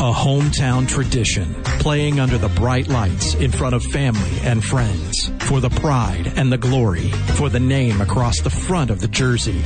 A hometown tradition, playing under the bright lights in front of family and friends, for the pride and the glory, for the name across the front of the jersey.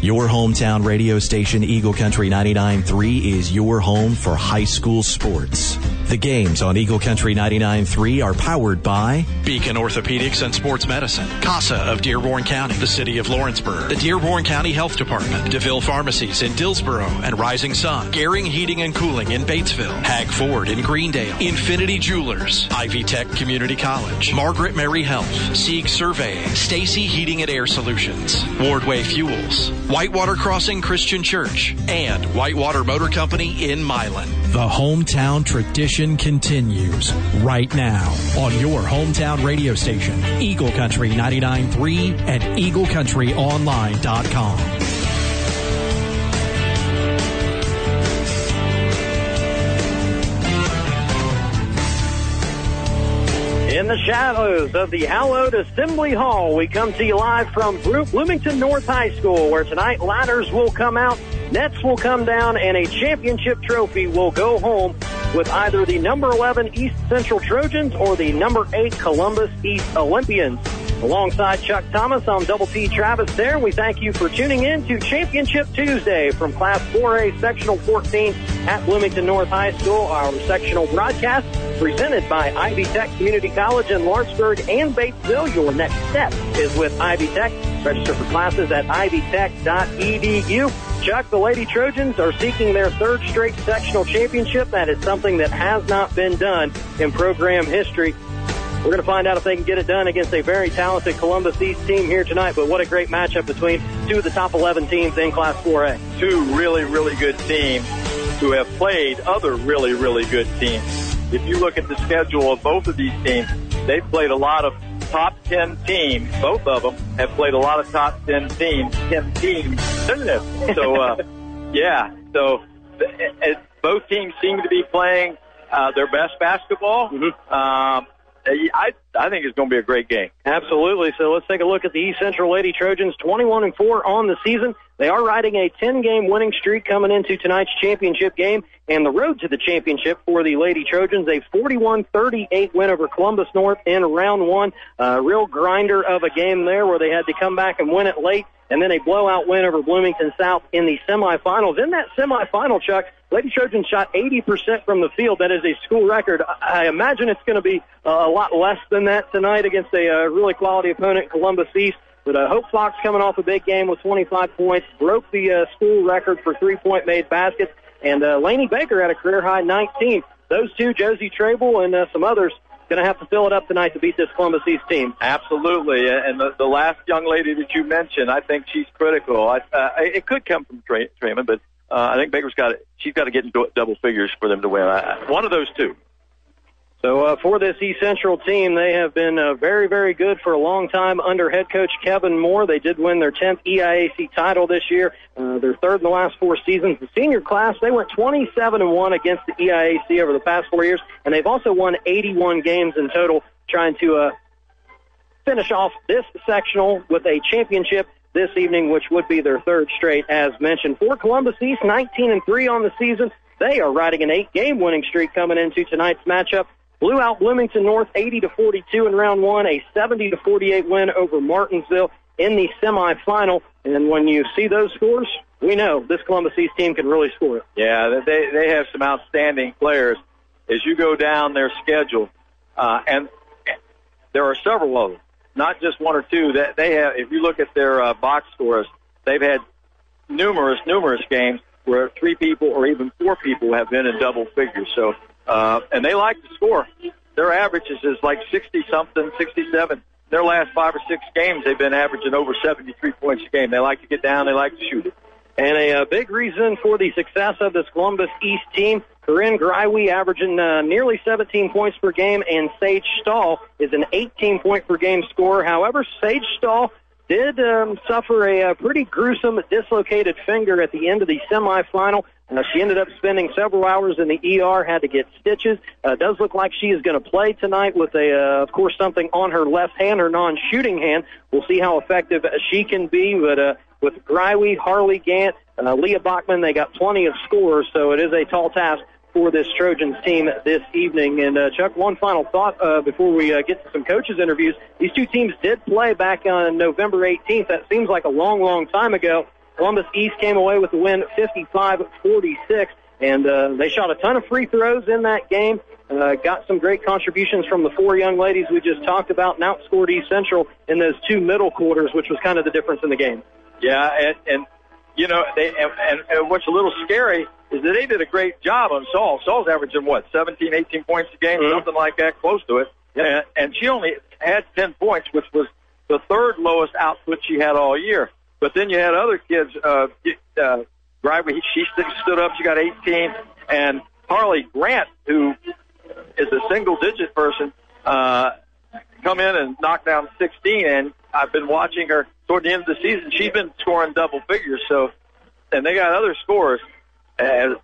Your hometown radio station, Eagle Country 99.3, is your home for high school sports. The games on Eagle Country 99.3 are powered by Beacon Orthopedics and Sports Medicine, CASA of Dearborn County, the City of Lawrenceburg, the Dearborn County Health Department, DeVille Pharmacies in Dillsboro and Rising Sun, Garing Heating and Cooling in Batesville, Hag Ford in Greendale, Infinity Jewelers, Ivy Tech Community College, Margaret Mary Health, Sieg Surveying, Stacy Heating and Air Solutions, Wardway Fuels, Whitewater Crossing Christian Church, and Whitewater Motor Company in Milan. The hometown tradition continues right now on your hometown radio station, Eagle Country 99.3 and EagleCountryOnline.com. In the shadows of the hallowed Assembly Hall, we come to you live from Bloomington North High School, where tonight ladders will come out, nets will come down, and a championship trophy will go home with either the number 11 East Central Trojans or the number 8 Columbus East Olympians. Alongside Chuck Thomas, I'm Double T Travis there, we thank you for tuning in to Championship Tuesday from Class 4A Sectional 14 at Bloomington North High School. Our sectional broadcast presented by Ivy Tech Community College in Lawrenceburg and Batesville. Your next step is with Ivy Tech. Register for classes at ivytech.edu. Chuck, the Lady Trojans are seeking their third straight sectional championship. That is something that has not been done in program history. We're going to find out if they can get it done against a very talented Columbus East team here tonight. But what a great matchup between two of the top 11 teams in Class 4A. Two really, really good teams who have played other really, really good teams. If you look at the schedule of both of these teams, they've played a lot of top 10 teams. Both of them have played a lot of top 10 teams. 10 teams. So, uh, yeah. So it, it, both teams seem to be playing uh, their best basketball. Mm-hmm. Um, I I think it's going to be a great game. Absolutely. So let's take a look at the East Central Lady Trojans, 21 and four on the season. They are riding a 10 game winning streak coming into tonight's championship game and the road to the championship for the Lady Trojans. A 41-38 win over Columbus North in round one. A real grinder of a game there where they had to come back and win it late and then a blowout win over Bloomington South in the semifinals. In that semifinal, Chuck, Lady Trojans shot 80% from the field. That is a school record. I imagine it's going to be uh, a lot less than that tonight against a uh, really quality opponent, Columbus East. But uh, Hope Fox coming off a big game with 25 points, broke the uh, school record for three-point made baskets, and uh, Laney Baker had a career high 19. Those two, Josie Trabel and uh, some others, going to have to fill it up tonight to beat this Columbus East team. Absolutely, and the, the last young lady that you mentioned, I think she's critical. I, uh, it could come from Tra- Trayman, but uh, I think Baker's got it. She's got to get in double figures for them to win. I, one of those two. So uh, for this East Central team, they have been uh, very, very good for a long time under head coach Kevin Moore. They did win their 10th EIAC title this year. Uh, their third in the last four seasons. The senior class, they went 27 and one against the EIAC over the past four years, and they've also won 81 games in total, trying to uh, finish off this sectional with a championship this evening, which would be their third straight, as mentioned. For Columbus East, 19 and three on the season. They are riding an eight-game winning streak coming into tonight's matchup blew out Bloomington North 80 to 42 in round one, a 70 to 48 win over Martinsville in the semifinal. And when you see those scores, we know this Columbus East team can really score it. Yeah, they they have some outstanding players. As you go down their schedule, uh, and there are several of them, not just one or two. That they have. If you look at their uh, box scores, they've had numerous numerous games where three people or even four people have been in double figures. So uh, and they like to score. Their averages is like 60 something, 67. Their last five or six games, they've been averaging over 73 points a game. They like to get down. They like to shoot it. And a, a big reason for the success of this Columbus East team, Corinne Greiwe averaging uh, nearly 17 points per game, and Sage Stahl is an 18 point per game scorer. However, Sage Stahl did um, suffer a, a pretty gruesome dislocated finger at the end of the semifinal. Uh, she ended up spending several hours in the ER, had to get stitches. Uh, does look like she is going to play tonight with a, uh, of course, something on her left hand, her non-shooting hand. We'll see how effective she can be. But uh, with Greiwe, Harley Gant, uh, Leah Bachman, they got plenty of scores, so it is a tall task for this Trojans team this evening. And uh, Chuck, one final thought uh, before we uh, get to some coaches interviews. These two teams did play back on November 18th. That seems like a long, long time ago. Columbus East came away with the win 55-46, and uh, they shot a ton of free throws in that game. Uh, got some great contributions from the four young ladies we just talked about, and outscored East Central in those two middle quarters, which was kind of the difference in the game. Yeah, and, and you know, they and, and, and what's a little scary is that they did a great job on Saul. Saul's averaging what, 17, 18 points a game, mm-hmm. something like that, close to it. Yeah, and she only had 10 points, which was the third lowest output she had all year. But then you had other kids. Uh, uh, Driver, she stood up. She got 18, and Harley Gant, who is a single-digit person, uh, come in and knock down 16. And I've been watching her toward the end of the season. She's been scoring double figures. So, and they got other scores. And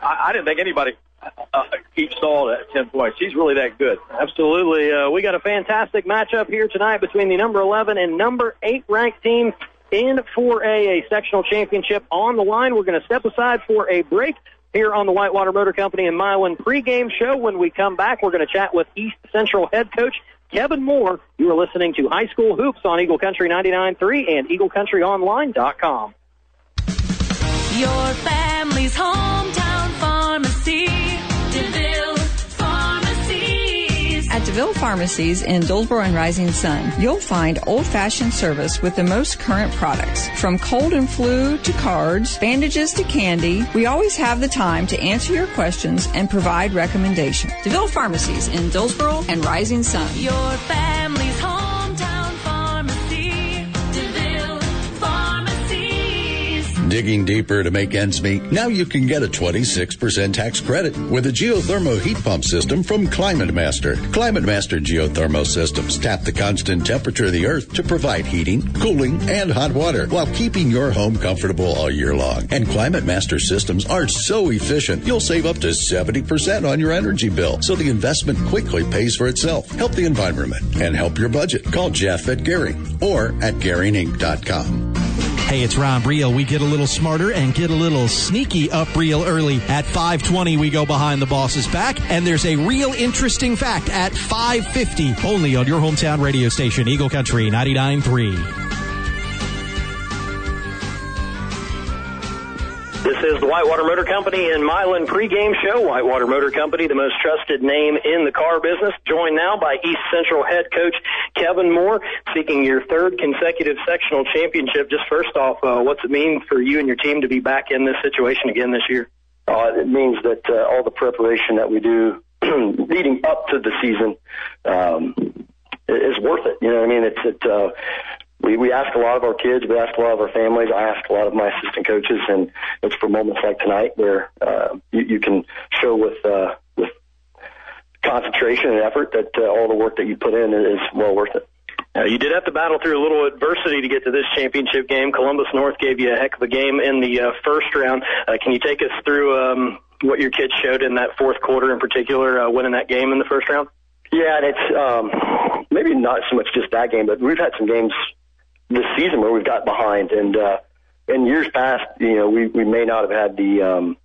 I, I didn't think anybody uh, keep Saul at 10 points. He's really that good. Absolutely. Uh, we got a fantastic matchup here tonight between the number 11 and number 8 ranked team in 4A, a sectional championship on the line. We're going to step aside for a break here on the Whitewater Motor Company and Milan pregame show. When we come back, we're going to chat with East Central head coach Kevin Moore. You are listening to High School Hoops on Eagle Country 99.3 and EagleCountryOnline.com. Your family's hometown DeVille Pharmacies in Dillsboro and Rising Sun, you'll find old-fashioned service with the most current products. From cold and flu to cards, bandages to candy, we always have the time to answer your questions and provide recommendations. DeVille Pharmacies in Dillsboro and Rising Sun. Your family's home. Digging deeper to make ends meet? Now you can get a 26% tax credit with a geothermal heat pump system from Climate Master. Climate Master geothermal systems tap the constant temperature of the earth to provide heating, cooling, and hot water while keeping your home comfortable all year long. And Climate Master systems are so efficient, you'll save up to 70% on your energy bill. So the investment quickly pays for itself. Help the environment and help your budget. Call Jeff at Garing or at GaringInc.com. Hey, it's Ron Breel. We get a little smarter and get a little sneaky up real early. At 520, we go behind the boss's back, and there's a real interesting fact at 550, only on your hometown radio station, Eagle Country 99.3. This is the Whitewater Motor Company and Milan pregame show. Whitewater Motor Company, the most trusted name in the car business. Joined now by East Central head coach Kevin Moore, seeking your third consecutive sectional championship. Just first off, uh, what's it mean for you and your team to be back in this situation again this year? Uh, it means that uh, all the preparation that we do leading up to the season um, is worth it. You know what I mean? It's it. Uh, we, we ask a lot of our kids, we ask a lot of our families, I ask a lot of my assistant coaches, and it's for moments like tonight where uh, you, you can show with uh, with concentration and effort that uh, all the work that you put in is well worth it. Uh, you did have to battle through a little adversity to get to this championship game. Columbus North gave you a heck of a game in the uh, first round. Uh, can you take us through um, what your kids showed in that fourth quarter in particular, uh, winning that game in the first round? Yeah, and it's um, maybe not so much just that game, but we've had some games this season where we've got behind. And uh, in years past, you know, we we may not have had the um,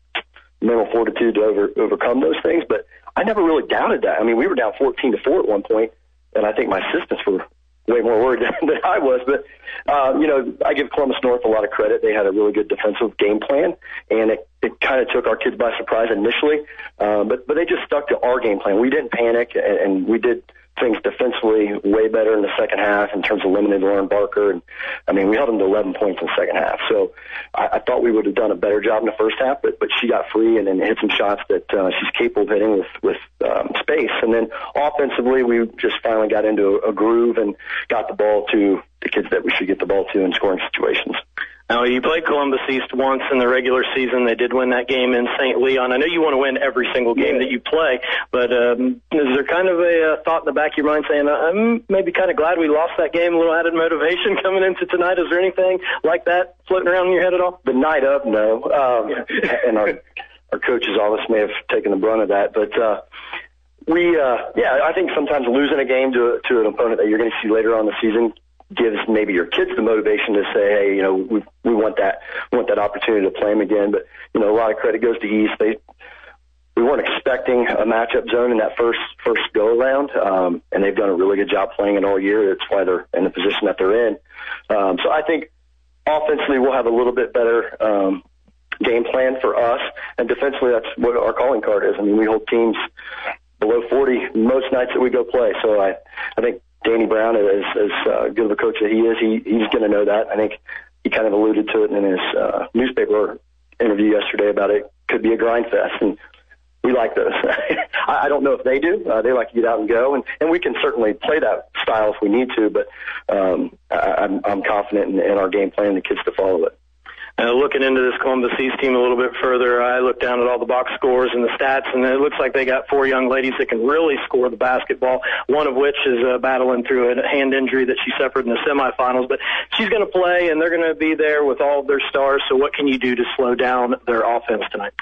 mental fortitude to over, overcome those things, but I never really doubted that. I mean, we were down 14 to four at one point, and I think my assistants were way more worried than I was. But uh, you know, I give Columbus North a lot of credit. They had a really good defensive game plan, and it, it kind of took our kids by surprise initially. Uh, but but they just stuck to our game plan. We didn't panic, and, and we did things defensively way better in the second half in terms of limiting Lauren Barker. And I mean, we held them to 11 points in the second half. So I, I thought we would have done a better job in the first half, but but she got free and then hit some shots that uh, she's capable of hitting with with um, space. And then offensively, we just finally got into a, a groove and got the ball to the kids that we should get the ball to in scoring situations. Now, you played Columbus East once in the regular season. They did win that game in St. Leon. I know you want to win every single game yeah. that you play, but um, is there kind of a uh, thought in the back of your mind saying, I'm maybe kind of glad we lost that game, a little added motivation coming into tonight? Is there anything like that floating around in your head at all? The night of, no. Um, yeah. and our, our coaches office may have taken the brunt of that, but uh, we, uh, yeah, I think sometimes losing a game to, to an opponent that you're going to see later on in the season gives maybe your kids the motivation to say, hey, you know, we we want that want that opportunity to play them again. But you know, a lot of credit goes to East. They we weren't expecting a matchup zone in that first first go around, um, and they've done a really good job playing it all year. That's why they're in the position that they're in. Um, so I think offensively we'll have a little bit better um, game plan for us, and defensively that's what our calling card is. I mean, we hold teams below 40 most nights that we go play. So I I think Danny Brown is as uh, good of a coach that he is. He he's going to know that. I think he kind of alluded to it in his uh, newspaper interview yesterday about it could be a grind fest and we like those. I, I don't know if they do. Uh, they like to get out and go, and, and we can certainly play that style if we need to. But um, I, I'm, I'm confident in, in our game plan, and the kids to follow it. Uh, looking into this Columbus East team a little bit further, I looked down at all the box scores and the stats, and it looks like they got four young ladies that can really score the basketball. One of which is uh, battling through a hand injury that she suffered in the semifinals, but she's going to play, and they're going to be there with all of their stars. So, what can you do to slow down their offense tonight?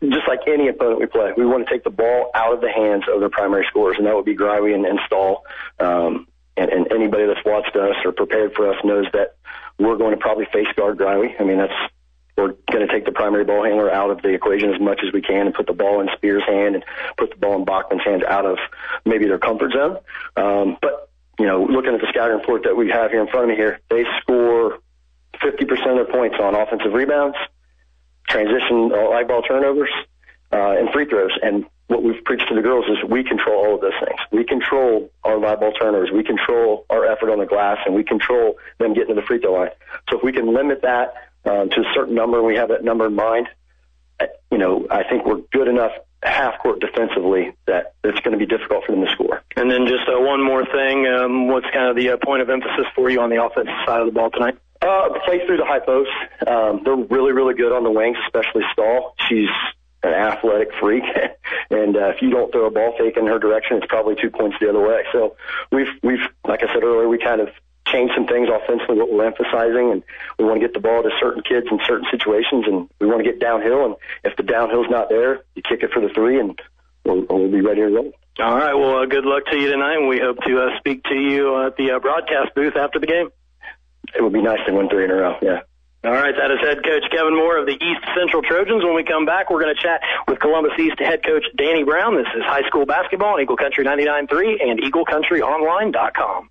Just like any opponent we play, we want to take the ball out of the hands of their primary scorers, and that would be Greiwe and, and Stahl. Um, and, and anybody that's watched us or prepared for us knows that we're going to probably face guard Greiwe. I mean, that's we're going to take the primary ball handler out of the equation as much as we can and put the ball in Spears' hand and put the ball in Bachman's hands out of maybe their comfort zone. Um, but you know, looking at the scouting report that we have here in front of me here, they score 50% of their points on offensive rebounds, transition, uh, ball turnovers, uh, and free throws. And what we've preached to the girls is we control all of those things. We control our live ball turnovers. We control our effort on the glass, and we control them getting to the free throw line. So if we can limit that um, to a certain number, and we have that number in mind, uh, you know, I think we're good enough half court defensively that it's going to be difficult for them to score. And then just uh, one more thing, um, what's kind of the uh, point of emphasis for you on the offensive side of the ball tonight? Uh, play through the high post. Um, they're really, really good on the wings, especially Stahl. She's an athletic freak, and uh, if you don't throw a ball fake in her direction, it's probably two points the other way. So we've we've like I said earlier, we kind of changed some things offensively. What we're emphasizing, and we want to get the ball to certain kids in certain situations, and we want to get downhill. And if the downhill's not there, you kick it for the three, and we'll, we'll be ready to roll. All right. Well, uh, good luck to you tonight, and we hope to uh, speak to you at the uh, broadcast booth after the game. It would be nice to win three in a row. Yeah. All right, that is head coach Kevin Moore of the East Central Trojans. When we come back, we're going to chat with Columbus East head coach Danny Brown. This is high school basketball on Eagle Country 99.3 and EagleCountryOnline.com.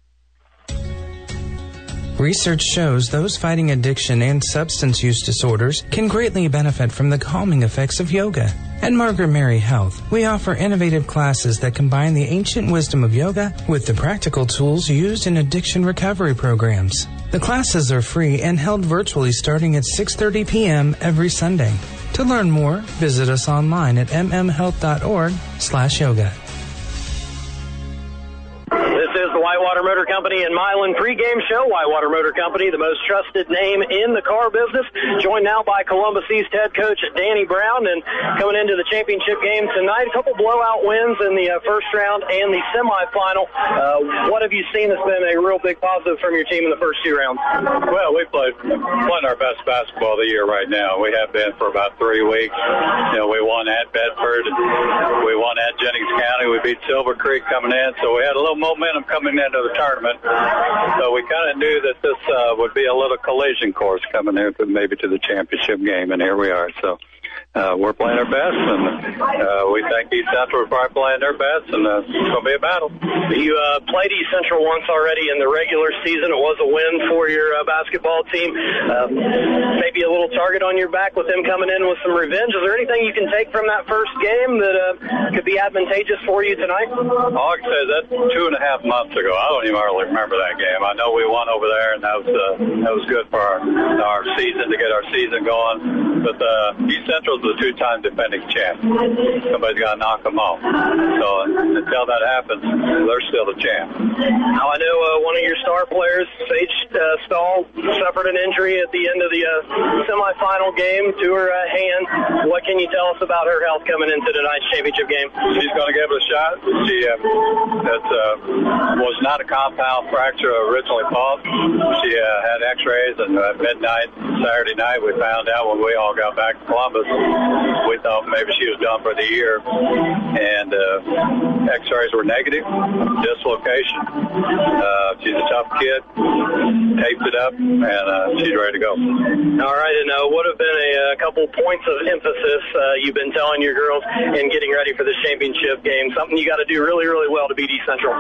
Research shows those fighting addiction and substance use disorders can greatly benefit from the calming effects of yoga. At Margaret Mary Health, we offer innovative classes that combine the ancient wisdom of yoga with the practical tools used in addiction recovery programs. The classes are free and held virtually starting at 6:30 p.m. every Sunday. To learn more, visit us online at mmhealth.org/yoga. Whitewater Motor Company and Milan pregame show. Whitewater Motor Company, the most trusted name in the car business. Joined now by Columbus East head coach Danny Brown. And coming into the championship game tonight, a couple blowout wins in the uh, first round and the semifinal. Uh, what have you seen that's been a real big positive from your team in the first two rounds? Well, we played playing our best basketball of the year right now. We have been for about three weeks. You know, we won at Bedford, we won at Jennings County, we beat Silver Creek coming in, so we had a little momentum coming into the tournament. So we kind of knew that this uh, would be a little collision course coming there, to maybe to the championship game, and here we are. So uh, we're playing our best, and uh, we think East Central are probably playing their best, and uh, it's going to be a battle. You uh, played East Central once already in the regular season. It was a win for your uh, basketball team. Um, maybe a little target on your back with them coming in with some revenge. Is there anything you can take from that first game that uh, could be advantageous for you tonight? All I can say is that two and a half months ago. I don't even hardly remember that game. I know we won over there, and that was uh, that was good for our our season to get our season going. But uh, East The two-time defending champ. Somebody's got to knock them off. So until that happens, they're still the champ. Now I know uh, one of your star players, Sage uh, Stahl, suffered an injury at the end of the uh, semifinal game to her uh, hand. What can you tell us about her health coming into tonight's championship game? She's going to give it a shot. She uh, that uh, was not a compound fracture originally thought. She uh, had X-rays, and at midnight Saturday night we found out when we all got back to Columbus we thought maybe she was done for the year, and uh, X-rays were negative, dislocation. Uh, she's a tough kid, taped it up, and uh, she's ready to go. All right, and uh, what have been a, a couple points of emphasis uh, you've been telling your girls in getting ready for this championship game? Something you got to do really, really well to beat East Central.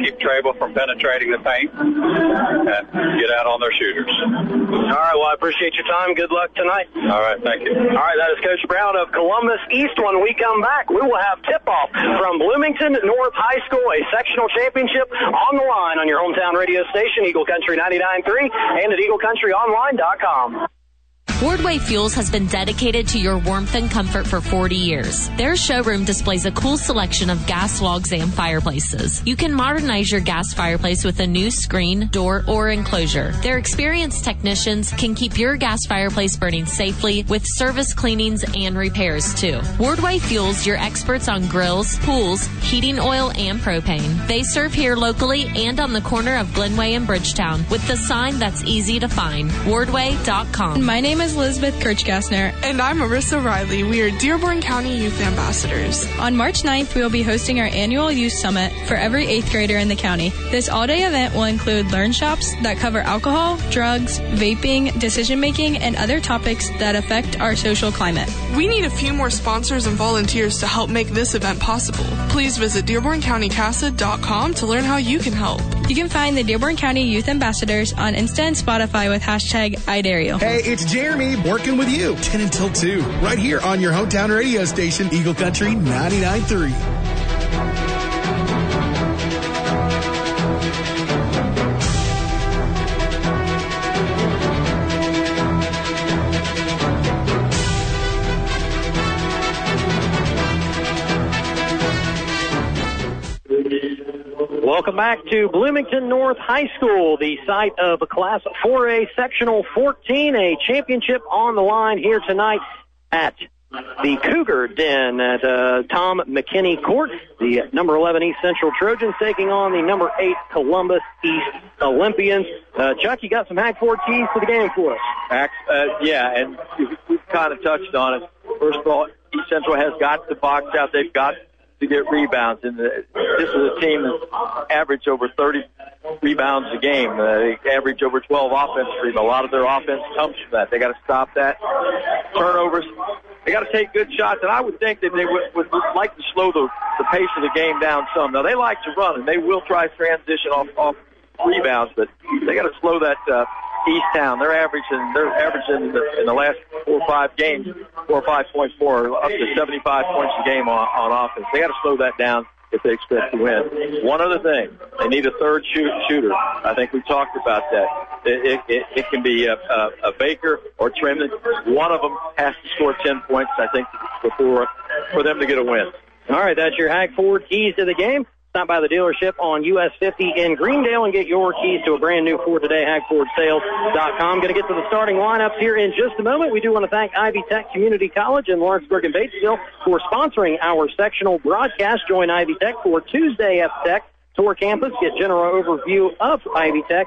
Keep Trabel from penetrating the paint and get out on their shooters. All right, well, I appreciate your time. Good luck tonight. All right, thank you. All right, that is Coach Brown of Columbus East. When we come back, we will have tip-off from Bloomington North High School, a sectional championship on the line on your hometown radio station, Eagle Country 99.3, and at EagleCountryOnline.com. Wardway Fuels has been dedicated to your warmth and comfort for 40 years. Their showroom displays a cool selection of gas logs and fireplaces. You can modernize your gas fireplace with a new screen, door, or enclosure. Their experienced technicians can keep your gas fireplace burning safely with service cleanings and repairs too. Wardway Fuels, your experts on grills, pools, heating oil, and propane. They serve here locally and on the corner of Glenway and Bridgetown with the sign that's easy to find. Wardway.com. My name is Elizabeth Kirchgassner. And I'm Marissa Riley. We are Dearborn County Youth Ambassadors. On March 9th, we will be hosting our annual youth summit for every eighth grader in the county. This all day event will include learn shops that cover alcohol, drugs, vaping, decision making, and other topics that affect our social climate. We need a few more sponsors and volunteers to help make this event possible. Please visit DearbornCountyCASA.com to learn how you can help. You can find the Dearborn County Youth Ambassadors on Insta and Spotify with hashtag I dare you. Hey, it's Jeremy working with you 10 until 2, right here on your hometown radio station, Eagle Country 99.3. back to Bloomington North High School, the site of a Class 4A Sectional 14, a championship on the line here tonight at the Cougar Den at uh, Tom McKinney Court. The number 11 East Central Trojans taking on the number 8 Columbus East Olympians. Uh, Chuck, you got some Hag Ford keys to the game for us. Uh, yeah, and we've kind of touched on it. First of all, East Central has got to box out. They've got to get rebounds. And this is a team that average over 30 rebounds a game. Uh, they average over 12 offensive rebounds. A lot of their offense comes from that. They got to stop that. Turnovers. They got to take good shots, and I would think that they would, would like to slow the, the pace of the game down some. Now they like to run, and they will try transition off off rebounds, but they got to slow that uh, East Town. They're averaging they're averaging in the, in the last four or five games four or five points more, up to 75 points a game on, on offense. They got to slow that down if they expect to win. One other thing, they need a third shoot, shooter. I think we talked about that. It, it, it can be a, a, a Baker or Tremont. One of them has to score 10 points, I think, before for them to get a win. All right, that's your Hag Ford keys to the game. Stop by the dealership on US 50 in Greendale and get your keys to a brand new Ford today, HagFordSales.com. Going to get to the starting lineups here in just a moment. We do want to thank Ivy Tech Community College in Lawrenceburg and Batesville for sponsoring our sectional broadcast. Join Ivy Tech for Tuesday F Tech Tour Campus. Get general overview of Ivy Tech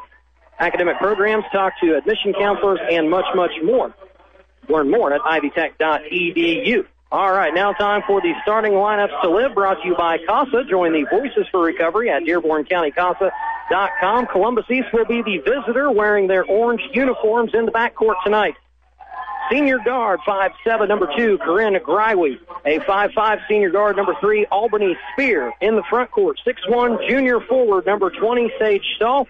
academic programs, talk to admission counselors, and much, much more. Learn more at ivytech.edu. All right, now time for the starting lineups to live, brought to you by CASA. Join the Voices for Recovery at DearbornCountyCASA.com. Columbus East will be the visitor wearing their orange uniforms in the backcourt tonight. Senior guard, five seven, number two, Corinne Greiwe. A five five senior guard, number three, Albany Spear. In the front court, six one, junior forward, number 20, Sage Stahl.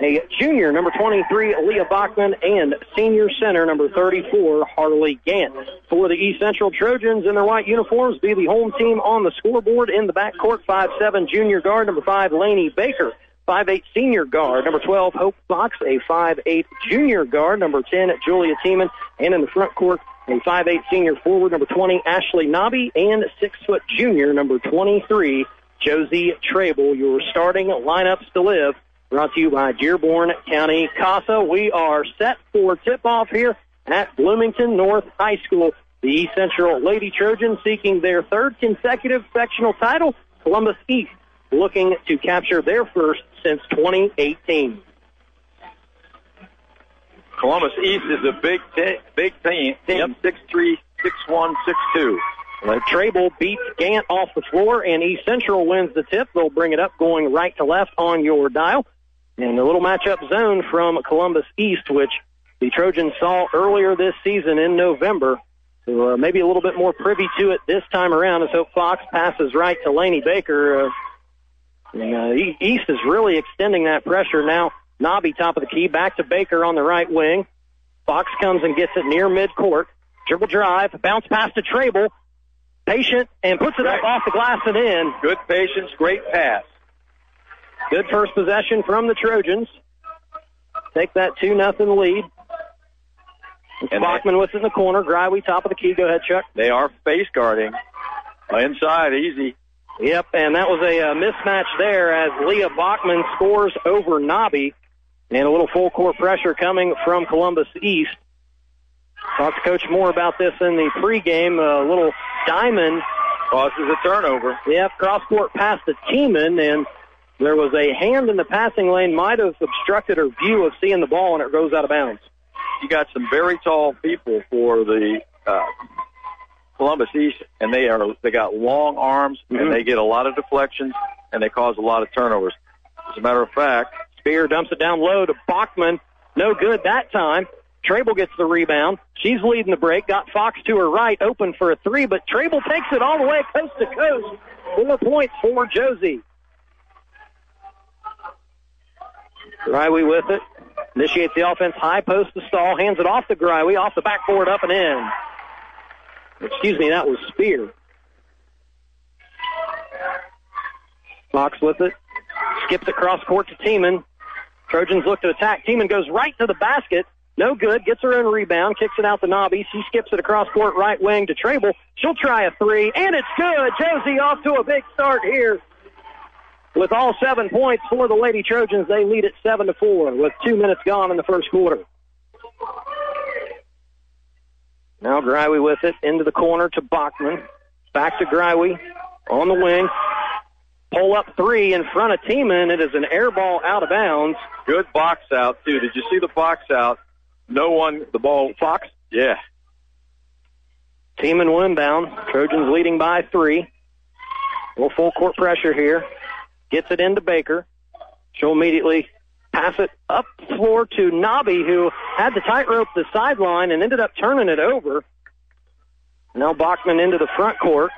A junior, number 23, Leah Bachman, and senior center, number 34, Harley Gant. For the East Central Trojans in their white uniforms, be the home team on the scoreboard in the backcourt, 5'7 junior guard, number 5, Laney Baker. 5'8 senior guard, number 12, Hope Fox, a 5'8 junior guard, number 10, Julia Tiemann, and in the front court, a 5'8 senior forward, number 20, Ashley Nobby, and 6 foot junior, number 23, Josie Trabel. Your starting lineups to live brought to you by Dearborn County CASA. We are set for tip-off here at Bloomington North High School. The East Central Lady Trojans seeking their third consecutive sectional title. Columbus East looking to capture their first since 2018. Columbus East is a big, te- big team. Team six three, six one, six two. Well, Trabel beats Gant off the floor, and East Central wins the tip. They'll bring it up going right to left on your dial. And a little matchup zone from Columbus East, which the Trojans saw earlier this season in November. So uh, maybe a little bit more privy to it this time around as Hope Fox passes right to Laney Baker. Uh, and uh, East is really extending that pressure now. Nobby top of the key, back to Baker on the right wing. Fox comes and gets it near midcourt. Dribble drive, bounce pass to Trabel. Patient and puts it up off the glass and in. Good patience, great pass. Good first possession from the Trojans. Take that 2 nothing lead. It's And Bachman with it in the corner. Greiwe top of the key. Go ahead, Chuck. They are face guarding. Inside, easy. Yep, and that was a uh, mismatch there as Leah Bachman scores over Nobby. And a little full court pressure coming from Columbus East. Talked to Coach Moore about this in the pregame. A little diamond causes a turnover. Yep, cross court pass to Tiemann, and there was a hand in the passing lane, might have obstructed her view of seeing the ball, and it goes out of bounds. You got some very tall people for the uh, Columbus East, and they are they got long arms, Mhm. and they get a lot of deflections, and they cause a lot of turnovers. As a matter of fact, Spear dumps it down low to Bachman. No good that time. Trabel gets the rebound. She's leading the break. Got Fox to her right, open for a three, but Trabel takes it all the way coast to coast. Four points for Josie. Greiwe with it. Initiates the offense. High post to Stahl. Hands it off to Greiwe. Off the backboard, up and in. Excuse me, that was Spear. Fox with it. Skips across court to Tiemann. Trojans look to attack. Tiemann goes right to the basket. No good. Gets her own rebound. Kicks it out to Nobby. She skips it across court right wing to Trabel. She'll try a three, and it's good. Josie off to a big start here. With all seven points for the Lady Trojans, they lead at seven to four with two minutes gone in the first quarter. Now Greiwe with it into the corner to Bachman. Back to Greiwe on the wing. Pull up three in front of Tiemann. It is an air ball out of bounds. good box out too. Did you see the box out? No one, the ball. Fox? Yeah. Tiemann will inbound. Trojans leading by three. A little full court pressure here. Gets it into Baker. She'll immediately pass it up the floor to Nobby, who had the tightrope the sideline and ended up turning it over. Now Bachman into the front court.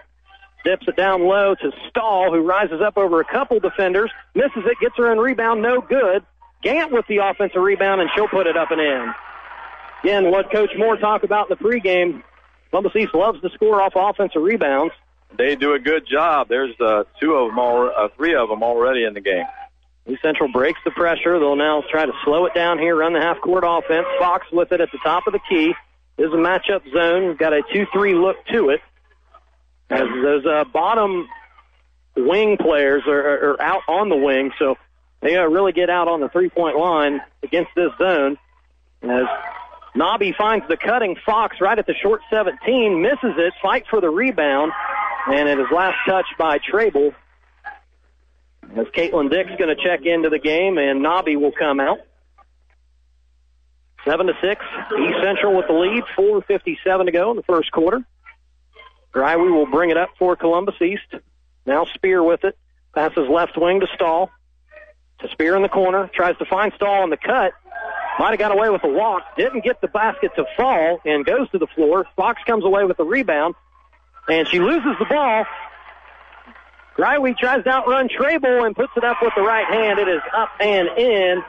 Dips it down low to Stahl, who rises up over a couple defenders. Misses it, gets her own rebound, no good. Gant with the offensive rebound, and she'll put it up and in. Again, what Coach Moore talked about in the pregame, Columbus East loves to score off offensive rebounds. They do a good job. There's uh, two of them, al- uh, three of them already in the game. East Central breaks the pressure. They'll now try to slow it down here, run the half court offense. Fox with it at the top of the key. This is a matchup zone. Got a 2-3 look to it. As those uh, bottom wing players are, are, out on the wing, so they to really get out on the three-point line against this zone. As Nobby finds the cutting Fox right at the short 17, misses it, fight for the rebound, and it is last touched by Trabel. As Caitlyn Dick's going to check into the game, and Nobby will come out. Seven to six, East Central with the lead. Four fifty-seven to go in the first quarter. Greiwe will bring it up for Columbus East. Now Spear with it. Passes left wing to Stahl. To Spear in the corner. Tries to find Stahl on the cut. Might have got away with a walk. Didn't get the basket to fall and goes to the floor. Fox comes away with the rebound. And she loses the ball. Greiwe tries to outrun Trabel and puts it up with the right hand. It is up and in.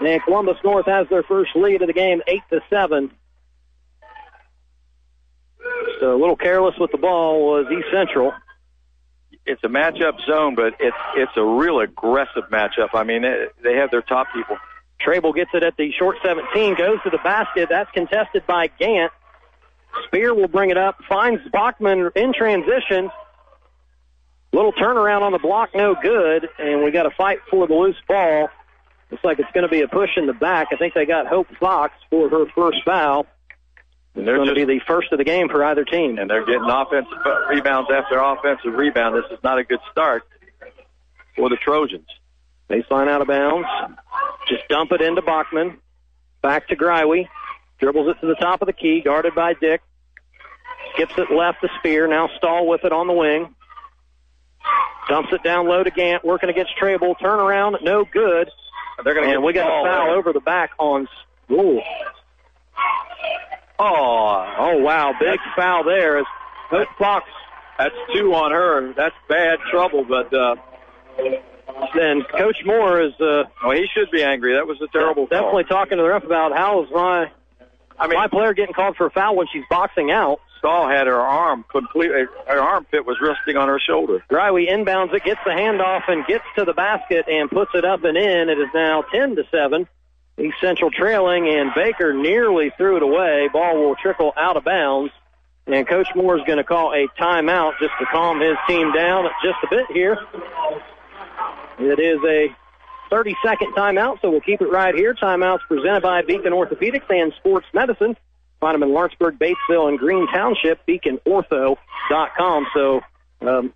And Columbus North has their first lead of the game, eight to seven. So a little careless with the ball was East Central. It's a matchup zone, but it's it's a real aggressive matchup. I mean, they, they have their top people. Trabel gets it at the short 17, goes to the basket. That's contested by Gant. Spear will bring it up, finds Bachman in transition. Little turnaround on the block, no good, and we got to fight for the loose ball. Looks like it's going to be a push in the back. I think they got Hope Fox for her first foul. And they're going to be the first of the game for either team. and they're getting offensive uh, rebounds after offensive rebound. This is not a good start for the Trojans. Baseline out of bounds. Just dump it into Bachman. Back to Greiwe. Dribbles it to the top of the key, guarded by Dick. Skips it left to Spear. Now Stahl with it on the wing. Dumps it down low to Gant, working against Trabel. Turnaround, no good. They're going to and we got a foul over the back on Rule. Oh, oh wow, big foul there. As Hope Fox, that's two on her. That's bad trouble, but uh, then Coach Moore is. Uh, oh, he should be angry. That was a terrible. Definitely call. talking to the ref about how is my, I mean, my player getting called for a foul when she's boxing out. Stahl had her arm completely. Her armpit was resting on her shoulder. Greiwe inbounds it, gets the handoff, and gets to the basket and puts it up and in. It is now ten to seven. East Central trailing, and Baker nearly threw it away. Ball will trickle out of bounds. And Coach Moore is going to call a timeout just to calm his team down just a bit here. It is a 30 second timeout, so we'll keep it right here. Timeouts presented by Beacon Orthopedics and Sports Medicine. Find them in Lawrenceburg, Batesville, and Green Township, beaconortho.com. So, um,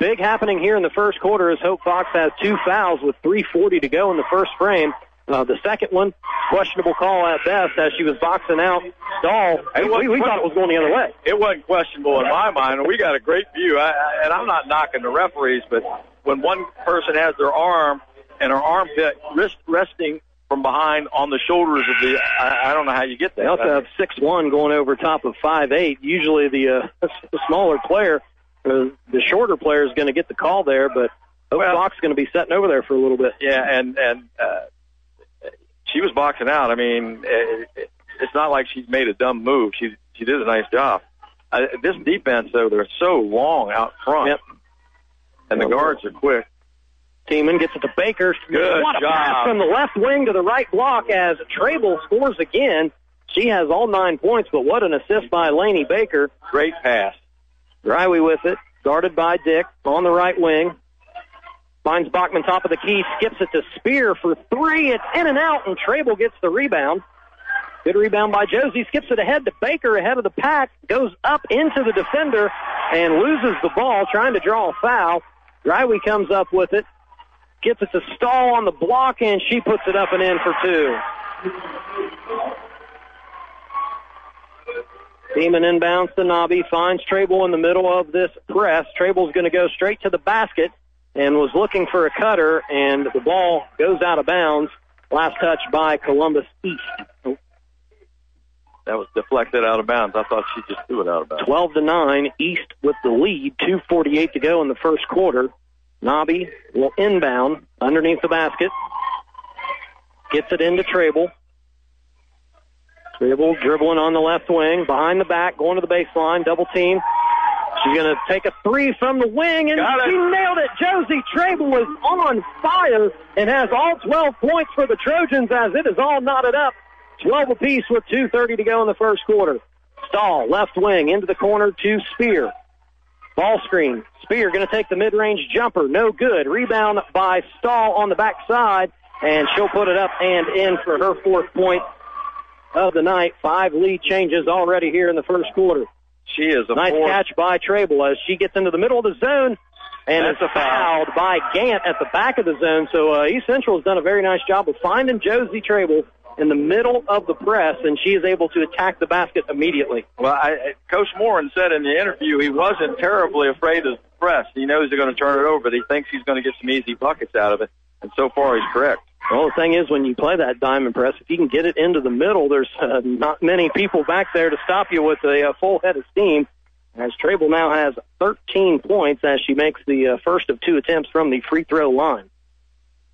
big happening here in the first quarter as Hope Fox has two fouls with 3.40 to go in the first frame. Uh, the second one, questionable call at best as she was boxing out Stahl. We, we thought it was going the other way. It wasn't questionable in my mind. We got a great view, I, I, and I'm not knocking the referees, but when one person has their arm and her armpit wrist resting from behind on the shoulders of the, I, I don't know how you get that. They also have six one going over top of five eight. Usually the, uh, the smaller player, uh, the shorter player is going to get the call there, but Hope Well- Fox is going to be sitting over there for a little bit. Yeah, and and uh, she was boxing out. I mean, it, it, it's not like she's made a dumb move. She she did a nice job. Uh, this defense, though, they're so long out front, Yep. and the guards are quick. Tiemann gets it to Baker. Good what a job. pass from the left wing to the right block as Trabel scores again. She has all nine points, but what an assist by Laney Baker. Great pass. Greiwe with it, guarded by Dick on the right wing. Finds Bachman top of the key, skips it to Spear for three. It's in and out, and Trabel gets the rebound. Good rebound by Josie. Skips it ahead to Baker ahead of the pack. Goes up into the defender and loses the ball, trying to draw a foul. Greiwe comes up with it. Gets it to Stahl on the block, and she puts it up and in for two. Demon inbounds to Nobby, finds Trabel in the middle of this press. Trabel's going to go straight to the basket and was looking for a cutter, and the ball goes out of bounds. Last touch by Columbus East. That was deflected out of bounds. I thought she just threw it out of bounds. 12 to 9, East with the lead. 2.48 to go in the first quarter. Nobby will inbound underneath the basket. Gets it into Trabel. Trabel dribbling on the left wing, behind the back, going to the baseline, double team. She's going to take a three from the wing, and she nailed it. Josie Trabel was on fire and has all 12 points for the Trojans as it is all knotted up. 12 apiece with 2.30 to go in the first quarter. Stahl, left wing, into the corner to Spear. Ball screen. Spear going to take the mid-range jumper. No good. Rebound by Stahl on the backside, and she'll put it up and in for her fourth point of the night. Five lead changes already here in the first quarter. She is a Nice catch by Trabel as she gets into the middle of the zone and That's is a foul. fouled by Gant at the back of the zone. So uh, East Central has done a very nice job of finding Josie Trabel in the middle of the press, and she is able to attack the basket immediately. Well, I, I- Coach Morin said in the interview he wasn't terribly afraid of the press. He knows they're going to turn it over, but he thinks he's going to get some easy buckets out of it. And so far, he's correct. Well, the thing is, when you play that diamond press, if you can get it into the middle, there's uh, not many people back there to stop you with a, uh full head of steam. As Trabel now has 13 points as she makes the uh, first of two attempts from the free throw line.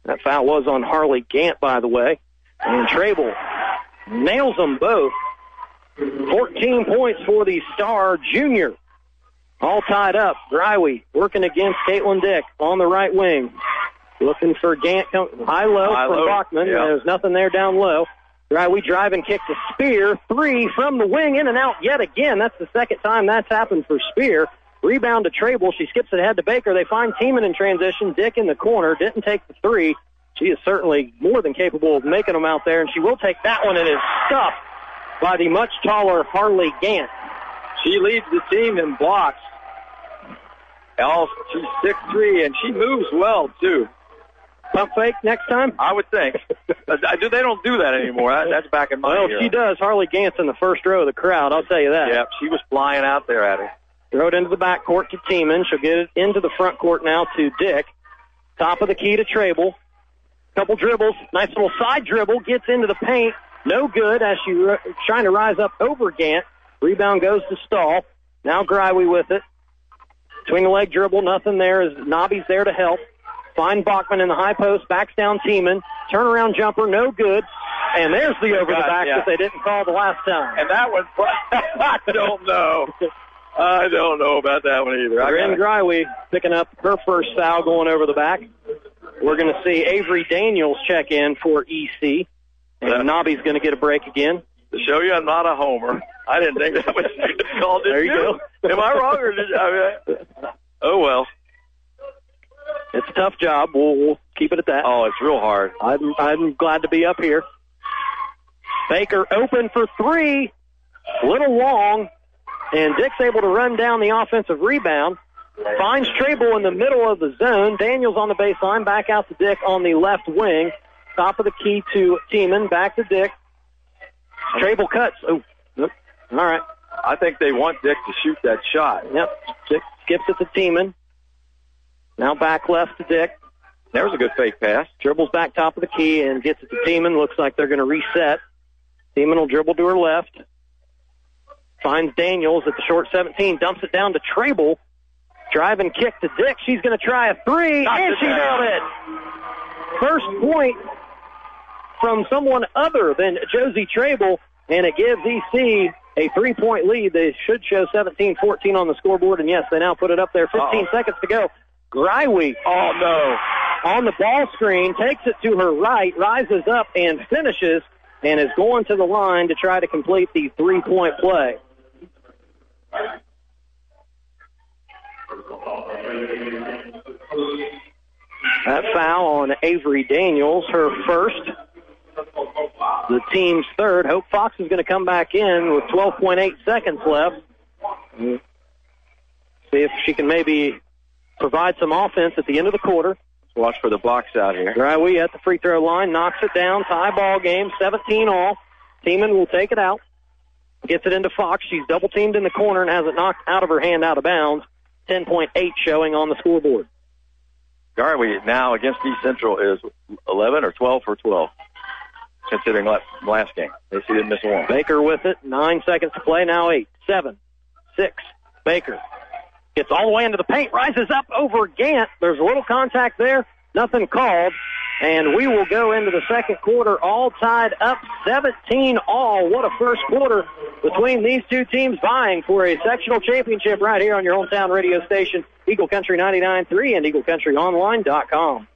That foul was on Harley Gant, by the way. And Trabel nails them both. 14 points for the star junior. All tied up. Greiwe working against Caitlyn Dick on the right wing. Looking for Gant, high low High from low, Bachman. yeah. There's nothing there down low. Right, we drive and kick to Spear. Three from the wing, in and out yet again. That's the second time that's happened for Spear. Rebound to Trabel. She skips it ahead to Baker. They find Tiemann in transition. Dick in the corner. Didn't take the three. She is certainly more than capable of making them out there, and she will take that one and is stuffed by the much taller Harley Gant. She leads the team in blocks. She's six three, and she moves well too. Pump fake next time? I would think. I do. They don't do that anymore. That, that's back in my Well, era. she does. Harley Gant's in the first row of the crowd. I'll tell you that. Yep, she was flying out there at her. Throw it into the back court to Tiemann. She'll get it into the front court now to Dick. Top of the key to Trabel. Couple dribbles. Nice little side dribble. Gets into the paint. No good as she r- trying to rise up over Gant. Rebound goes to Stahl. Now Greiwe with it. Between the leg dribble, nothing there as Nobby's there to help. Find Bachman in the high post, backs down Tiemann. Turnaround jumper, no good. And there's the over the back yeah. that they didn't call the last time. And that one, I don't know. I don't know about that one either. Got it. Picking up her first foul going over the back. We're going to see Avery Daniels check in for EC. And Nobby's going to get a break again. To show you I'm not a homer, I didn't think that was called. There you you? Am I wrong or did you? I mean, oh well. It's a tough job. We'll, we'll keep it at that. Oh, it's real hard. I'm, I'm glad to be up here. Baker open for three. Little long. And Dick's able to run down the offensive rebound. Finds Trabel in the middle of the zone. Daniels on the baseline. Back out to Dick on the left wing. Top of the key to Tiemann. Back to Dick. Trabel cuts. Oh, all right. I think they want Dick to shoot that shot. Yep. Dick skips it to Tiemann. Now back left to Dick. There was a good fake pass. Dribbles back top of the key and gets it to Tiemann. Looks like they're going to reset. Tiemann will dribble to her left. Finds Daniels at the short 17. Dumps it down to Trabel. Drive and kick to Dick. She's going to try a three, Knocked and she down. nailed it. First point from someone other than Josie Trabel, and it gives EC a three-point lead. They should show 17-14 on the scoreboard, and yes, they now put it up there. 15 Uh-oh. seconds to go. Greiwe Oh no. on the ball screen, takes it to her right, rises up and finishes, and is going to the line to try to complete the three-point play. That foul on Avery Daniels, her first, the team's third. Hope Fox is going to come back in with 12.8 seconds left. See if she can maybe provide some offense at the end of the quarter. Watch for the blocks out here. Right, we at the free throw line, knocks it down, tie ball game, 17 all. Tiemann will take it out, gets it into Fox. She's double teamed in the corner and has it knocked out of her hand out of bounds. 10.8 showing on the scoreboard. Garvey now against East Central is 11 or 12 for 12, considering last, last game. They see didn't miss one. Baker with it, nine seconds to play, now eight, seven, six. Baker gets all the way into the paint, rises up over Gant. There's a little contact there, nothing called. And we will go into the second quarter all tied up 17 all. What a first quarter between these two teams vying for a sectional championship right here on your hometown radio station, Eagle Country 99.3 and EagleCountryOnline.com.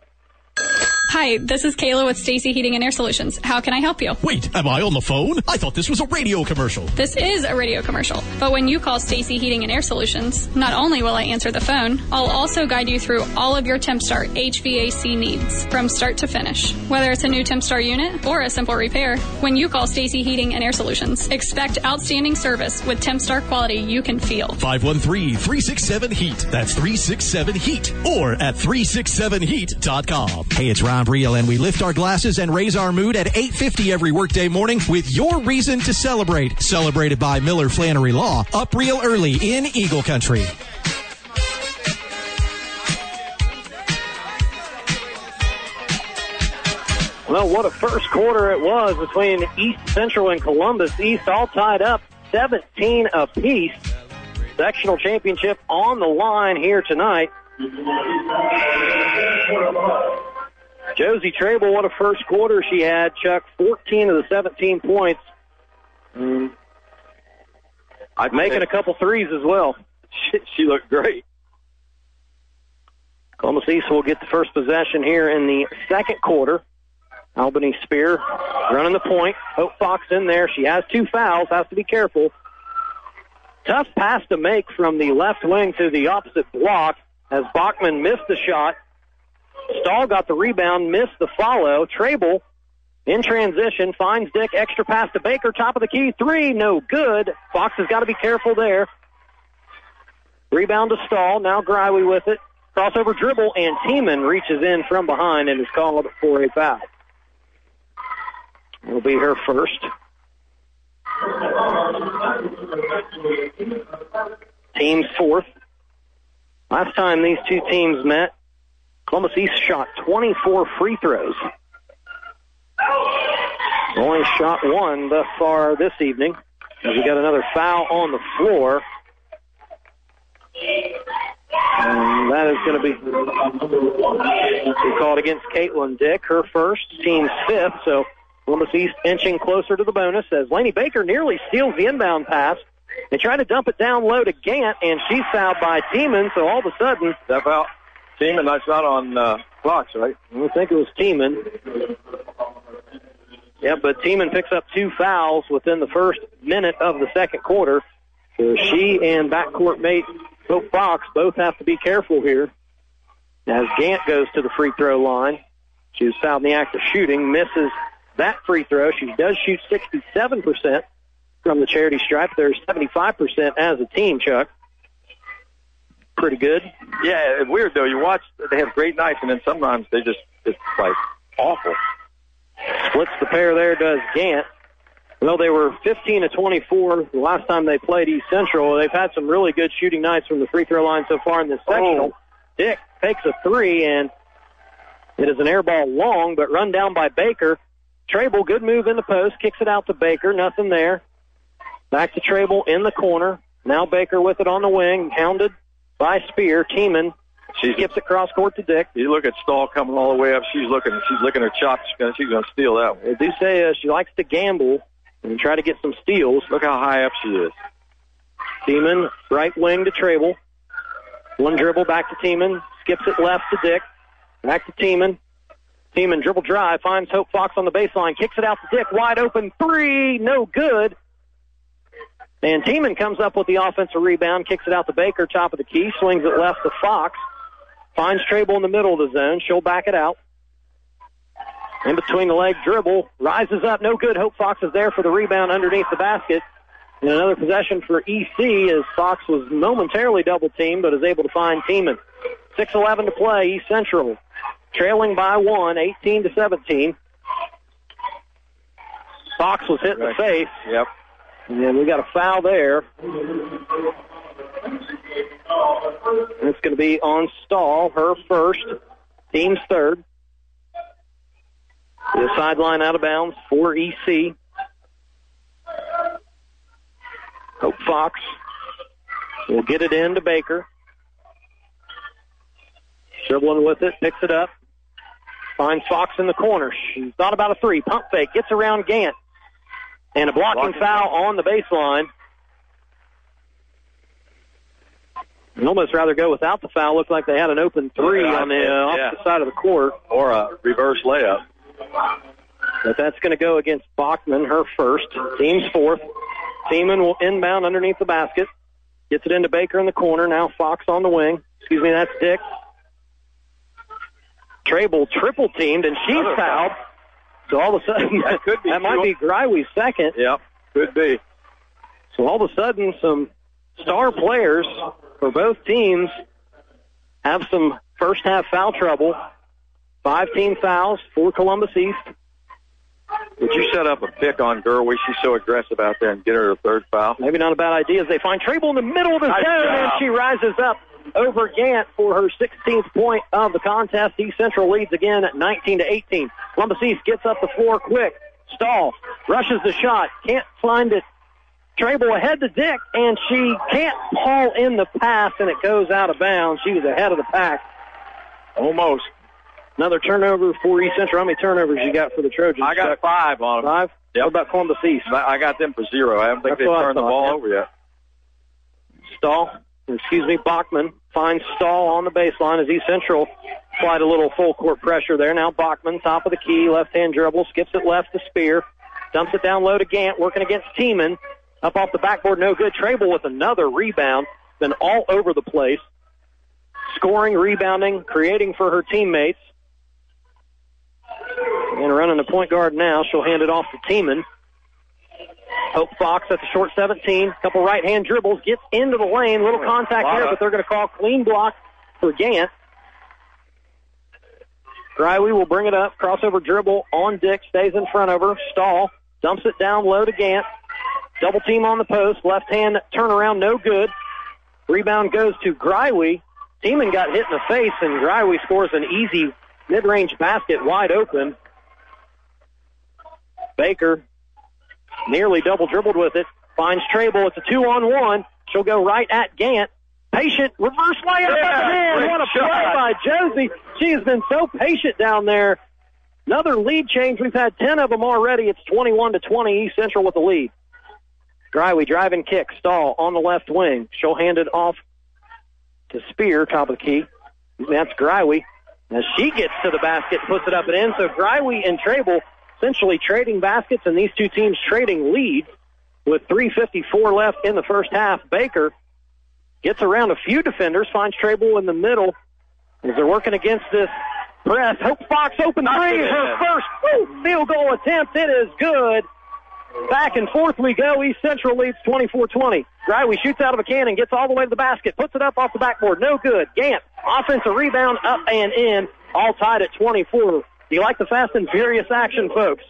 Hi, this is Kayla with Stacy Heating and Air Solutions. How can I help you? Wait, am I on the phone? I thought this was a radio commercial. This is a radio commercial, but when you call Stacy Heating and Air Solutions, not only will I answer the phone, I'll also guide you through all of your TempStar HVAC needs from start to finish. Whether it's a new TempStar unit or a simple repair, when you call Stacy Heating and Air Solutions, expect outstanding service with TempStar quality you can feel. 513-367-HEAT. That's 367-HEAT. Or at 367heat.com. Hey, it's Ron Briel, and we lift our glasses and raise our mood at 8.50 every workday morning with your reason to celebrate. Celebrated by Miller Flannery Law. Up real early in Eagle Country. Well, what a first quarter it was between East Central and Columbus. East all tied up 17 apiece. Sectional championship on the line here tonight. Josie Trabel, what a first quarter she had. Chuck, 14 of the 17 points. Mm, I'd making a couple threes as well. She, she looked great. Columbus East will get the first possession here in the second quarter. Albany Spear running the point. Hope Fox in there. She has two fouls, has to be careful. Tough pass to make from the left wing to the opposite block as Bachman missed the shot. Stahl got the rebound, missed the follow. Trabel in transition finds Dick. Extra pass to Baker. Top of the key. Three. No good. Fox has got to be careful there. Rebound to Stahl. Now Greiwe with it. Crossover dribble, and Tiemann reaches in from behind and is called for a foul. will be her first. Team's fourth. Last time these two teams met, Columbus East shot 24 free throws. Only shot one thus far this evening. As we got another foul on the floor. And that is going to be, called against Caitlyn Dick, her first, team's fifth. So Columbus East inching closer to the bonus as Laney Baker nearly steals the inbound pass. They try to dump it down low to Gant, and she's fouled by Tiemann. So all of a sudden, That foul. Tiemann, that's not on uh, Fox, right? I think it was Tiemann. Yeah, but Tiemann picks up two fouls within the first minute of the second quarter. So she and backcourt mate Hope Fox both have to be careful here. As Gant goes to the free throw line, she was fouled in the act of shooting, misses that free throw. She does shoot 67% from the charity stripe. There's 75% as a team, Chuck. Pretty good. Yeah, it's weird though. You watch, they have great nights, and then sometimes they just it's like awful. Splits the pair there, does Gant. Well, they were 15 to 24 the last time they played East Central. They've had some really good shooting nights from the free throw line so far in this sectional. Oh. Dick takes a three, and it is an air ball long, but run down by Baker. Trabel, good move in the post, kicks it out to Baker, nothing there. Back to Trabel in the corner. Now Baker with it on the wing, hounded by Spear. Tiemann she skips it cross court to Dick. You look at Stahl coming all the way up. She's looking. She's licking her chops. She's gonna, she's gonna steal that one. They do say uh, she likes to gamble and try to get some steals. Look how high up she is. Tiemann, right wing to Trabel. One dribble back to Tiemann. Skips it left to Dick. Back to Tiemann. Tiemann dribble drive. Finds Hope Fox on the baseline. Kicks it out to Dick. Wide open three. No good. And Tiemann comes up with the offensive rebound. Kicks it out to Baker. Top of the key. Swings it left to Fox. Finds Trabel in the middle of the zone. She'll back it out. In between the leg dribble. Rises up. No good. Hope Fox is there for the rebound underneath the basket. And another possession for EC as Fox was momentarily double teamed, but is able to find Tiemann. 6-11 to play. East Central trailing by one, 18 to 17. Fox was hit in the face. Yep. And then we got a foul there. And it's going to be on Stahl, her first, team's third. The sideline out of bounds for EC. Hope Fox will get it in to Baker. Dribbling with it, picks it up. Finds Fox in the corner. She thought about a three. Pump fake. Gets around Gant. And a blocking, Blocking foul on the baseline. I'd almost rather go without the foul. Looked like they had an open three on the uh, yeah. opposite side of the court. Or a reverse layup. But that's going to go against Bachman, her first. Team's fourth. Tiemann will inbound underneath the basket. Gets it into Baker in the corner. Now Fox on the wing. Excuse me, that's Dick. Trabel triple teamed, and she's Another foul. So all of a sudden, That could be that might be Greiwe's second. Yep. Could be. So all of a sudden, some star players for both teams have some first half foul trouble. Five team fouls for Columbus East. Would you set up a pick on Greiwe? She's so aggressive out there and get her a third foul. Maybe not a bad idea as they find Trabel in the middle of the Nice zone, and she rises up over Gant for her 16th point of the contest. East Central leads again at 19 to 18. Columbus East gets up the floor quick. Stahl rushes the shot, can't find it. Trabel ahead to Dick, and she can't haul in the pass, and it goes out of bounds. She was ahead of the pack. Almost. Another turnover for East Central. How many turnovers you got for the Trojans? I got Chuck? five on them. five. Yep. What about Columbus East? I got them for zero. I don't think That's they what I turned the ball yeah. over yet. Stahl, excuse me, Bachman finds Stahl on the baseline as East Central applied a little full court pressure there. Now Bachman, top of the key, left hand dribble, skips it left to Spear, dumps it down low to Gant, working against Tiemann. Up off the backboard, no good. Trabel with another rebound, been all over the place. Scoring, rebounding, creating for her teammates. And running the point guard now, she'll hand it off to Tiemann. Hope Fox at the short 17. Couple right hand dribbles. Gets into the lane. Little contact there, but they're going to call clean block for Gant. Greiwe will bring it up. Crossover dribble on Dick. Stays in front of her. Stahl. Dumps it down low to Gant. Double team on the post. Left hand turnaround. No good. Rebound goes to Greiwe. Tiemann got hit in the face, and Greiwe scores an easy mid-range basket wide open. Baker nearly double dribbled with it. Finds Trabel. It's a two-on-one. She'll go right at Gant. Patient reverse layup Yeah, in. What a play by Josie. She has been so patient down there. Another lead change. We've had 10 of them already. It's 21 to 20. East Central with the lead. Greiwe driving kick. Stahl on the left wing. She'll hand it off to Spear, top of the key. That's Greiwe. As she gets to the basket, puts it up and in. So Greiwe and Trabel essentially trading baskets, and these two teams trading leads with 3.54 left in the first half. Baker gets around a few defenders, finds Trabel in the middle as they're working against this press. Hope Fox open three, her first woo, field goal attempt. It is good. Back and forth we go. East Central leads 24-20. Greiwe shoots out of a cannon, gets all the way to the basket, puts it up off the backboard. No good. Gant, offensive rebound, up and in, all tied at 24. Do you like the fast and furious action, folks?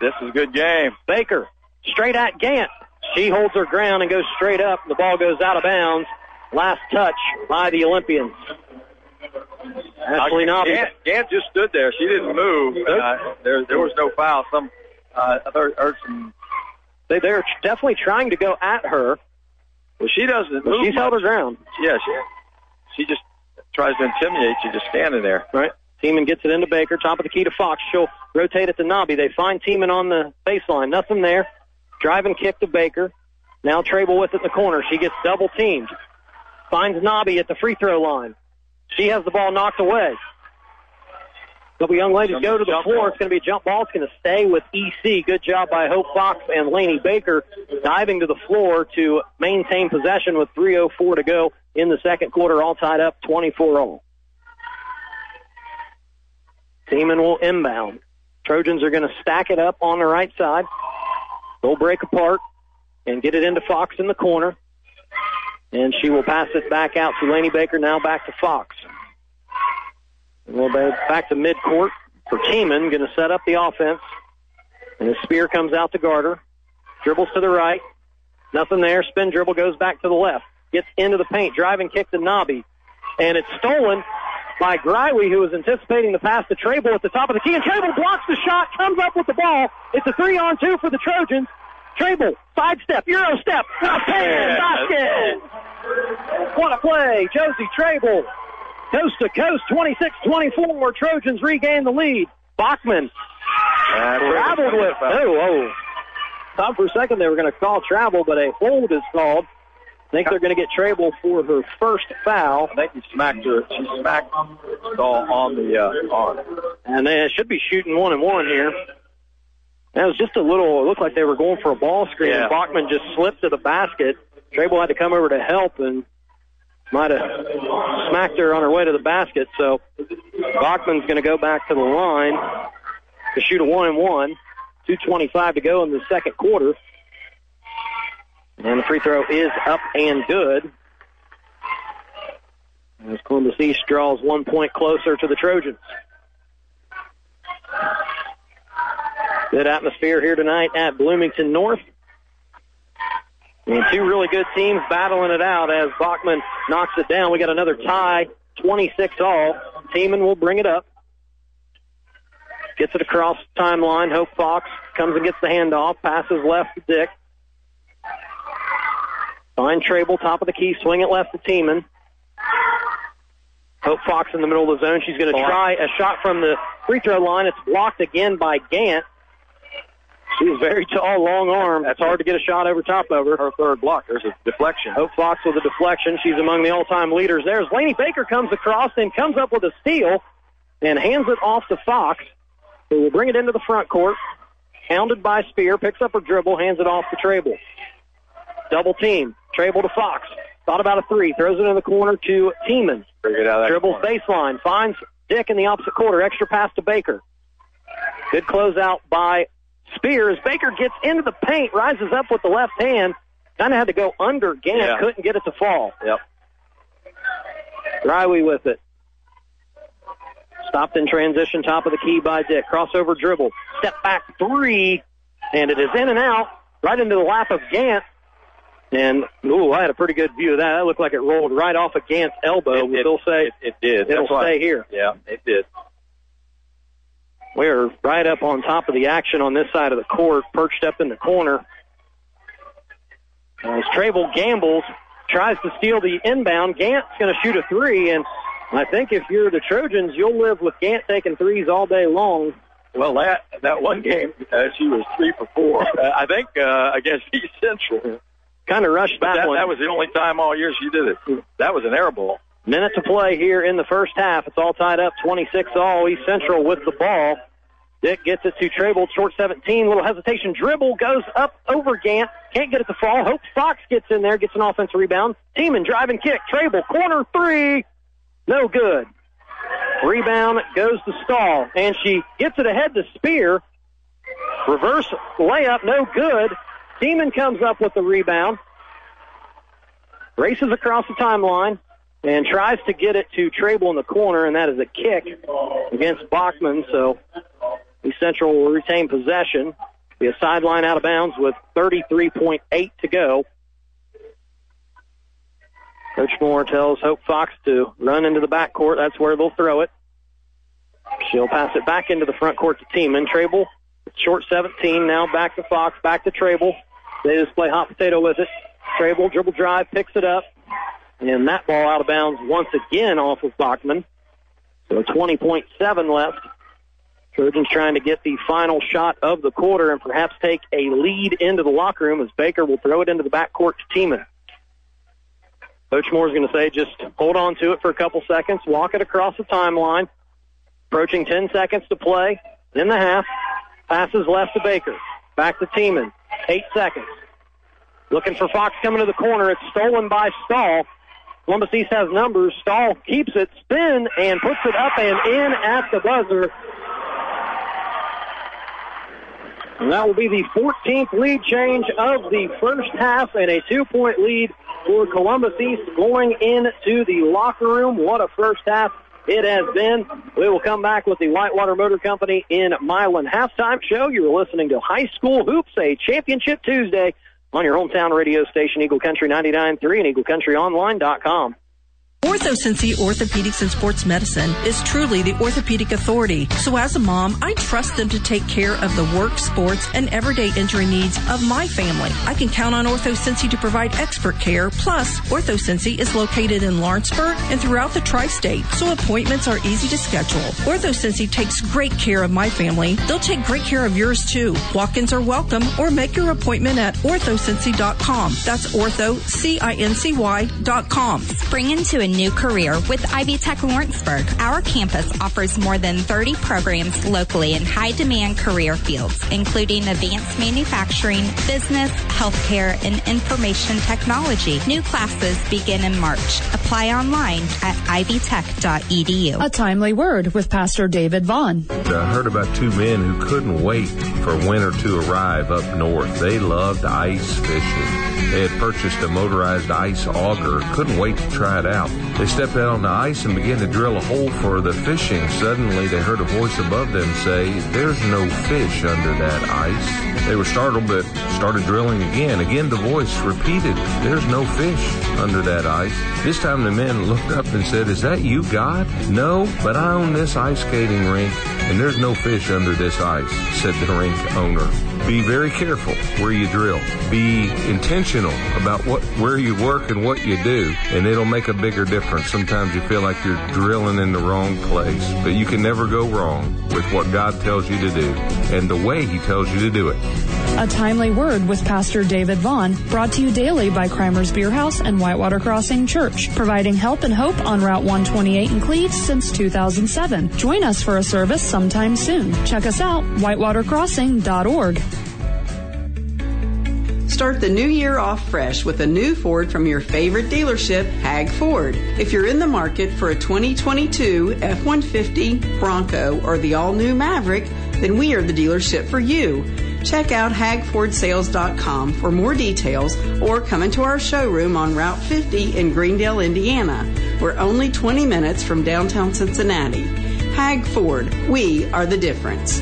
This is a good game. Baker, straight at Gant. She holds her ground and goes straight up. The ball goes out of bounds. Last touch by the Olympians. Ashley Nobby. Gant, Gant just stood there. She didn't move. Uh, there, there was no foul. Some, uh, I heard, heard some. They, they're definitely trying to go at her. Well, she doesn't move. she's held her ground. Yeah, she, she just tries to intimidate you, just standing there. Right. Tiemann gets it into Baker. Top of the key to Fox. She'll rotate it to Nobby. They find Tiemann on the baseline. Nothing there. Drive and kick to Baker. Now Trabel with it in the corner. She gets double teamed. Finds Nobby at the free throw line. She has the ball knocked away. Couple young ladies go to the floor. It's going to be a jump ball. It's going to stay with EC. Good job by Hope Fox and Laney Baker diving to the floor to maintain possession with 3.04 to go in the second quarter. All tied up 24 all. Tiemann will inbound. Trojans are going to stack it up on the right side. They'll break apart and get it into Fox in the corner. And she will pass it back out to Laney Baker, now back to Fox. We'll back to midcourt for Tiemann, going to set up the offense. And his spear comes out to Garter. Dribbles to the right. Nothing there. Spin dribble goes back to the left. Gets into the paint. Driving kick to Nobby. And it's stolen by Greiwe, who was anticipating the pass to Trabel at the top of the key. And Trabel blocks the shot, comes up with the ball. It's a three on two for the Trojans. Trabel, sidestep, Euro step, left hand, basket. What a play. Josie Trabel, coast to coast, 26-24. Trojans regain the lead. Bachman traveled with, oh, oh. Thought for a second they were going to call travel, but a hold is called. I think they're going to get Trabel for her first foul. I think he smacked her. She smacked Stahl on the uh, arm. And they should be shooting one and one here. That was just a little, it looked like they were going for a ball screen. Yeah. Bachman just slipped to the basket. Trabel had to come over to help and might have smacked her on her way to the basket. So Bachman's going to go back to the line to shoot a one and one. 2.25 to go in the second quarter. And the free throw is up and good. As Columbus East draws one point closer to the Trojans. Good atmosphere here tonight at Bloomington North. And two really good teams battling it out as Bachman knocks it down. We got another tie, 26 all. Tiemann will bring it up. Gets it across the timeline. Hope Fox comes and gets the handoff. Passes left to Dick. Find Trabel, top of the key. Swing it left to Tiemann. Hope Fox in the middle of the zone. She's going to try a shot from the free throw line. It's blocked again by Gant. She's very tall, long arm. It's hard to get a shot over top of her. Her third block. There's a deflection. Hope Fox with a deflection. She's among the all-time leaders. There's Laney Baker comes across and comes up with a steal and hands it off to Fox, who will bring it into the front court. Hounded by Spear, picks up her dribble, hands it off to Trabel. Double team. Trabel to Fox. Thought about a three. Throws it in the corner to Tiemann. Bring it out of that Dribbles corner. baseline. Finds Dick in the opposite quarter. Extra pass to Baker. Good closeout by Spears. Baker gets into the paint, rises up with the left hand. Kind of had to go under Gant. Yeah. Couldn't get it to fall. Yep. Riley with it. Stopped in transition, top of the key by Dick. Crossover dribble. Step back three. And it is in and out, right into the lap of Gant. And, ooh, I had a pretty good view of that. That looked like it rolled right off of Gant's elbow. It- we'll say It, it did. it'll That's why- stay here. Yeah, it did. We're right up on top of the action on this side of the court, perched up in the corner. As Trabel gambles, tries to steal the inbound. Gant's going to shoot a three, and I think if you're the Trojans, you'll live with Gant taking threes all day long. Well, that that one game, uh, she was three for four. Uh, I think uh, against East Central. Kind of rushed that, that, one. that was the only time all year she did it. That was an air ball. Minute to play here in the first half. It's all tied up, 26 all. East Central with the ball. Dick gets it to Trabel, short 17. Little hesitation. Dribble goes up over Gant. Can't get it to fall. Hope Fox gets in there, gets an offensive rebound. Tiemann driving kick. Trabel, corner three. No good. Rebound goes to Stahl, and she gets it ahead to Spear. Reverse layup, no good. Tiemann comes up with the rebound. Races across the timeline and tries to get it to Trabel in the corner, and that is a kick against Bachman. So East Central will retain possession. Be a sideline out of bounds with 33.8 to go. Coach Moore tells Hope Fox to run into the backcourt. That's where they'll throw it. She'll pass it back into the front court to Tiemann. Trabel, short 17, now back to Fox, back to Trabel. They just play hot potato with it. Trabel, dribble drive, picks it up. And that ball out of bounds once again off of Bachman. So 20.7 left. Trojans trying to get the final shot of the quarter and perhaps take a lead into the locker room as Baker will throw it into the backcourt to Tiemann. Coach Moore's going to say just hold on to it for a couple seconds, walk it across the timeline. Approaching 10 seconds to play in the half. Passes left to Baker. Back to Tiemann. Eight seconds. Looking for Fox coming to the corner. It's stolen by Stahl. Columbus East has numbers. Stahl keeps it, spin, and puts it up and in at the buzzer. And that will be the 14th lead change of the first half and a two-point lead for Columbus East going into the locker room. What a first half it has been. We will come back with the Whitewater Motor Company in Milan halftime show. You're listening to High School Hoops, a championship Tuesday on your hometown radio station, Eagle Country 99.3 and EagleCountryOnline.com. OrthoCincy Orthopedics and Sports Medicine is truly the orthopedic authority. So as a mom, I trust them to take care of the work, sports, and everyday injury needs of my family. I can count on OrthoCincy to provide expert care. Plus, OrthoCincy is located in Lawrenceburg and throughout the tri-state, so appointments are easy to schedule. OrthoCincy takes great care of my family. They'll take great care of yours too. Walk-ins are welcome or make your appointment at orthocincy.com. That's ortho. Spring into a new career with Ivy Tech Lawrenceburg. Our campus offers more than 30 programs locally in high demand career fields, including advanced manufacturing, business, healthcare, and information technology. New classes begin in March. Apply online at ivytech.edu. A timely word with Pastor David Vaughn. I heard about two men who couldn't wait for winter to arrive up north. They loved ice fishing. They had purchased a motorized ice auger, couldn't wait to try it out. They stepped out on the ice and began to drill a hole for the fishing. Suddenly they heard a voice above them say, There's no fish under that ice. They were startled but started drilling again. Again the voice repeated, There's no fish under that ice. This time the men looked up and said, Is that you, God? No, but I own this ice skating rink and there's no fish under this ice, said the rink owner. Be very careful where you drill. Be intentional about what where you work and what you do, and it'll make a bigger difference. Sometimes you feel like you're drilling in the wrong place, but you can never go wrong with what God tells you to do and the way He tells you to do it. A timely word with Pastor David Vaughn, brought to you daily by Crimer's Beer House and Whitewater Crossing Church, providing help and hope on Route 128 in Cleves since 2007. Join us for a service sometime soon. Check us out, whitewatercrossing.org. Start the new year off fresh with a new Ford from your favorite dealership, Hag Ford. If you're in the market for a 2022 F-150, Bronco, or the all-new Maverick, then we are the dealership for you. Check out hagfordsales.com for more details or come into our showroom on Route 50 in Greendale, Indiana. We're only 20 minutes from downtown Cincinnati. Hag Ford. We are the difference.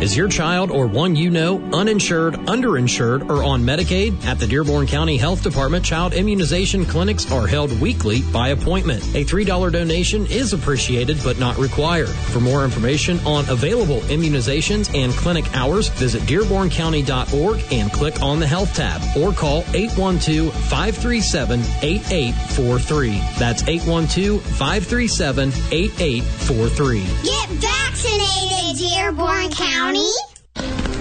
Is your child or one you know uninsured, underinsured, or on Medicaid? At the Dearborn County Health Department, child immunization clinics are held weekly by appointment. A $3 donation is appreciated but not required. For more information on available immunizations and clinic hours, visit dearborncounty.org and click on the Health tab or call 812-537-8843. That's 812-537-8843. Get vaccinated, Dearborn County.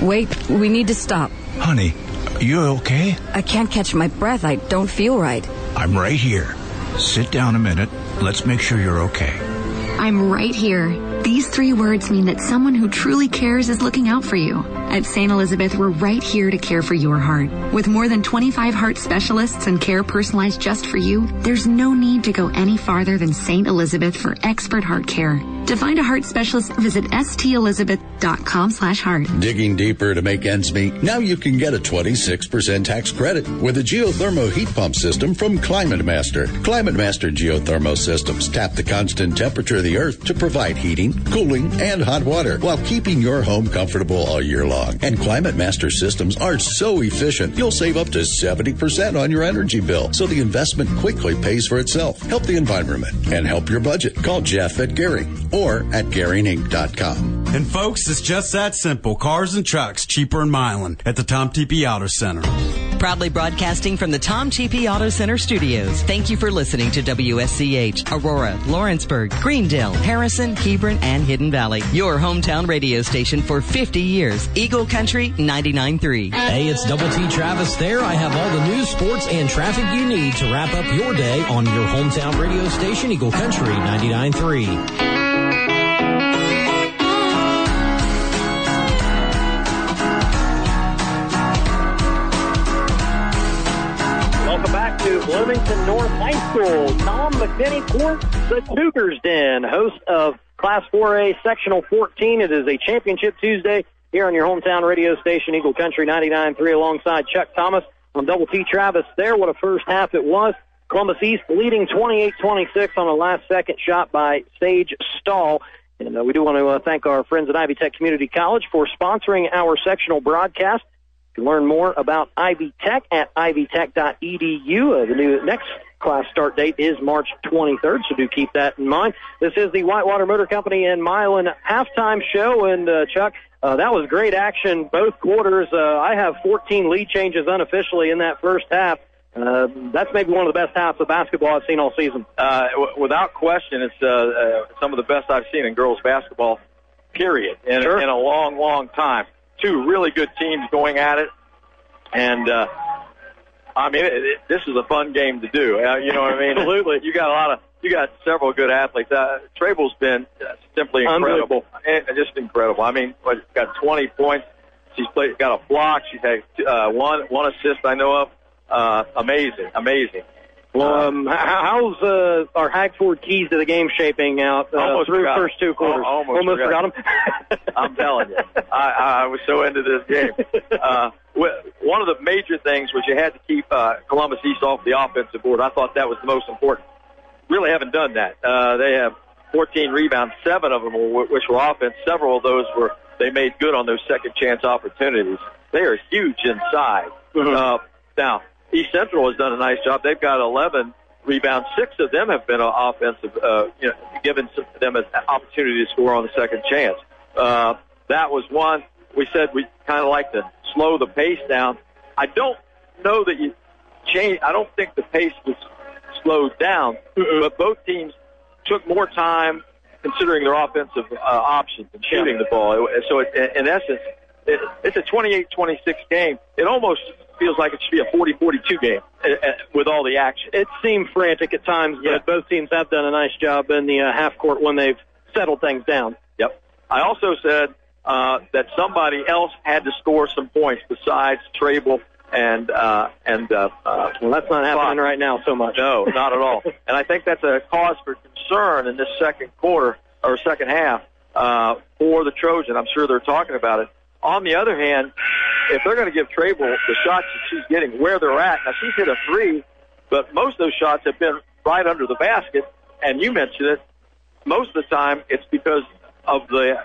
Wait, we need to stop. Honey, you okay? I can't catch my breath. I don't feel right. I'm right here. Sit down a minute. Let's make sure you're okay. I'm right here. These three words mean that someone who truly cares is looking out for you. At St. Elizabeth, we're right here to care for your heart. With more than 25 heart specialists and care personalized just for you, there's no need to go any farther than St. Elizabeth for expert heart care. To find a heart specialist, visit stelizabeth.com slash heart. Digging deeper to make ends meet? Now you can get a 26% tax credit with a geothermal heat pump system from Climate Master. Climate Master geothermal systems tap the constant temperature of the earth to provide heating, cooling, and hot water while keeping your home comfortable all year long. And Climate Master systems are so efficient, you'll save up to 70% on your energy bill. So the investment quickly pays for itself. Help the environment and help your budget. Call Jeff at Gary or at GaryInc.com. And folks, it's just that simple. Cars and trucks, cheaper in Milan at the Tom TP Auto Center. Proudly broadcasting from the Tom TP Auto Center studios. Thank you for listening to WSCH, Aurora, Lawrenceburg, Greendale, Harrison, Hebron, and Hidden Valley. Your hometown radio station for 50 years. Eagle Country 99.3. Hey, it's Double T Travis there. I have all the news, sports, and traffic you need to wrap up your day on your hometown radio station, Eagle Country 99.3. to Bloomington North High School. Tom McKinney Court, the Cougars Den, host of Class 4A Sectional 14. It is a championship Tuesday here on your hometown radio station, Eagle Country 99.3, alongside Chuck Thomas. I'm Double T Travis there. What a first half it was. Columbus East leading 28-26 on a last-second shot by Sage Stahl. And uh, we do want to uh, thank our friends at Ivy Tech Community College for sponsoring our sectional broadcast. You learn more about Ivy Tech at ivytech.edu. Uh, the new next class start date is March 23rd, so do keep that in mind. This is the Whitewater Motor Company and Milan halftime show, and uh, Chuck, uh, that was great action both quarters. Uh, I have 14 lead changes unofficially in that first half. Uh, that's maybe one of the best halves of basketball I've seen all season. Uh, w- without question, it's uh, uh, some of the best I've seen in girls basketball, period, in, Sure. in a long, long time. Two really good teams going at it, and uh, I mean, it, it, this is a fun game to do. Uh, you know what I mean? Absolutely. You got a lot of, you got several good athletes. Uh, Trabel's been uh, simply incredible, and, and just incredible. I mean, what, got 20 points. She's played, got a block. She's had uh, one one assist I know of. Uh, amazing, amazing. Well, um, how's uh, our Hagford keys to the game shaping out uh, Almost through forgot. first two quarters? Al- almost forgot, forgot. them. I'm telling you, I, I was so into this game. Uh, one of the major things was you had to keep uh, Columbus East off the offensive board. I thought that was the most important. Really haven't done that. Uh, they have 14 rebounds, seven of them were, which were offense. Several of those were they made good on those second chance opportunities. They are huge inside. Uh, now East Central has done a nice job. They've got 11 rebounds. Six of them have been offensive, uh, you know, given them an opportunity to score on the second chance. Uh, that was one. We said we kind of like to slow the pace down. I don't know that you change. I don't think the pace was slowed down, but both teams took more time considering their offensive uh, options and shooting the ball. So, it, in essence, it, it's a 28-26 game. It almost feels like it should be a 40-42 game uh, uh, with all the action. It seemed frantic at times, but both teams have done a nice job in the uh, half court when they've settled things down. Yep. I also said uh, that somebody else had to score some points besides Trabel and uh, and uh, uh, well, that's not happening right now so much. No, not at all. and I think that's a cause for concern in this second quarter or second half uh, for the Trojan. I'm sure they're talking about it. On the other hand, if they're going to give Trabel the shots that she's getting where they're at, now she's hit a three, but most of those shots have been right under the basket. And you mentioned it, most of the time it's because of the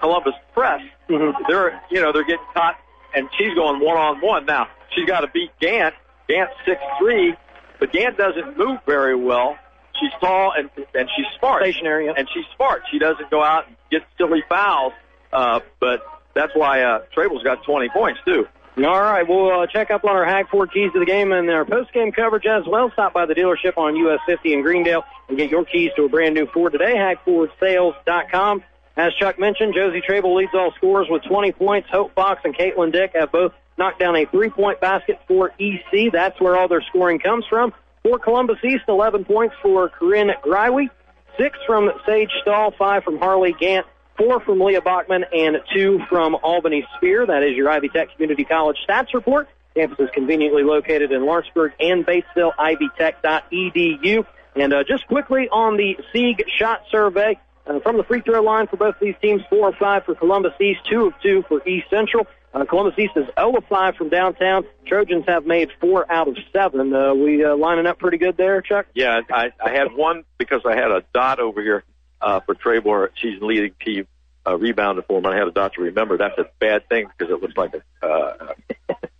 Columbus press. Mm-hmm. They're, you know, they're getting caught, and she's going one on one. Now she's got to beat Gant. Gant's six three, but Gant doesn't move very well. She's tall and and she's smart. Stationary, and she's smart. She doesn't go out and get silly fouls. Uh, but that's why uh, Trabel's got 20 points too. All right, we'll uh, check up on our Hag Ford keys to the game and our post-game coverage as well. Stop by the dealership on US 50 in Greendale and get your keys to a brand new Ford today. HagFordSales.com. As Chuck mentioned, Josie Trabel leads all scorers with 20 points. Hope Fox and Caitlyn Dick have both knocked down a three-point basket for EC. That's where all their scoring comes from. For Columbus East, 11 points for Corinne Greiwe, six from Sage Stahl, five from Harley Gant, four from Leah Bachman, and two from Albany Spear. That is your Ivy Tech Community College stats report. Campus is conveniently located in Lawrenceburg and Batesville, ivytech.edu. And uh, just quickly on the Sieg shot survey, uh, from the free throw line for both these teams, four of five for Columbus East, two of two for East Central. Uh, Columbus East is 0 of 5 from downtown. Trojans have made four out of seven. Uh, we uh, lining up pretty good there, Chuck. Yeah, I, I had one because I had a dot over here uh, for Trabel. She's leading team uh, rebounded for him. I had a dot to remember. That's a bad thing because it looks like a uh,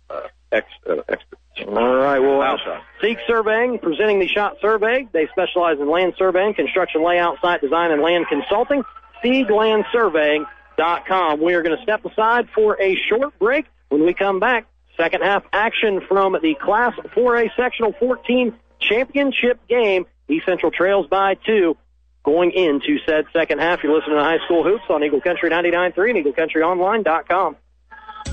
uh, X. Uh, X All right, well, shot. Seek Surveying presenting the shot survey. They specialize in land surveying, construction layout, site design, and land consulting. SiegLandSurveying.com. We are going to step aside for a short break. When we come back, second half action from the Class 4A Sectional 14 championship game. East Central trails by two going into said second half. You're listening to High School Hoops on Eagle Country 99.3 and EagleCountryOnline.com.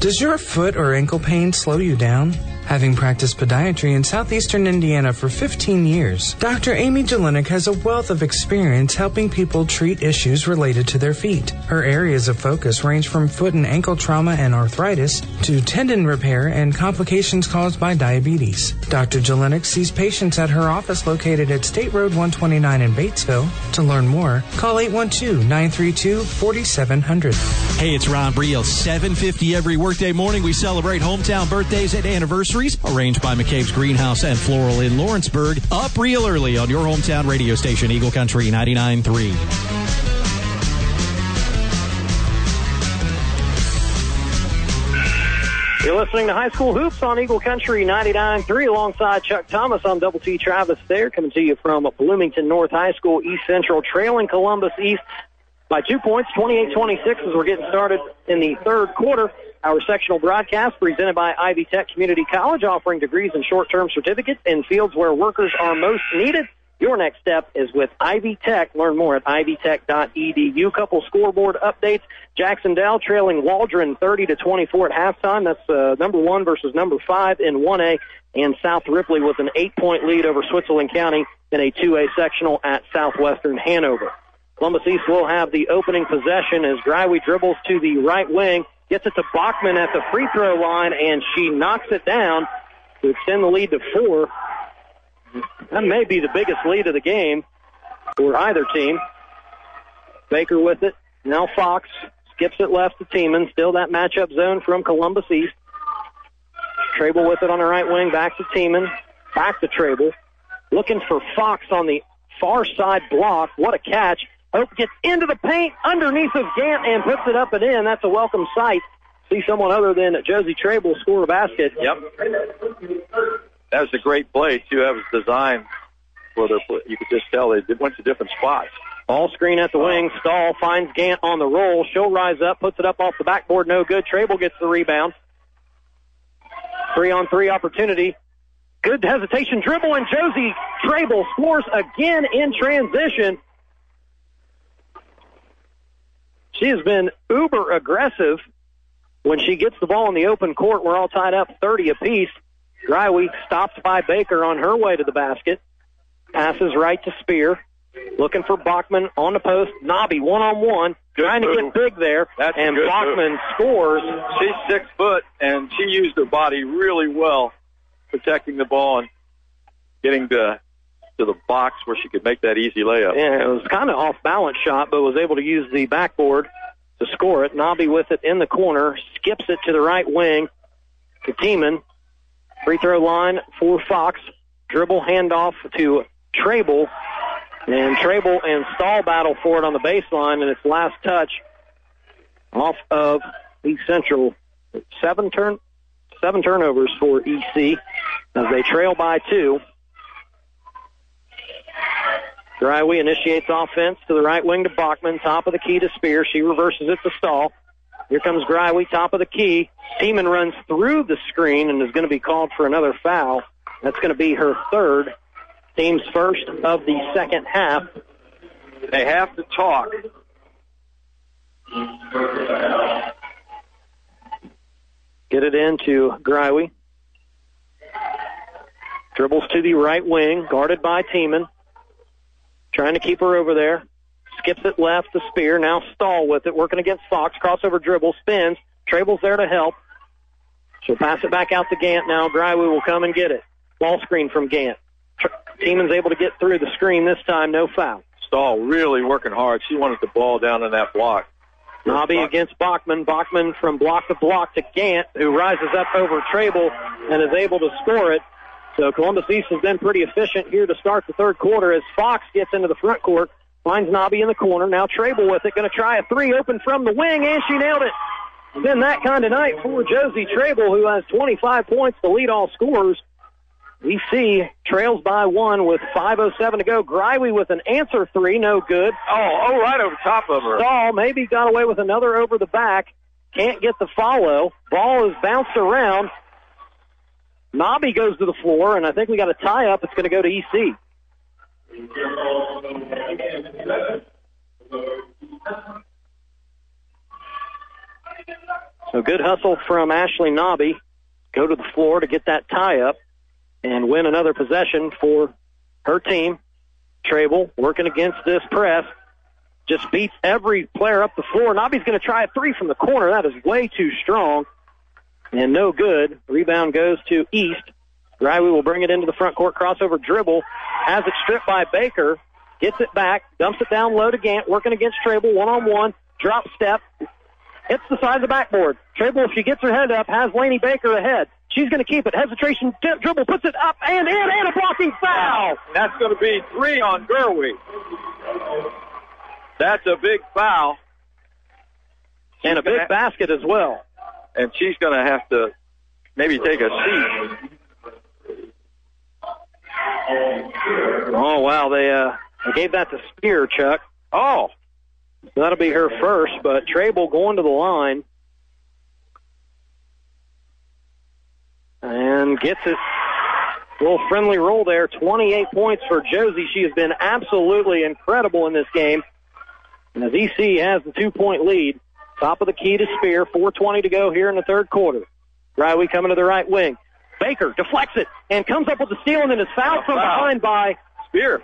Does your foot or ankle pain slow you down? Having practiced podiatry in southeastern Indiana for 15 years, Dr. Amy Jelenic has a wealth of experience helping people treat issues related to their feet. Her areas of focus range from foot and ankle trauma and arthritis to tendon repair and complications caused by diabetes. Dr. Jelenic sees patients at her office located at State Road 129 in Batesville. To learn more, call 812-932-4700. Hey, it's Ron Briel, 750 every workday morning. We celebrate hometown birthdays and anniversaries arranged by McCabe's Greenhouse and Floral in Lawrenceburg. Up real early on your hometown radio station, Eagle Country 99.3. You're listening to High School Hoops on Eagle Country 99.3 alongside Chuck Thomas. I'm Double T Travis there coming to you from Bloomington North High School, East Central, trailing Columbus East by two points, 28-26 as we're getting started in the third quarter. Our sectional broadcast presented by Ivy Tech Community College offering degrees and short-term certificates in fields where workers are most needed. Your next step is with Ivy Tech. Learn more at ivytech.edu. Couple scoreboard updates. Jackson trailing Waldron 30 to 24 at halftime. That's uh, number one versus number five in 1A. And South Ripley with an eight-point lead over Switzerland County in a 2A sectional at Southwestern Hanover. Columbus East will have the opening possession as Greiwe dribbles to the right wing, gets it to Bachman at the free throw line, and she knocks it down to extend the lead to four. That may be the biggest lead of the game for either team. Baker with it. Now Fox skips it left to Tiemann. Still that matchup zone from Columbus East. Trabel with it on the right wing. Back to Tiemann. Back to Trabel. Looking for Fox on the far side block. What a catch. Hope gets into the paint underneath of Gant and puts it up and in. That's a welcome sight. See someone other than Josie Trabel score a basket. Yep. That was a great play too. That was designed for the. You could just tell they went to different spots. Ball screen at the wing. Stahl finds Gant on the roll. She'll rise up, puts it up off the backboard. No good. Trabel gets the rebound. Three on three opportunity. Good hesitation dribble and Josie Trabel scores again in transition. She has been uber aggressive when she gets the ball in the open court. We're all tied up 30 apiece. Greiwe stopped by Baker on her way to the basket. Passes right to Spear. Looking for Bachman on the post. Nobby one on one. Trying to get big there. That's and Bachman move. scores. She's six foot and she used her body really well, protecting the ball and getting to to the box where she could make that easy layup. Yeah, it was kind of off balance shot, but was able to use the backboard to score it. Nobby with it in the corner, skips it to the right wing to Tiemann. Free throw line for Fox. Dribble handoff to Trabel. And Trabel and Stahl battle for it on the baseline, and its last touch off of East Central. Seven turn, seven turnovers for EC as they trail by two. Greiwe initiates offense to the right wing to Bachman, top of the key to Spear. She reverses it to Stahl. Here comes Greiwe, top of the key. Tiemann runs through the screen and is going to be called for another foul. That's going to be her third, team's first of the second half. They have to talk. Get it into Greiwe. Dribbles to the right wing, guarded by Tiemann. Trying to keep her over there. Skips it left the Spear. Now Stahl with it, working against Fox. Crossover dribble, spins. Trabel's there to help. She'll pass it back out to Gant now. Greiwe will come and get it. Ball screen from Gant. Tr- Tiemann's able to get through the screen this time. No foul. Stahl really working hard. She wanted the ball down in that block. Nobby against Bachman. Bachman from block to block to Gant, who rises up over Trabel and is able to score it. So Columbus East has been pretty efficient here to start the third quarter as Fox gets into the front court, finds Nobby in the corner. Now Trabel with it, going to try a three open from the wing, and she nailed it. Been that kind of night for Josie Trabel, who has 25 points to lead all scorers. We see trails by one with 5.07 to go. Greiwe with an answer three, no good. Oh, oh, right over top of her. Stahl maybe got away with another over the back. Can't get the follow. Ball is bounced around. Nobby goes to the floor, and I think we got a tie up. It's going to go to EC. So good hustle from Ashley Nobby. Go to the floor to get that tie up and win another possession for her team. Trabel working against this press. Just beats every player up the floor. Nobby's going to try a three from the corner. That is way too strong and no good. Rebound goes to East. Greiwe will bring it into the front court crossover dribble. Has it stripped by Baker. Gets it back. Dumps it down low to Gant. Working against Trabel one on one. Drop step. Hits the side of the backboard. Trabel, if she gets her head up, has Laney Baker ahead. She's going to keep it. Hesitation dip, dribble, puts it up and in, and a blocking foul. That's going to be three on Greiwe. That's a big foul. And a big basket as well. And she's going to have to maybe take a seat. Oh wow, they uh they gave that to Spear, Chuck. Oh, that'll be her first. But Trabel going to the line and gets it. Little friendly roll there. 28 points for Josie. She has been absolutely incredible in this game. And as EC has the two-point lead, top of the key to Spear. 4:20 to go here in the third quarter. Riley coming to the right wing. Baker deflects it and comes up with the steal and then is fouled from Foul. behind by Spear.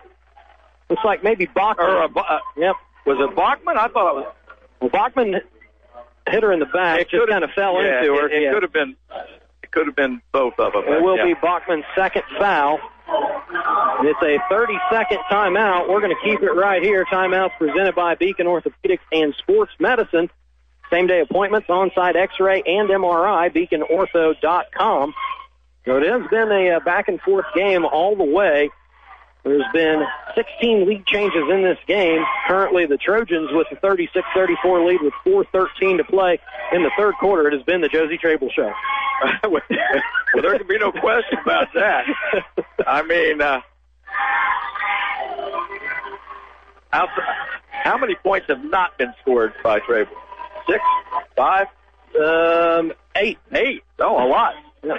Looks like maybe Bachman. Or, Ba- uh, yep. Was it Bachman? I thought it was. Well, Bachman hit her in the back. It just kind of fell yeah, into her. It, it Yeah. could have been. It could have been both of them. It will yeah. be Bachman's second foul. It's a 30 second timeout. We're going to keep it right here. Timeouts presented by Beacon Orthopedics and Sports Medicine. Same day appointments, on site x ray and MRI, beaconortho.com. So it has been a uh, back and forth game all the way. There's been 16 lead changes in this game. Currently, the Trojans with a 36-34 lead with 4:13 to play in the third quarter. It has been the Josie Trabel show. well, there can be no question about that. I mean, uh, how many points have not been scored by Trabel? Six? Five? Um, eight. Eight. Oh, a lot.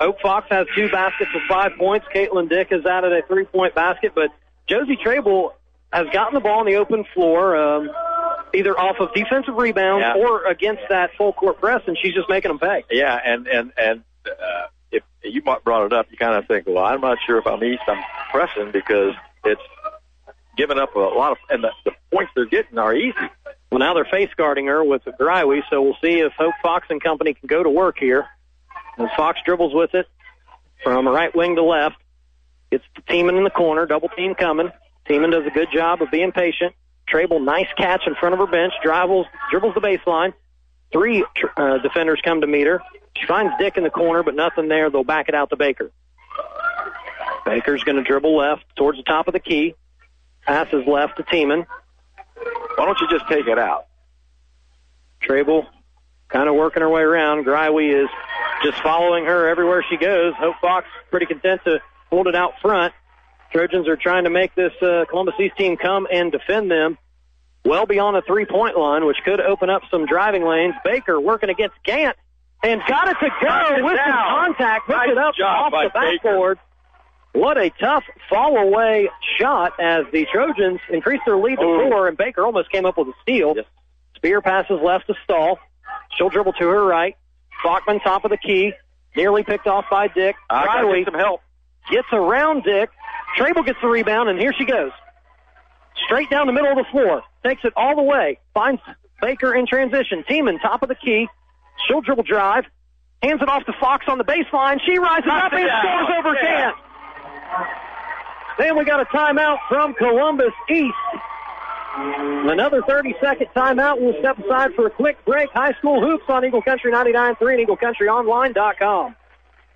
Hope Fox has two baskets for five points. Caitlyn Dick has added a three-point basket, but Josie Trabel has gotten the ball on the open floor, um, either off of defensive rebounds Yeah. or against that full court press, and she's just making them pay. Yeah, and and and uh, if you brought it up, you kind of think, well, I'm not sure if I'm East, I'm pressing because it's giving up a lot of, and the, the points they're getting are easy. Well, now they're face guarding her with Greiwe, so we'll see if Hope Fox and company can go to work here. As Fox dribbles with it from right wing to left, gets Tiemann in the corner, double team coming. Tiemann does a good job of being patient. Trabel, nice catch in front of her bench, dribbles, dribbles the baseline. Three uh, defenders come to meet her. She finds Dick in the corner, but nothing there. They'll back it out to Baker. Baker's going to dribble left towards the top of the key. Passes left to Tiemann. Why don't you just take it out? Trabel kind of working her way around. Greiwe is just following her everywhere she goes. Hope Fox pretty content to hold it out front. Trojans are trying to make this uh, Columbus East team come and defend them well beyond the three point line, which could open up some driving lanes. Baker working against Gant and got it to go with some contact, puts it up off the backboard. What a tough fall away shot as the Trojans increased their lead to oh. four, and Baker almost came up with a steal. Spear passes left to Stahl. She'll dribble to her right. Bachman top of the key, nearly picked off by Dick. I gotta Riley get some help. gets around Dick. Trabel gets the rebound, and here she goes. Straight down the middle of the floor. Takes it all the way. Finds Baker in transition. Tiemann, top of the key. She'll dribble drive. Hands it off to Fox on the baseline. She rises up and down. scores over Yeah. Then we got a timeout from Columbus East. Another 30 second timeout. We'll step aside for a quick break. High school hoops on Eagle Country 99.3 and EagleCountryOnline.com.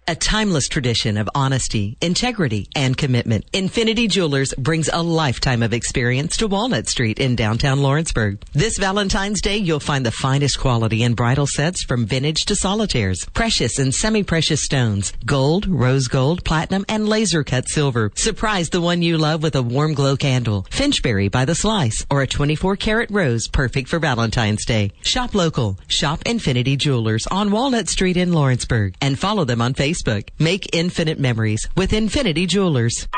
A timeless tradition of honesty, integrity, and commitment. Infinity Jewelers brings a lifetime of experience to Walnut Street in downtown Lawrenceburg. This Valentine's Day, you'll find the finest quality in bridal sets from vintage to solitaires, precious and semi-precious stones, gold, rose gold, platinum, and laser cut silver. Surprise the one you love with a warm glow candle, Finchberry by the slice, or a 24 karat rose perfect for Valentine's Day. Shop local. Shop Infinity Jewelers on Walnut Street in Lawrenceburg and follow them on Facebook. Make infinite memories with Infinity Jewelers.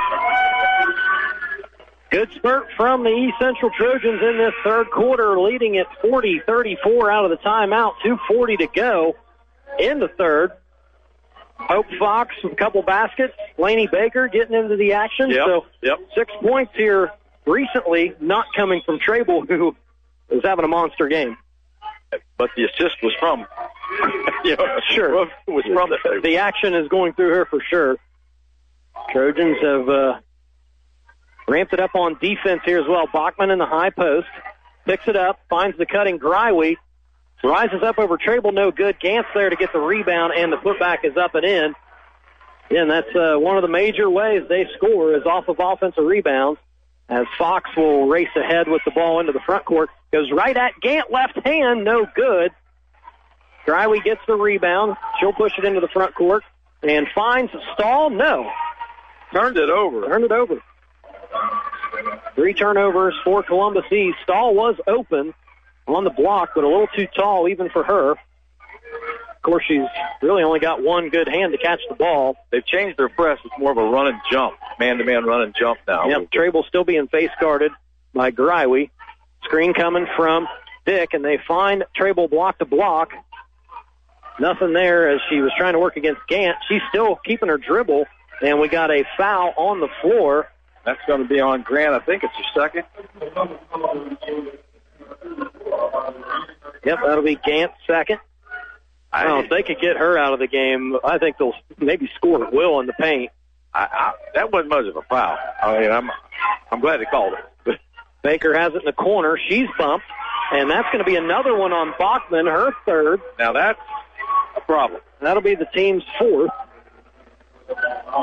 Good spurt from the East Central Trojans in this third quarter, leading at 40-34 out of the timeout. 2.40 to go in the third. Hope Fox with a couple baskets. Laney Baker getting into the action. Yep, So yep. six points here recently, not coming from Trabel, who is having a monster game. But the assist was from, you know, Sure. was from the The action is going through her for sure. Trojans have uh, ramped it up on defense here as well. Bachman in the high post picks it up, finds the cutting Greiwe, rises up over Trabel, no good. Gant's there to get the rebound, and the putback is up and in. And that's uh, one of the major ways they score is off of offensive rebounds. As Fox will race ahead with the ball into the front court, goes right at Gant left hand, no good. Greiwe gets the rebound. She'll push it into the front court and finds Stahl. No. Turned it over. Turned it over. Three turnovers for Columbus East. Stahl was open on the block, but a little too tall even for her. Of course, she's really only got one good hand to catch the ball. They've changed their press. It's more of a run and jump, man-to-man run and jump now. Yep, Trabel still being face guarded by Greiwe. Screen coming from Dick, and they find Trabel block to block. Nothing there as she was trying to work against Gant. She's still keeping her dribble, and we got a foul on the floor. That's going to be on Grant. I think it's your second. Yep, that'll be Gant's second. I don't if they could get her out of the game, I think they'll maybe score at will in the paint. I, I, that wasn't much of a foul. I mean, I'm I'm glad they called it. Baker has it in the corner. She's bumped, and that's going to be another one on Bachman, her third. Now that's a problem. That'll be the team's fourth.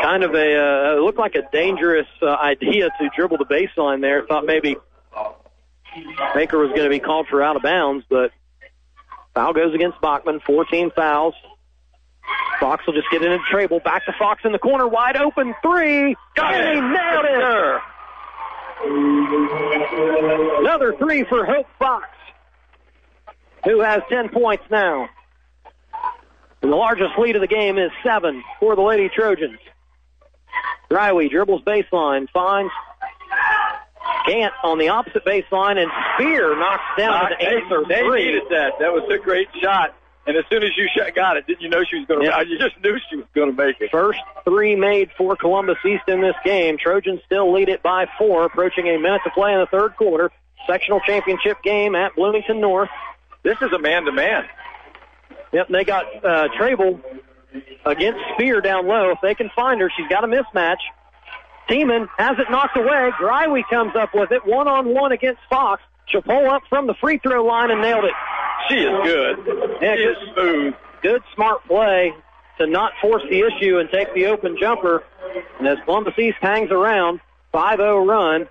Kind of a uh, looked like a dangerous uh, idea to dribble the baseline there. Thought maybe Baker was going to be called for out of bounds, but foul goes against Bachman. 14 fouls. Fox will just get into Trabel. Back to Fox in the corner, wide open three. Got and it. he nailed it. Another three for Hope Fox, who has 10 points now. And the largest lead of the game is seven for the Lady Trojans. Greiwe dribbles baseline, finds Gant on the opposite baseline, and Spear knocks down an they, answer they three. needed that. That was a great shot. And as soon as you shot, got it, didn't you know she was going to? Yeah. You just knew she was going to make it. First three made for Columbus East in this game. Trojans still lead it by four, approaching a minute to play in the third quarter. Sectional championship game at Bloomington North. This is a man-to-man. Yep, they got uh, Trabel against Spear down low. If they can find her, she's got a mismatch. Tiemann has it knocked away. Greiwe comes up with it one on one against Fox. She'll pull up from the free throw line and nailed it. She is good. Yeah, she is smooth. Good smart play to not force the issue and take the open jumper. And as Columbus East hangs around, 5-0 run.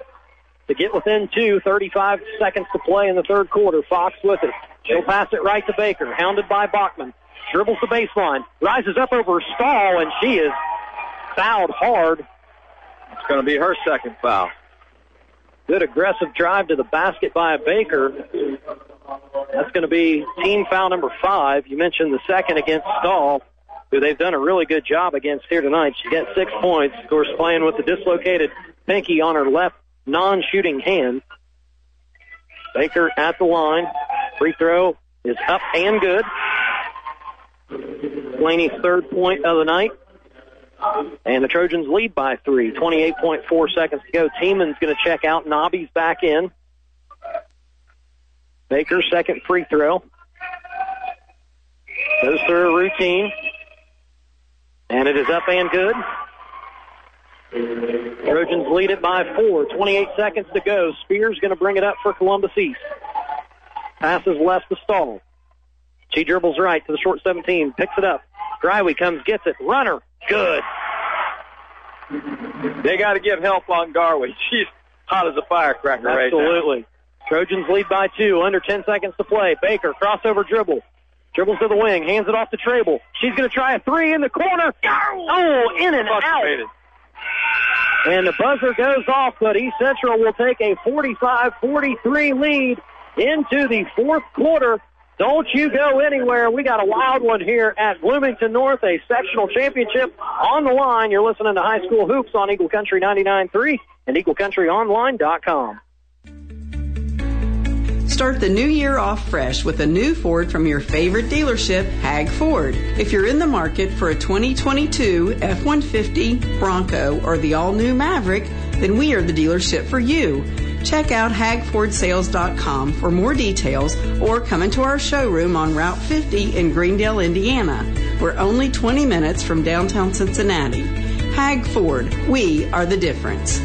to get within two. 35 seconds to play in the third quarter. Fox with it. She'll pass it right to Baker, hounded by Bachman. Dribbles the baseline, rises up over Stahl, and she is fouled hard. It's going to be her second foul. Good aggressive drive to the basket by Baker. That's going to be team foul number five. You mentioned the second against Stahl, who they've done a really good job against here tonight. She gets six points. Of course, playing with the dislocated pinky on her left non-shooting hand. Baker at the line. Free throw is up and good. Blaney's third point of the night. And the Trojans lead by three. 28.4 seconds to go. Tiemann's going to check out. Nobby's back in. Baker, second free throw. Goes through a routine. And it is up and good. Trojans lead it by four. 28 seconds to go. Spears going to bring it up for Columbus East. Passes left to Stahl. She dribbles right to the short 17. Picks it up. Greiwe comes, gets it. Runner. Good. They got to give help on Greiwe. She's hot as a firecracker right now. Absolutely. Trojans lead by two. Under 10 seconds to play. Baker, crossover dribble. Dribbles to the wing. Hands it off to Trabel. She's going to try a three in the corner. Oh, in and out. And the buzzer goes off, but East Central will take a 45-43 lead into the fourth quarter. Don't you go anywhere. We got a wild one here at Bloomington North, a sectional championship on the line. You're listening to High School Hoops on Eagle Country 99.3 and EagleCountryOnline.com. Start the new year off fresh with a new Ford from your favorite dealership, Hag Ford. If you're in the market for a 2022 F-150, Bronco, or the all-new Maverick, then we are the dealership for you. Check out hagfordsales.com for more details or come into our showroom on Route 50 in Greendale, Indiana. We're only 20 minutes from downtown Cincinnati. Hag Ford, we are the difference.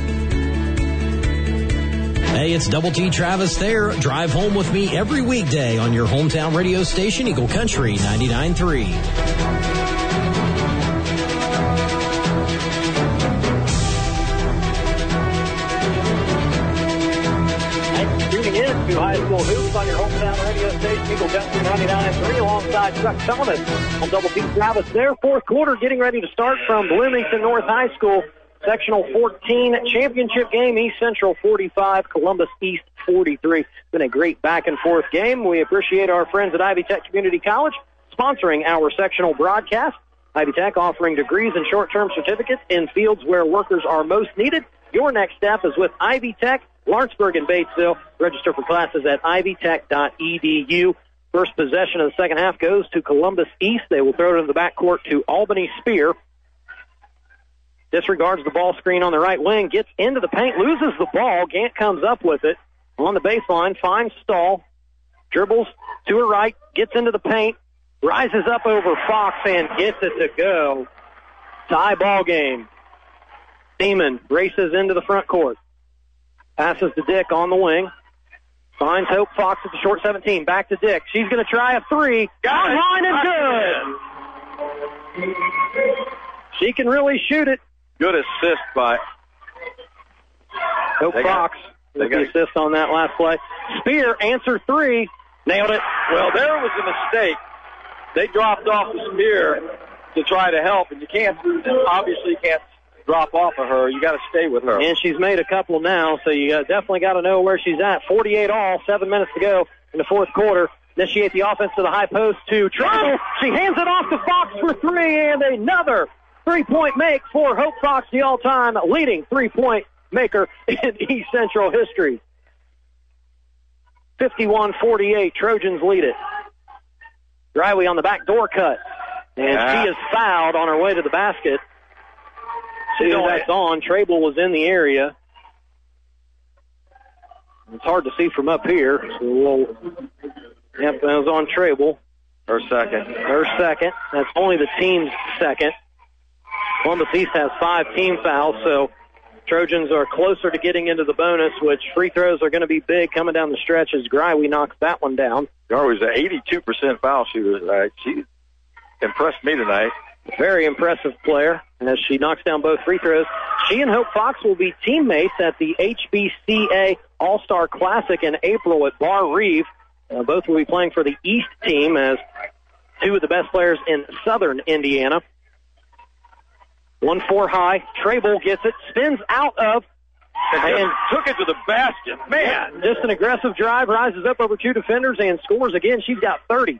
Hey, it's Double T Travis there. Drive home with me every weekday on your hometown radio station, Eagle Country 99.3. Tuning in to High School Hoops on your hometown radio station, Eagle Country 99.3 alongside Chuck Thomas on Double T Travis. Their fourth quarter getting ready to start from Bloomington North High School. Sectional 14 championship game, East Central 45, Columbus East 43. It's been a great back and forth game. We appreciate our friends at Ivy Tech Community College sponsoring our sectional broadcast. Ivy Tech offering degrees and short-term certificates in fields where workers are most needed. Your next step is with Ivy Tech, Lawrenceburg and Batesville. Register for classes at ivytech.edu. First possession of the second half goes to Columbus East. They will throw it in the backcourt to Albany Spear. Disregards the ball screen on the right wing, gets into the paint, loses the ball. Gant comes up with it on the baseline, finds Stahl, dribbles to her right, gets into the paint, rises up over Fox and gets it to go. Tie ball game. Seaman races into the front court. Passes to Dick on the wing. Finds Hope Fox at the short 17. Back to Dick. She's going to try a three. Got line and good. She can really shoot it. Good assist by Hope They got- Fox they with the got- assist on that last play. Spear answer three. Nailed it. Well, there was a mistake. They dropped off the spear to try to help, and you can't, obviously, you can't drop off of her. You got to stay with her. And she's made a couple now, so you definitely got to know where she's at. 48 all, seven minutes to go in the fourth quarter. Initiate the offense to the high post to Trouble. She hands it off to Fox for three, and another three-point make for Hope Fox, the all-time leading three-point maker in East Central history. 51-48, Trojans lead it. Greiwe on the back door cut, and she ah. is fouled on her way to the basket. See if that's on. Trabel was in the area. It's hard to see from up here. So we'll, yep, that was on Trabel. Her second. Her second. That's only the team's second. Columbus East has five team fouls, so Trojans are closer to getting into the bonus, which free throws are going to be big coming down the stretch as Greiwe knocks that one down. Greiwe's an 82% foul shooter tonight. She impressed me tonight. Very impressive player as she knocks down both free throws. She and Hope Fox will be teammates at the HBCA All-Star Classic in April at Barr-Reeve. Uh, both will be playing for the East team as two of the best players in southern Indiana. One four high. Trabel gets it, spins out of, and took it to the basket. Man, just an aggressive drive, rises up over two defenders and scores again. She's got 30.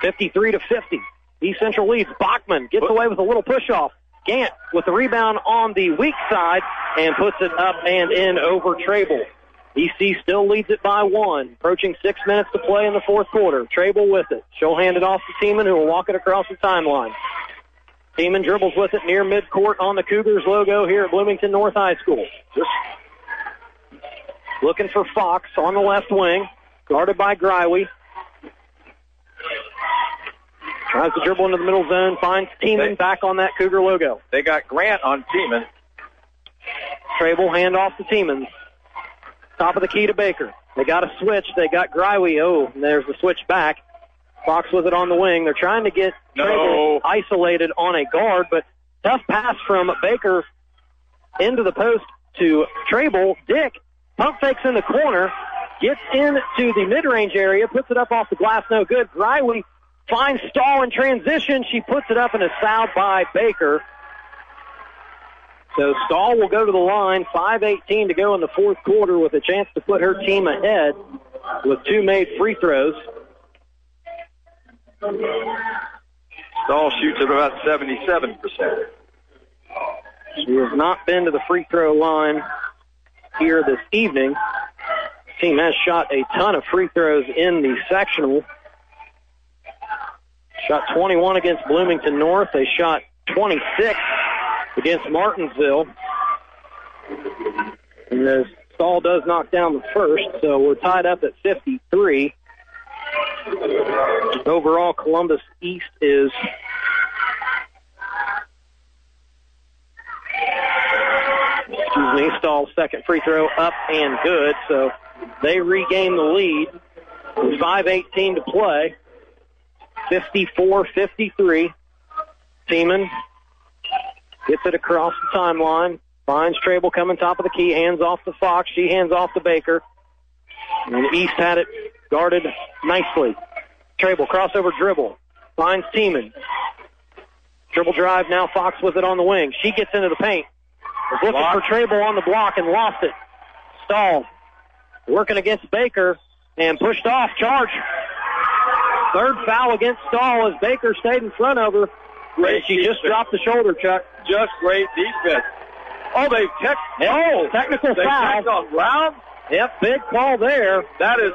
53 to 50. East Central leads. Bachman gets away with a little push off. Gant with the rebound on the weak side and puts it up and in over Trabel. EC still leads it by one. Approaching six minutes to play in the fourth quarter. Trabel with it. She'll hand it off to Tiemann, who will walk it across the timeline. Tiemann dribbles with it near midcourt on the Cougars logo here at Bloomington North High School. Just looking for Fox on the left wing, guarded by Greiwe. Tries to dribble into the middle zone, finds Tiemann back on that Cougar logo. They got Grant on Tiemann. Trabel hand off to Tiemann. Top of the key to Baker. They got a switch. They got Greiwe. Oh, there's the switch back. Fox with it on the wing. They're trying to get No. Isolated on a guard, but tough pass from Baker into the post to Trabel. Dick pump fakes in the corner, gets into the mid-range area, puts it up off the glass, no good. Greiwe finds Stahl in transition. She puts it up and is fouled by Baker. So Stahl will go to the line, 5.18 to go in the fourth quarter with a chance to put her team ahead with two made free throws. Stahl shoots at about 77%. She has not been to the free throw line here this evening. Team has shot a ton of free throws in the sectional. Shot 21 against Bloomington North. They shot 26 against Martinsville. And the Stahl does knock down the first, so we're tied up at 53. Overall, Columbus East is excuse me, Stahl's second free throw up and good, so they regain the lead. With 5.18 to play. 54-53. Seaman gets it across the timeline. Finds Trabel coming top of the key. Hands off to Fox. She hands off to Baker. And East had it guarded nicely. Trabel crossover dribble. Finds Tiemann. Dribble drive. Now Fox with it on the wing. She gets into the paint. Was looking for Trabel on the block and lost it. Stahl working against Baker and pushed off. Charge. Third foul against Stahl as Baker stayed in front of her. And she just dropped the shoulder, Chuck. Just great defense. Oh, they tech. Oh, technical they foul. on Brown. Yep, big call there. That is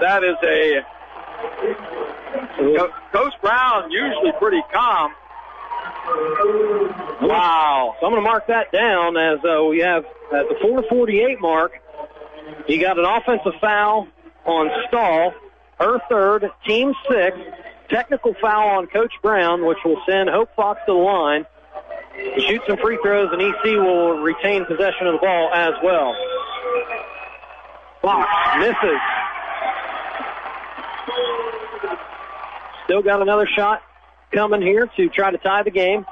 that is a Co- Coach Brown usually pretty calm. Wow. So I'm going to mark that down as uh, we have at the 448 mark. He got an offensive foul on Stahl, her third, team six. Technical foul on Coach Brown, which will send Hope Fox to the line. To shoot some free throws, and EC will retain possession of the ball as well. Fox misses. Still got another shot coming here to try to tie the game.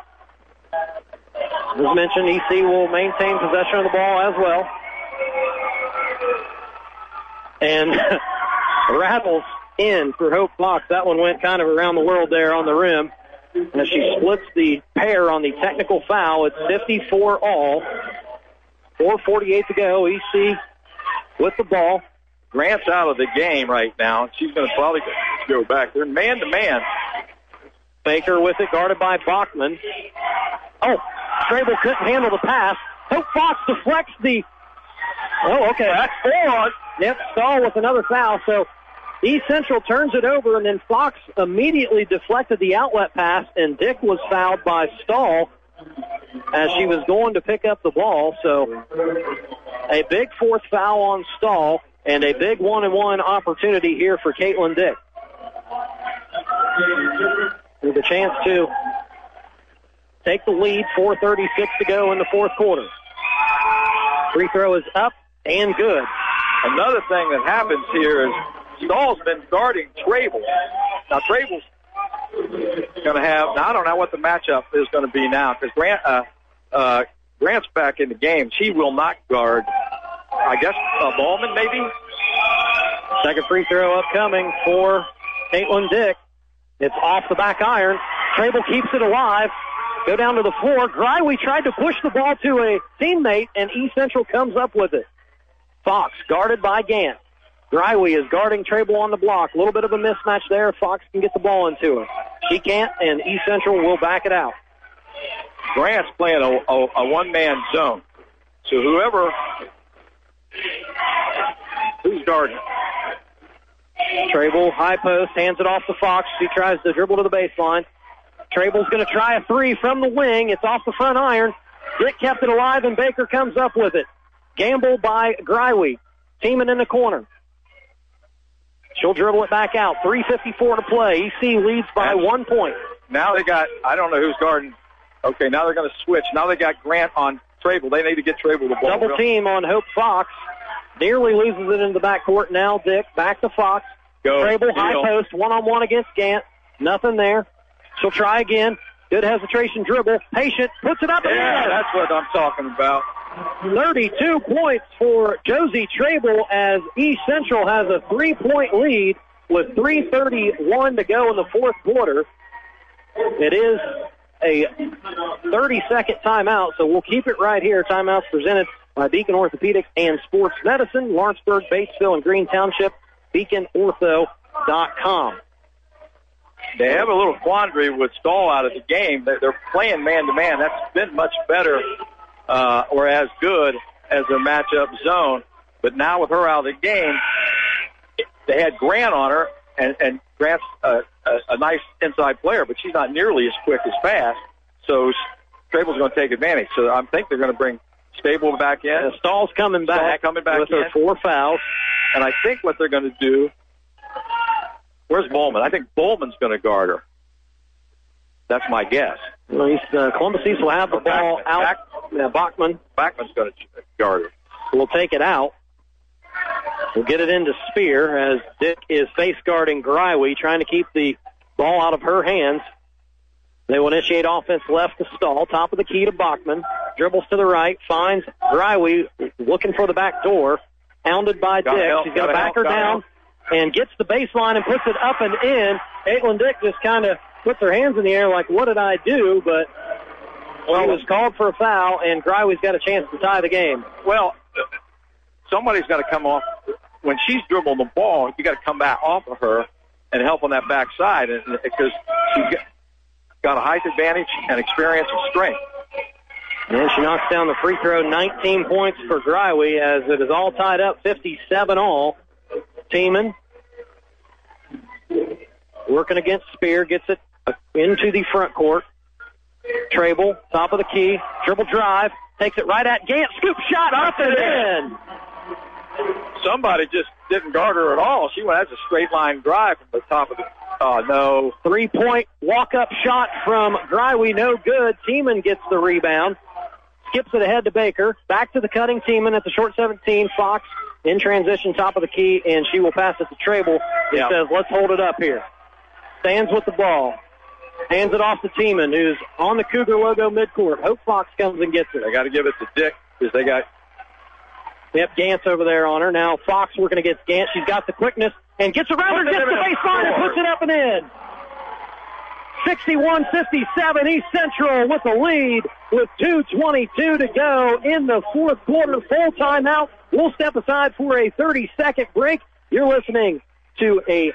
As mentioned, EC will maintain possession of the ball as well. And rattles in for Hope Fox. That one went kind of around the world there on the rim. As she splits the pair on the technical foul, it's 54 all. 4.48 to go. EC with the ball. Grant's out of the game right now. She's going to probably go back. They're man to man. Baker with it, guarded by Bachman. Oh, Strable couldn't handle the pass. Hope Fox deflects the. Oh, okay. That's four. Yep, Stahl with another foul. So East Central turns it over, and then Fox immediately deflected the outlet pass, and Dick was fouled by Stahl as she was going to pick up the ball. So a big fourth foul on Stahl, and a big one-and-one opportunity here for Caitlyn Dick. With a chance to take the lead, 4.36 to go in the fourth quarter. Free throw is up and good. Another thing that happens here is Stahl's been guarding Trabel. Now Trabel's going to have. Now I don't know what the matchup is going to be now because Grant uh, uh, Grant's back in the game. She will not guard. I guess uh, Ballman maybe. Second free throw upcoming for Caitlyn Dick. It's off the back iron. Trabel keeps it alive. Go down to the floor. Greiwe tried to push the ball to a teammate, and East Central comes up with it. Fox guarded by Gant. Greiwe is guarding Trabel on the block. A little bit of a mismatch there. Fox can get the ball into her. She can't, and East Central will back it out. Grant's playing a, a, a one-man zone. So whoever, who's guarding? Trabel, high post, hands it off to Fox. She tries to dribble to the baseline. Trabel's going to try a three from the wing. It's off the front iron. Dick kept it alive, and Baker comes up with it. Gamble by Greiwe. Tiemann in the corner. She'll dribble it back out. 3.54 to play. EC leads by one point. Now they got, I don't know who's guarding. Okay, now they're going to switch. Now they got Grant on Trabel. They need to get Trabel the ball. Double team on Hope Fox. Nearly loses it in the backcourt. Now Dick back to Fox. Go. Trabel high post, one on one against Gant. Nothing there. She'll try again. Good hesitation dribble. Patient puts it up. and Yeah, in. that's what I'm talking about. 32 points for Josie Trabel as East Central has a three point lead with 3.31 to go in the fourth quarter. It is a 30 second timeout, so we'll keep it right here. Timeouts presented by Beacon Orthopedics and Sports Medicine, Lawrenceburg, Batesville, and Green Township, beaconortho.com. They have a little quandary with Stahl out of the game. They- They're playing man to man. That's been much better uh, or as good as their matchup zone. But now with her out of the game, they had Grant on her, and, and Grant's a, a, a nice inside player, but she's not nearly as quick as fast. So Strable's going to take advantage. So I think they're going to bring Stable back in. Stahl's coming back, coming back with in. her four fouls. And I think what they're going to do. Where's Bowman? I think Bowman's going to guard her. That's my guess. Well, he's, uh, Columbus East will have the ball out. Bach- Yeah, Bachman Bachman's going to guard her. We'll take it out. We'll get it into Spear as Dick is face guarding Greiwe, trying to keep the ball out of her hands. They will initiate offense left to Stahl, top of the key to Bachman. Dribbles to the right, finds Greiwe looking for the back door. Hounded by Gotta Dick. help, She's going to back help, her down and gets the baseline and puts it up and in. Caitlyn Dick just kind of puts her hands in the air like, what did I do? But well, he was called for a foul, and Greiwe's got a chance to tie the game. Well, somebody's got to come off when she's dribbling the ball. You got to come back off of her and help on that backside, and because she's got- a height advantage and experience and strength. And she knocks down the free throw, 19 points for Greiwe as it is all tied up, 57 all. Tiemann working against Spear, gets it uh, into the front court. Trabel, top of the key, dribble drive, takes it right at Gant, scoop shot up and in. Somebody just didn't guard her at all. She went that's a straight line drive from the top of the. Oh no! Three point walk up shot from Greiwe, no good. Tiemann gets the rebound, skips it ahead to Baker, back to the cutting Tiemann at the short 17. Fox in transition, top of the key, and she will pass it to Trabel. It Yeah. says, let's hold it up here. Stands with the ball. Hands it off to Tiemann, who's on the Cougar logo midcourt. Hope Fox comes and gets it. They got to give it to Dick because they got Yep, Gant's over there on her. Now Fox working against Gant. She's got the quickness and gets around her, gets the baseline and puts it up and in. 61-57 East Central with the lead with 2.22 to go in the fourth quarter. Full timeout. We'll step aside for a 30-second break. You're listening to a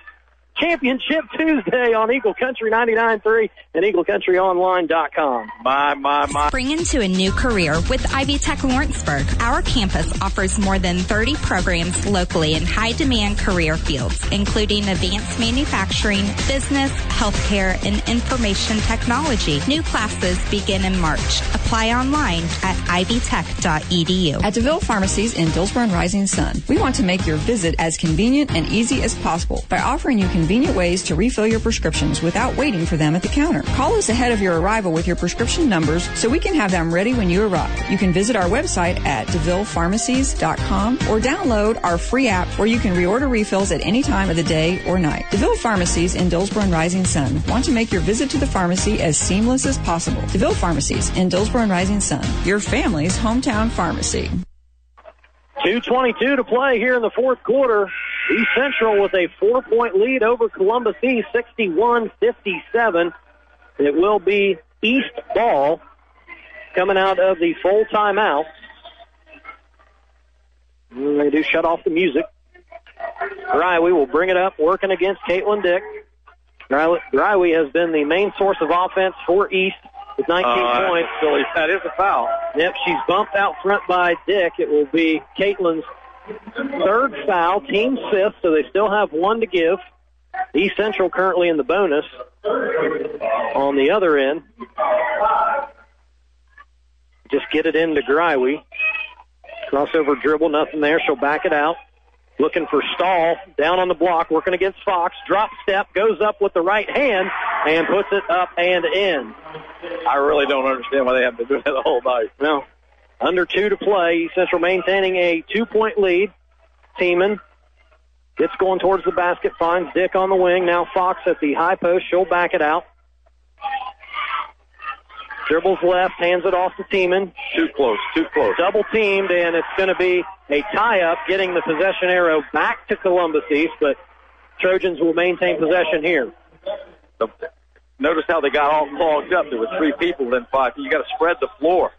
Championship Tuesday on Eagle Country 99.3 and EagleCountryOnline.com. my my my. Spring into a new career with Ivy Tech Lawrenceburg. Our campus offers more than 30 programs locally in high demand career fields, including advanced manufacturing, business, healthcare, and information technology. New classes begin in March. Apply online at ivytech.edu. At DeVille Pharmacies in Dillsboro and Rising Sun, we want to make your visit as convenient and easy as possible by offering you convenient convenient ways to refill your prescriptions without waiting for them at the counter. Call us ahead of your arrival with your prescription numbers so we can have them ready when you arrive. You can visit our website at DeVillePharmacies.com or download our free app where you can reorder refills at any time of the day or night. DeVille Pharmacies in Dillsboro and Rising Sun want to make your visit to the pharmacy as seamless as possible. DeVille Pharmacies in Dillsboro and Rising Sun, your family's hometown pharmacy. 2.22 to play here in the fourth quarter. East Central with a four point lead over Columbus East, 61 57. It will be East ball coming out of the full timeout. They do shut off the music. Greiwe will bring it up, working against Caitlyn Dick. Greiwe has been the main source of offense for East with 19 Uh, points. Billy, that is a foul. Yep, she's bumped out front by Dick. It will be Caitlyn's third foul, team fifth, so they still have one to give. East Central currently in the bonus. On the other end, just get it into Greiwe. Crossover dribble, nothing there. She'll back it out. Looking for Stahl down on the block, working against Fox. Drop step, goes up with the right hand and puts it up and in. I really don't understand why they have to do that the whole night. No. Under two to play. Central maintaining a two point lead. Tiemann gets going towards the basket, finds Dick on the wing. Now Fox at the high post. She'll back it out. Dribbles left, hands it off to Tiemann. Too close, too close. Double teamed, and it's going to be a tie up, getting the possession arrow back to Columbus East, but Trojans will maintain possession here. Notice how they got all clogged up. There were three people, then five. You got to spread the floor.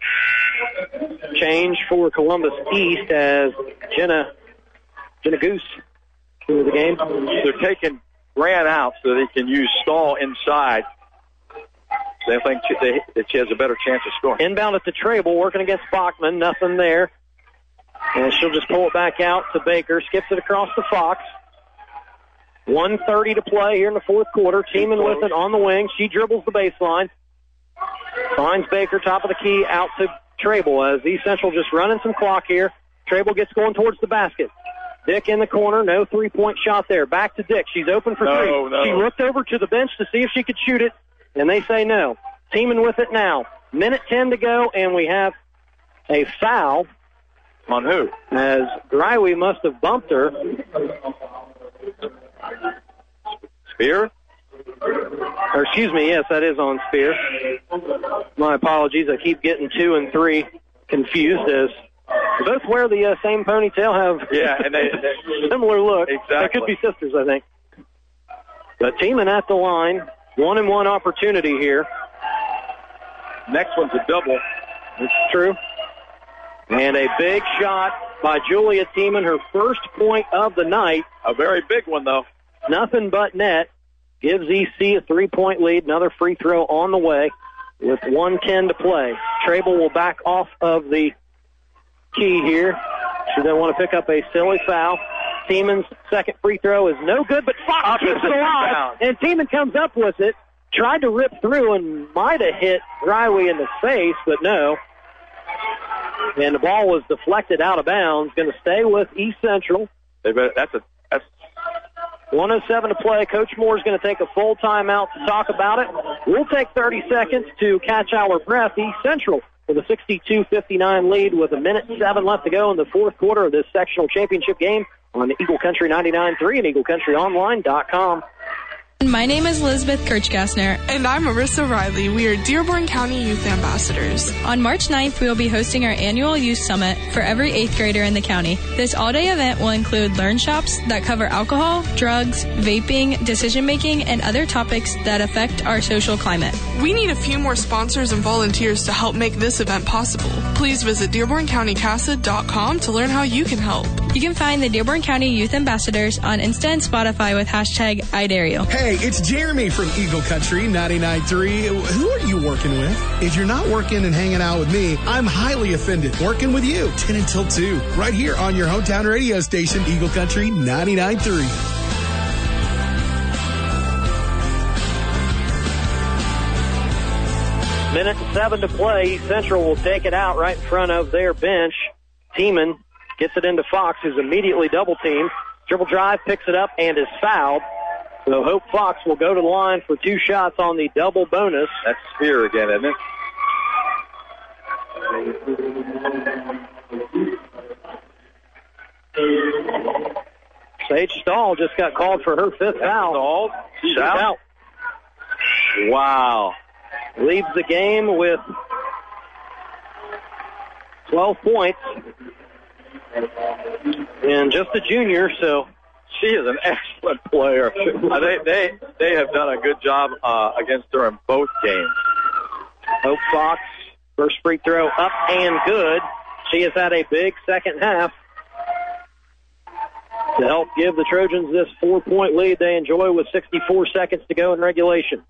Change for Columbus East as Jenna Jenna Goose into the game. They're taking Grant out so they can use Stahl inside. They think she, they, that she has a better chance of scoring. Inbound at the Trabel, working against Bachman. Nothing there. And she'll just pull it back out to Baker. Skips it across to Fox. 130 to play here in the fourth quarter. Tiemann with it on the wing. She dribbles the baseline. Finds Baker, top of the key, out to Trabel as East Central just running some clock here. Trabel gets going towards the basket. Dick in the corner, no three point shot there. Back to Dick. She's open for No, three. no. She looked over to the bench to see if she could shoot it, and they say no. Tiemann with it now. Minute 10 to go, and we have a foul. On who? As Greiwe must have bumped her. Spear? Or excuse me, yes, that is on Spear. My apologies. I keep getting two and three confused as both wear the uh, same ponytail, have Yeah, and they, they similar look. Exactly. They could be sisters, I think. But Tiemann at the line, one and one opportunity here. next one's a double. It's true. And a big shot by Julia Tiemann, her first point of the night. A very big one, though. Nothing but net. Gives EC a three point lead. Another free throw on the way with 110 to play. Trabel will back off of the key here. She then want to pick up a silly foul. Tiemann's second free throw is no good, but Fox keeps it alive. And Tiemann comes up with it. Tried to rip through and might have hit Greiwe in the face, but no. And the ball was deflected out of bounds. Going to stay with East Central. They better, that's a that's 107 to play. Coach Moore is going to take a full timeout to talk about it. We'll take 30 seconds to catch our breath. East Central with a 62-59 lead with a minute seven left to go in the fourth quarter of this sectional championship game on Eagle Country 99.3 and EagleCountryOnline.com. My name is Elizabeth Kirchgassner. And I'm Marissa Riley. We are Dearborn County Youth Ambassadors. On March 9th, we will be hosting our annual youth summit for every eighth grader in the county. This all-day event will include learn shops that cover alcohol, drugs, vaping, decision making, and other topics that affect our social climate. We need a few more sponsors and volunteers to help make this event possible. Please visit DearbornCountyCASA.com to learn how you can help. You can find the Dearborn County Youth Ambassadors on Insta and Spotify with hashtag IDareYou. Hey, it's Jeremy from Eagle Country 99.3. Who are you working with? If you're not working and hanging out with me, I'm highly offended. Working with you 10 until 2, right here on your hometown radio station, Eagle Country 99.3. Minute seven to play. Central will take it out right in front of their bench. Tiemann gets it into Fox, who's immediately double teamed. Dribble drive, picks it up, and is fouled. So Hope Fox will go to the line for two shots on the double bonus. That's Spear again, isn't it? Sage Stahl just got called for her fifth foul. She's out. out. Wow. Leaves the game with 12 points. And just a junior, so She is an excellent player. Uh, they they they have done a good job uh, against her in both games. Hope Fox, first free throw up and good. She has had a big second half to help give the Trojans this four point lead they enjoy with 64 seconds to go in regulation.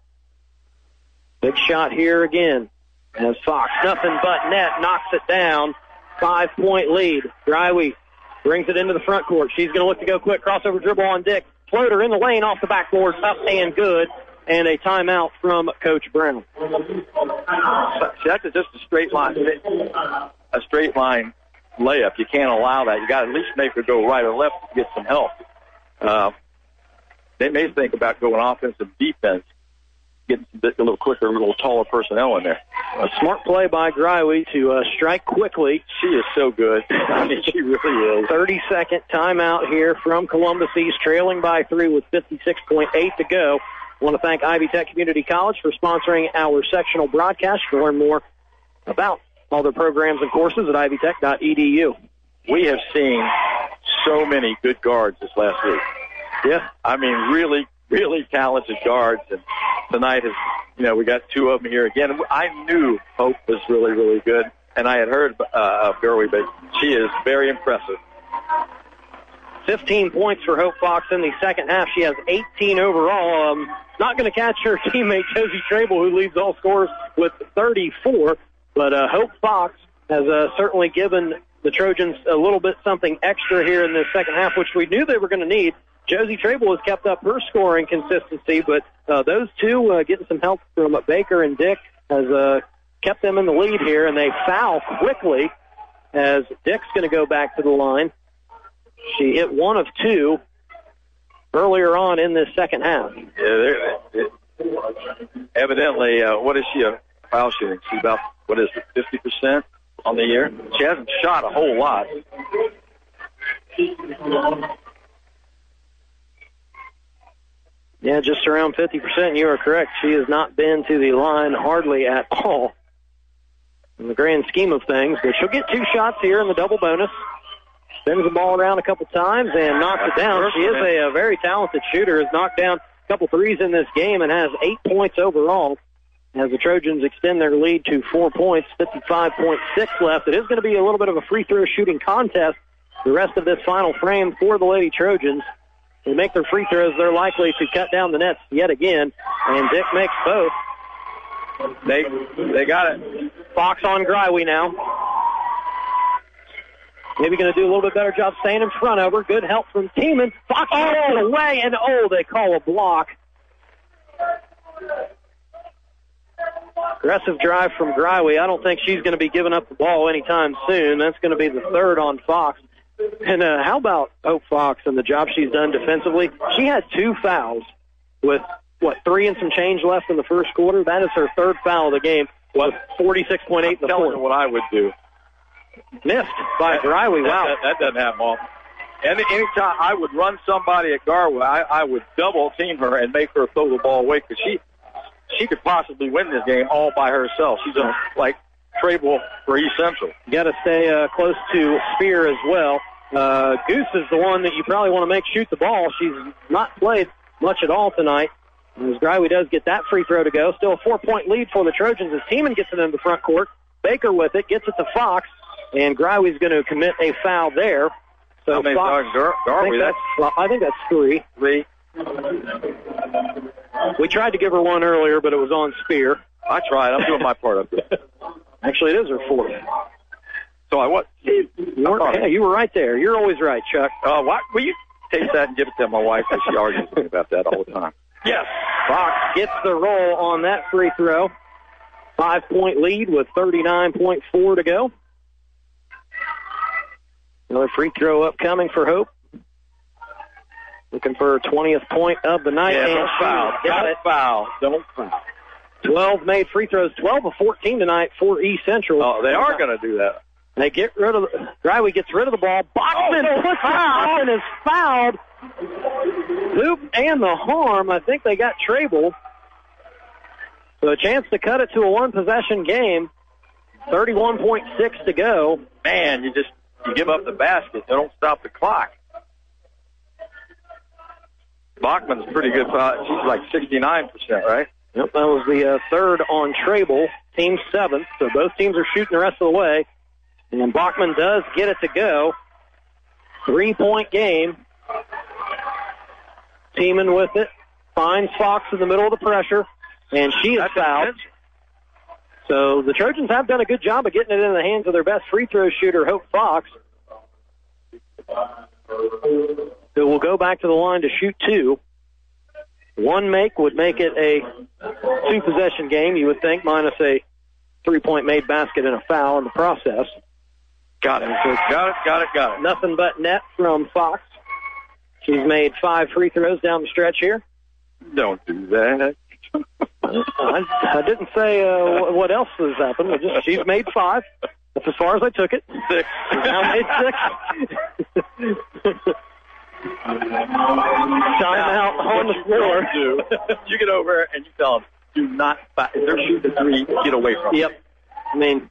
Big shot here again as Fox, nothing but net, knocks it down. Five point lead. Greiwe brings it into the front court. She's going to look to go quick, crossover dribble on Dick. Floater in the lane off the backboard, up and good. And a timeout from Coach Brown. See, that's just a straight line. A straight line layup. You can't allow that. You got to at least make her go right or left to get some help. Uh, they may think about going offensive defense, getting a, bit, a little quicker, a little taller personnel in there. A smart play by Greiwe to uh, strike quickly. She is so good. I mean, she really is. 30 second timeout here from Columbus East, trailing by three with 56.8 to go. I want to thank Ivy Tech Community College for sponsoring our sectional broadcast. You can learn more about all their programs and courses at ivytech.edu. We have seen so many good guards this last week. Yeah. I mean, really, really talented guards. And tonight is, you know, we got two of them here again. I knew Hope was really, really good. And I had heard uh, of Greiwe, but she is very impressive. 15 points for Hope Fox in the second half. She has 18 overall. Um, not going to catch her teammate Josie Trabel, who leads all scorers with 34. But uh, Hope Fox has uh, certainly given the Trojans a little bit something extra here in the second half, which we knew they were going to need. Josie Trabel has kept up her scoring consistency, but uh, those two uh, getting some help from Baker and Dick has uh, kept them in the lead here, and they foul quickly as Dick's going to go back to the line. She hit one of two earlier on in this second half. Yeah, it, evidently, uh, what is she a foul shooting? She's about what is fifty percent on the year? She hasn't shot a whole lot. Yeah, just around 50%. You are correct. She has not been to the line hardly at all in the grand scheme of things, but she'll get two shots here in the double bonus. Spins the ball around a couple times and knocks it down. She is a, a very talented shooter, has knocked down a couple threes in this game and has eight points overall. As the Trojans extend their lead to four points, 55.6 left. It is going to be a little bit of a free throw shooting contest the rest of this final frame for the Lady Trojans. They make their free throws, they're likely to cut down the nets yet again. And Dick makes both. They they got it. Fox on Greiwe now. Maybe going to do a little bit better job staying in front of her. Good help from Tiemann. Fox all the way, and oh, they call a block. Aggressive drive from Greiwe. I don't think she's going to be giving up the ball anytime soon. That's going to be the third on Fox. And uh, how about Hope Fox and the job she's done defensively? She had two fouls with what three and some change left in the first quarter. That is her third foul of the game. Was 46.8 in the Tell fourth. her what I would do. Missed by. That, Wow. that, that doesn't happen often. Any anytime I would run somebody at Garwood, I, I would double team her and make her throw the ball away because she she could possibly win this game all by herself. She's a, like Trabel for East Central. Got to stay uh, close to Spear as well. Uh, Goose is the one that you probably want to make shoot the ball. She's not played much at all tonight. As Greiwe does get that free throw to go. Still a four-point lead for the Trojans as Tiemann gets it in the front court. Baker with it, gets it to Fox, and Greiwe's going to commit a foul there. So How many Fox, dogs Gar- I think that's, well, I think that's three. Three. We tried to give her one earlier, but it was on Spear. I tried. I'm doing my part up there. Actually, it is her fourth. So I what? You were, yeah, you were right there. You're always right, Chuck. Uh, what? Will you take that and give it to my wife? Because she argues with me about that all the time. Yes. Fox gets the roll on that free throw. Five point lead with 39.4 to go. Another free throw upcoming for Hope. looking for her 20th point of the night. Yeah, and don't foul. got Don't it. foul. Don't foul. 12 made free throws, 12 of 14 tonight for East Central. Oh, they are going to do that. They get rid of the, gets rid of the ball. Bachman Oh, puts and is fouled. Hoop and the harm. I think they got Trabel. So a chance to cut it to a one possession game. 31.6 to go. Man, you just you give up the basket. They don't stop the clock. Bachman's pretty good. Uh, She's like 69%, right? Yep, that was the uh, third on Trabel, team seventh. So both teams are shooting the rest of the way. And Bachman does get it to go. Three point game. Tiemann with it. Finds Fox in the middle of the pressure. And she is fouled. So the Trojans have done a good job of getting it in the hands of their best free throw shooter, Hope Fox. Who will go back to the line to shoot two. One make would make it a two possession game, you would think, minus a three point made basket and a foul in the process. Got it. Got it. Got it. Got it. Nothing but net from Fox. She's made five free throws down the stretch here. Don't do that. I, I didn't say uh, what else has happened. Just she's made five. That's as far as I took it. Six. She's now made six. Timeout on the floor. Do. You get over and you tell them, do not, fi- if they're shooting three, get away from them. Yep. I mean,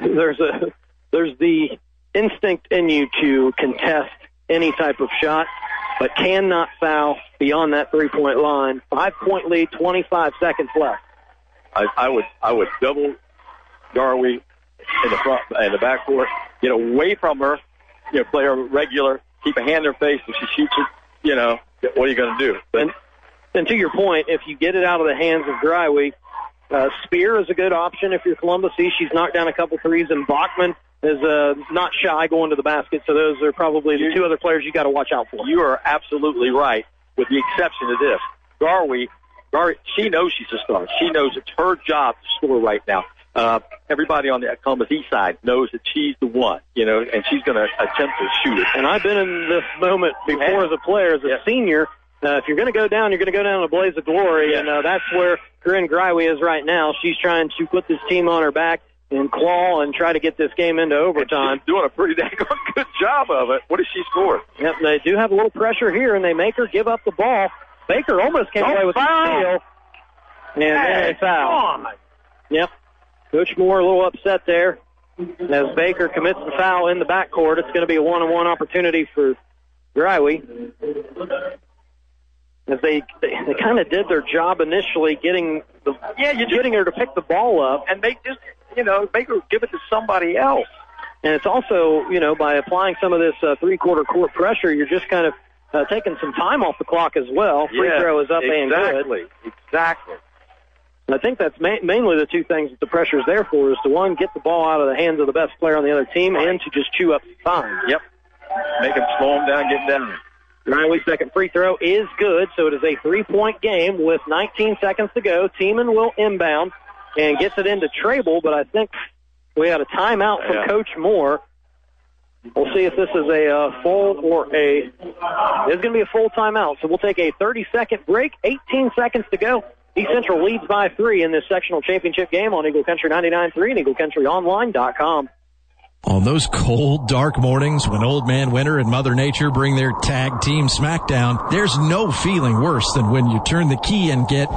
there's a there's the instinct in you to contest any type of shot, but cannot foul beyond that three point line. Five point lead, 25 seconds left. I, I would, I would double Greiwe in the front, in the backcourt, get away from her, you know, play her regular, keep a hand in her face, and she shoots it, you know, what are you going to do? But And, and to your point, if you get it out of the hands of Greiwe, uh, Spear is a good option if you're Columbus East. She's knocked down a couple threes, and Bachman is uh, not shy going to the basket. So those are probably the two other players you got to watch out for. you are absolutely right, with the exception of this. Greiwe, Greiwe, she knows she's a star. She knows it's her job to score right now. Uh, everybody on the Columbus East side knows that she's the one, you know, and she's going to attempt to shoot it. And I've been in this moment before as a player, as a senior. Uh, if you're going to go down, you're going to go down in a blaze of glory, and uh, that's where Corinne Greiwe is right now. She's trying to put this team on her back and claw and try to get this game into overtime. She's doing a pretty dang good job of it. What does she score? Yep, they do have a little pressure here, and they make her give up the ball. Baker almost came Don't away with a foul. steal, and then Hey, they foul. Yep. Coach Moore a little upset there as Baker commits the foul in the backcourt. It's going to be a one-on-one opportunity for Greiwe. As they they, they kind of did their job initially, getting the Yeah, you just, getting her to pick the ball up, and they just, you know, make her give it to somebody else. and it's also you know by applying some of this uh, three-quarter court pressure, you're just kind of uh, taking some time off the clock as well. Free Yeah, throw is up and good. exactly, Exactly. And I think that's ma- mainly the two things that the pressure's there for is to one, get the ball out of the hands of the best player on the other team, and to just chew up time. Yep. Make them slow them down, get down. Riley's second free throw is good, so it is a three-point game with 19 seconds to go. Tiemann will inbound and gets it into Trabel, but I think we had a timeout from Yeah. Coach Moore. We'll see if this is a uh, full or a. It's going to be a full timeout, so we'll take a 30-second break. 18 seconds to go. East Central leads by three in this sectional championship game on Eagle Country 99.3 and EagleCountryOnline.com. On those cold, dark mornings when Old Man Winter and Mother Nature bring their tag team smackdown, there's no feeling worse than when you turn the key and get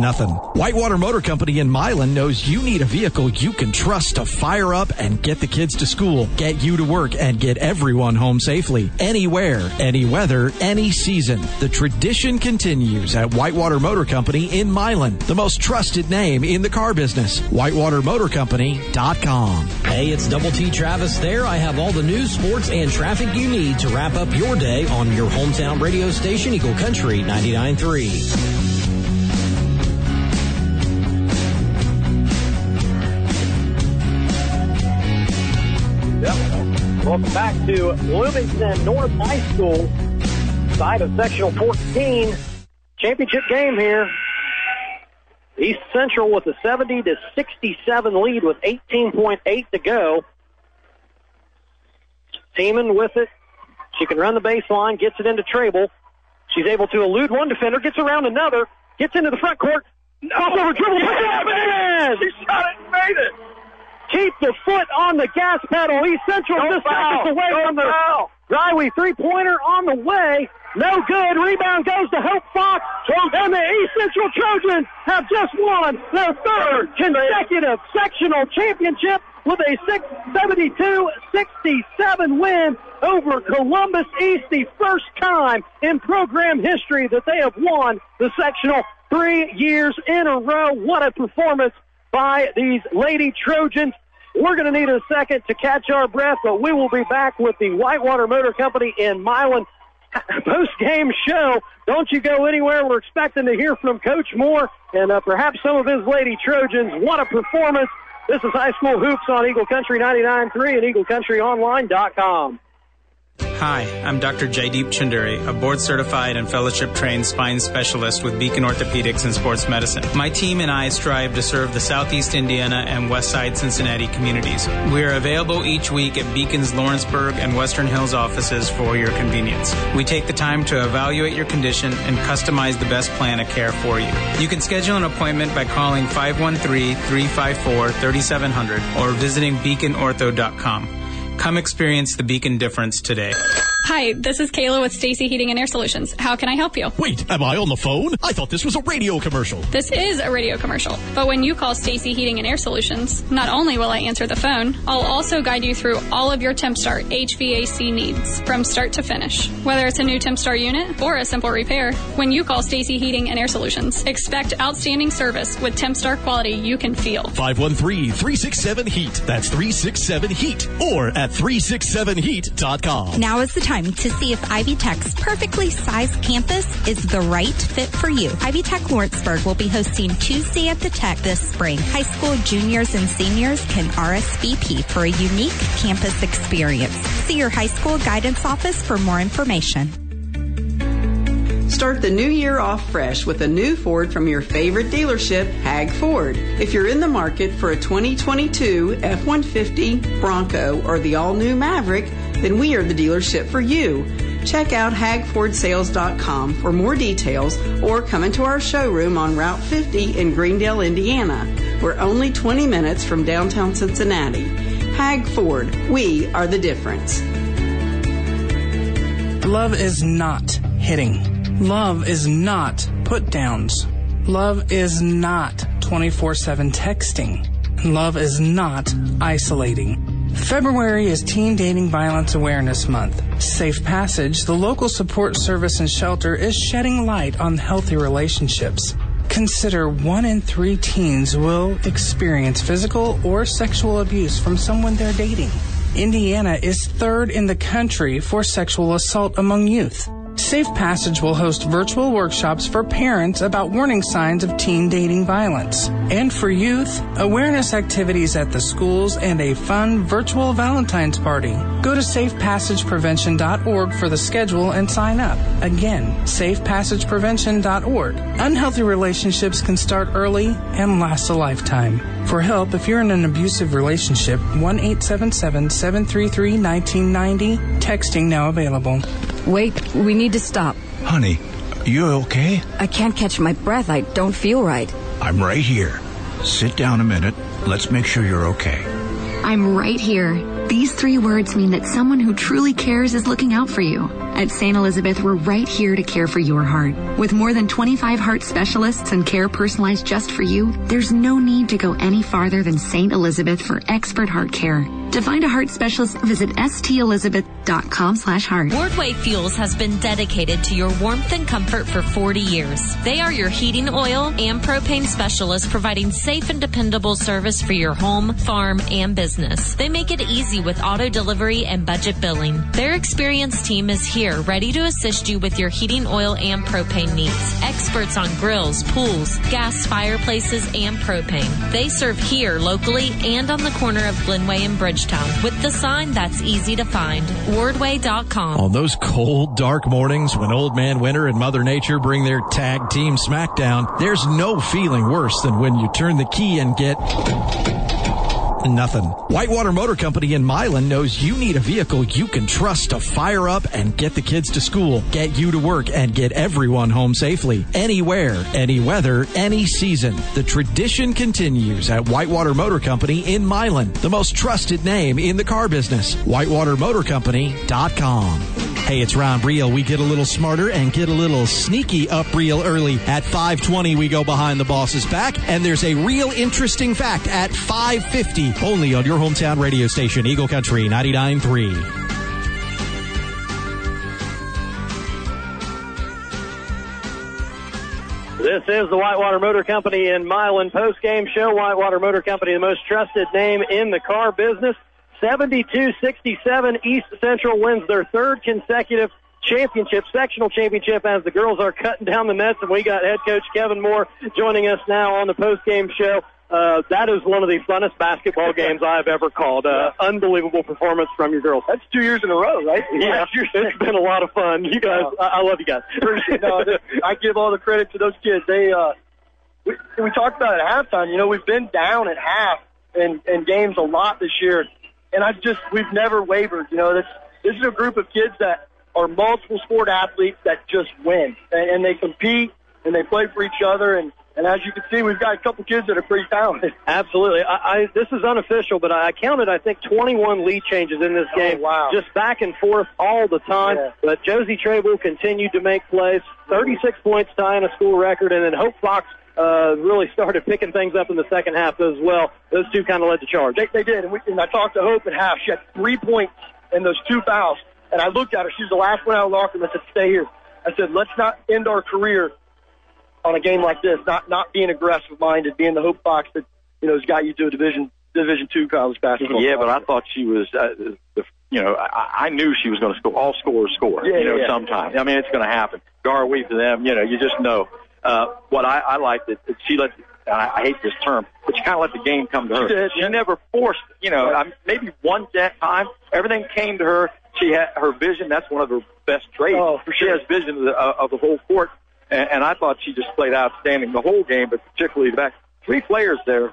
nothing. Whitewater Motor Company in Milan knows you need a vehicle you can trust to fire up and get the kids to school, get you to work, and get everyone home safely. Anywhere, any weather, any season. The tradition continues at Whitewater Motor Company in Milan, the most trusted name in the car business. WhitewaterMotorCompany.com. Hey, it's Double T Travis there. I have all the news, sports, and traffic you need to wrap up your day on your hometown radio station, Eagle Country 99.3. Welcome back to Bloomington North High School, side of sectional 14. Championship game here. East Central with a 70 to 67 lead with 18.8 to go. Tiemann with it She can run the baseline, gets it into Trabel. She's able to elude one defender, gets around another, gets into the front court. Off over dribble. She shot it and made it. Keep the foot on the gas pedal. East Central Don't just foul. away Don't from the. Riley three-pointer on the way. No good. Rebound goes to Hope Fox. And the East Central Trojans have just won their third consecutive sectional championship with a 672-67 win over Columbus East, the first time in program history that they have won the sectional three years in a row. What a performance by these Lady Trojans. We're going to need a second to catch our breath, but we will be back with the Whitewater Motor Company in Milan post game show. Don't you go anywhere. We're expecting to hear from Coach Moore and uh, perhaps some of his Lady Trojans. What a performance. This is High School Hoops on Eagle Country 99.3 and EagleCountryOnline.com. Hi, I'm Dr. Jaydeep Chunduri, a board certified and fellowship trained spine specialist with Beacon Orthopedics and Sports Medicine. My team and I strive to serve the Southeast Indiana and West Side Cincinnati communities. We are available each week at Beacon's Lawrenceburg and Western Hills offices for your convenience. We take the time to evaluate your condition and customize the best plan of care for you. You can schedule an appointment by calling 513 354 3700 or visiting beaconortho.com. Come experience the Beacon difference today. Hi, this is Kayla with Stacy Heating and Air Solutions. How can I help you? Wait, am I on the phone? I thought this was a radio commercial. This is a radio commercial, but when you call Stacy Heating and Air Solutions, not only will I answer the phone, I'll also guide you through all of your TempStar HVAC needs from start to finish. Whether it's a new TempStar unit or a simple repair, when you call Stacy Heating and Air Solutions, expect outstanding service with TempStar quality you can feel. 513-367-HEAT. That's 367-HEAT. Or at 367heat.com. Now is the time to see if Ivy Tech's perfectly sized campus is the right fit for you. Ivy Tech Lawrenceburg will be hosting Tuesday at the Tech this spring. High school juniors and seniors can RSVP for a unique campus experience. See your high school guidance office for more information. Start the new year off fresh with a new Ford from your favorite dealership, Hag Ford. If you're in the market for a 2022 F-150, Bronco, or the all-new Maverick, then we are the dealership for you. Check out hagfordsales.com for more details or come into our showroom on Route 50 in Greendale, Indiana. We're only 20 minutes from downtown Cincinnati. Hag Ford, we are the difference. Love is not hitting. Love is not put downs. Love is not 24 7 texting. Love is not isolating. February is Teen Dating Violence Awareness Month. Safe Passage, the local support service and shelter, is shedding light on healthy relationships. Consider one in three teens will experience physical or sexual abuse from someone they're dating. Indiana is third in the country for sexual assault among youth. Safe Passage will host virtual workshops for parents about warning signs of teen dating violence. And for youth, awareness activities at the schools and a fun virtual Valentine's party. Go to safepassageprevention.org for the schedule and sign up. Again, safepassageprevention.org. Unhealthy relationships can start early and last a lifetime. For help, if you're in an abusive relationship, 1 877 733 1990. Texting now available. Wait, we need to stop. Honey, you okay? I can't catch my breath. I don't feel right. I'm right here. Sit down a minute. Let's make sure you're okay. I'm right here. These three words mean that someone who truly cares is looking out for you. At St. Elizabeth, we're right here to care for your heart. With more than 25 heart specialists and care personalized just for you, there's no need to go any farther than St. Elizabeth for expert heart care. To find a heart specialist, visit stelizabeth.com slash heart. Wardway Fuels has been dedicated to your warmth and comfort for 40 years. They are your heating oil and propane specialists providing safe and dependable service for your home, farm, and business. They make it easy with auto delivery and budget billing. Their experienced team is here ready to assist you with your heating oil and propane needs. Experts on grills, pools, gas fireplaces, and propane. They serve here locally and on the corner of Glenway and Bridgetown with the sign that's easy to find. Wardway.com. On those cold, dark mornings when Old Man Winter and Mother Nature bring their tag team smackdown, there's no feeling worse than when you turn the key and get Nothing. Whitewater Motor Company in Milan knows you need a vehicle you can trust to fire up and get the kids to school, get you to work, and get everyone home safely. Anywhere, any weather, any season. The tradition continues at Whitewater Motor Company in Milan, the most trusted name in the car business. WhitewaterMotorCompany.com. Hey, it's Ron Breel. We get a little smarter and get a little sneaky up real early. At 520, we go behind the boss's back, and there's a real interesting fact at 550, only on your hometown radio station, Eagle Country 99.3. This is the Whitewater Motor Company in Milan post-game show. Whitewater Motor Company, the most trusted name in the car business. 72-67, East Central wins their third consecutive championship, sectional championship, as the girls are cutting down the nets. And we got head coach Kevin Moore joining us now on the post-game show. Uh, that is one of the funnest basketball games I've ever called. Uh, unbelievable performance from your girls. That's two years in a row, right? Yeah, it's been a lot of fun. You guys, I, I love you guys. no, I give all the credit to those kids. They, uh, we, we talked about it at halftime. You know, we've been down at half in, in games a lot this year, and I've just we've never wavered. You know, this this is a group of kids that are multiple sport athletes that just win, and, and they compete and they play for each other and and as you can see, we've got a couple kids that are pretty talented. Absolutely. I, I this is unofficial, but I counted I think 21 lead changes in this oh, game. Oh, wow. Just back and forth all the time. Yeah. But Josie Trabel continued to make plays. Mm-hmm. 36 points tying a school record, and then Hope Fox uh, really started picking things up in the second half as well. Those two kind of led the charge. They, they did, and, we, and I talked to Hope at half. She had three points and those two fouls, and I looked at her. She was the last one out of the locker room. I said, "Stay here." I said, "Let's not end our career on a game like this. Not not being aggressive minded, being the Hope Fox that you know has got you to a division Division two college basketball." Yeah, but I thought she was, uh, the, you know, I, I knew she was going to score. All scorers score, Yeah, you know, yeah. sometimes. I mean, it's going to happen. Garweave to them, you know, you just know. Uh, what I, I liked that she let. I, I hate this term, but she kind of let the game come to her. She did, She never forced, you know, I maybe one time, everything came to her. She had her vision. That's one of her best traits. Oh, for She sure. has vision of the, uh, of the whole court. And, and I thought she just played outstanding the whole game, but particularly the back. Three players there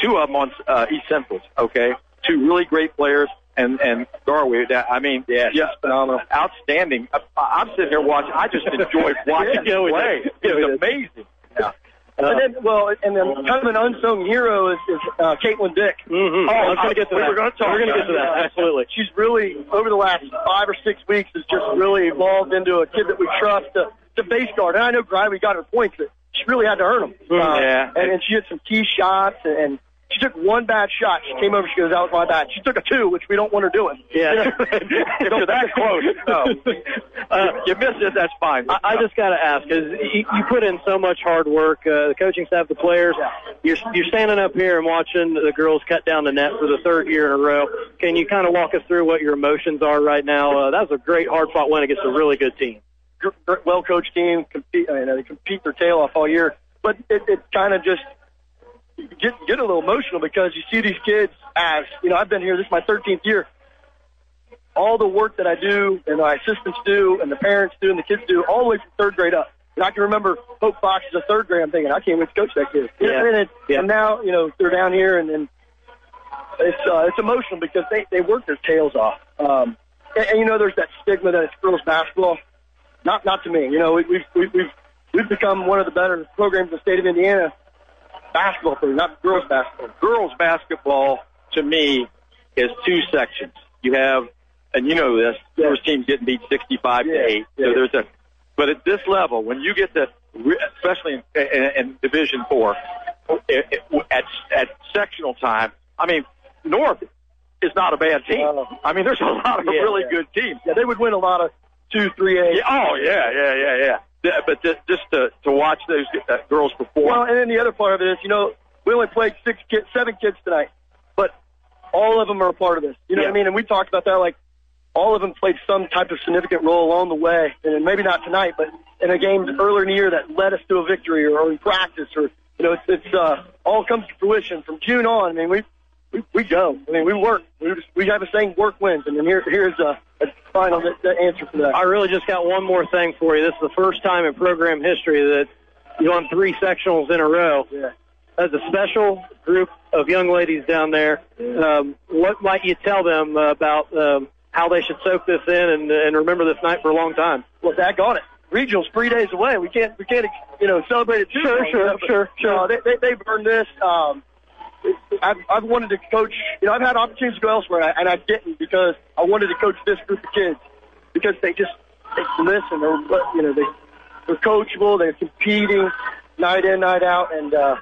two of them on uh, East Central's. Okay, two really great players, and and Greiwe. That I mean, yeah, just phenomenal, outstanding. I, I'm sitting here watching. I just enjoy watching Yeah, him play. did. It's amazing. Yeah. and then, well, and then kind of an unsung hero is, is uh, Caitlyn Dick. Mm-hmm. Oh, I was going to get to we that. were gonna talk We're going to get to that. Absolutely. She's really over the last five or six weeks has just really evolved into a kid that we trust to, to base guard. And I know Gravy got her points, but she really had to earn them. Mhm. Yeah. and, and she had some key shots, and, and she took one bad shot. She came over. She goes, "That was my bad." She took a two, which we don't want her doing. Yeah. if you're that close, no. Uh, you missed it. That's fine. I, I just got to ask, because you, you put in so much hard work, uh, the coaching staff, the players. You're you're standing up here and watching the girls cut down the net for the third year in a row. Can you kind of walk us through what your emotions are right now? Uh, that was a great hard fought win against a really good team. well coached team. Compete, you know, they compete their tail off all year, but it, it kind of just get get a little emotional because you see these kids as you know. I've been here. This is my 13th year. All the work that I do and my assistants do and the parents do and the kids do all the way from third grade up. And I can remember Hope Fox is a third grade. I'm thinking I can't wait to coach that kid. Yeah. And, it, and now you know they're down here and, and it's uh, it's emotional because they they work their tails off. Um, and, and you know there's that stigma that it's girls basketball. Not not to me. You know we, we've we've we've we've become one of the better programs in the state of Indiana. Basketball, not girls basketball. girls basketball to me is two sections. You have, and you know this, first team getting beat 65 to 8. So there's a, but at this level, when you get to, especially in, in, in Division 4, it, it, at, at sectional time, I mean, North is not a bad team. I mean, there's a lot of Yeah, really yeah. good teams. Yeah, they would win a lot of two, three, eight. Yeah, oh, yeah, yeah, yeah, yeah. Yeah, But just, just to, to watch those uh, girls perform. Well, and then the other part of it is, you know, we only played six kids, seven kids tonight, but all of them are a part of this. You know what I mean? And we talked about that, like all of them played some type of significant role along the way, and maybe not tonight, but in a game earlier in the year that led us to a victory, or, or in practice, or you know, it's, it's uh, all comes to fruition from June on. I mean, we we, we go. I mean, we work. We just, we have a saying, "Work wins," and then here here's a, a final the, the answer for that. I really just got one more thing for you. This is the first time in program history that you won three sectionals in a row. Yeah. as a special group of young ladies down there. Um, what might you tell them about um, how they should soak this in and, and remember this night for a long time? Well, that got it. Regional's three days away. We can't, we can't, you know, celebrate it too Sure, sure, you know, but, sure, sure. No, they, they, they've earned this. Um, I've, I've wanted to coach. You know, I've had opportunities to go elsewhere, and I didn't because I wanted to coach this group of kids because they just they listen. They're you know they they're coachable. They're competing night in, night out, and uh,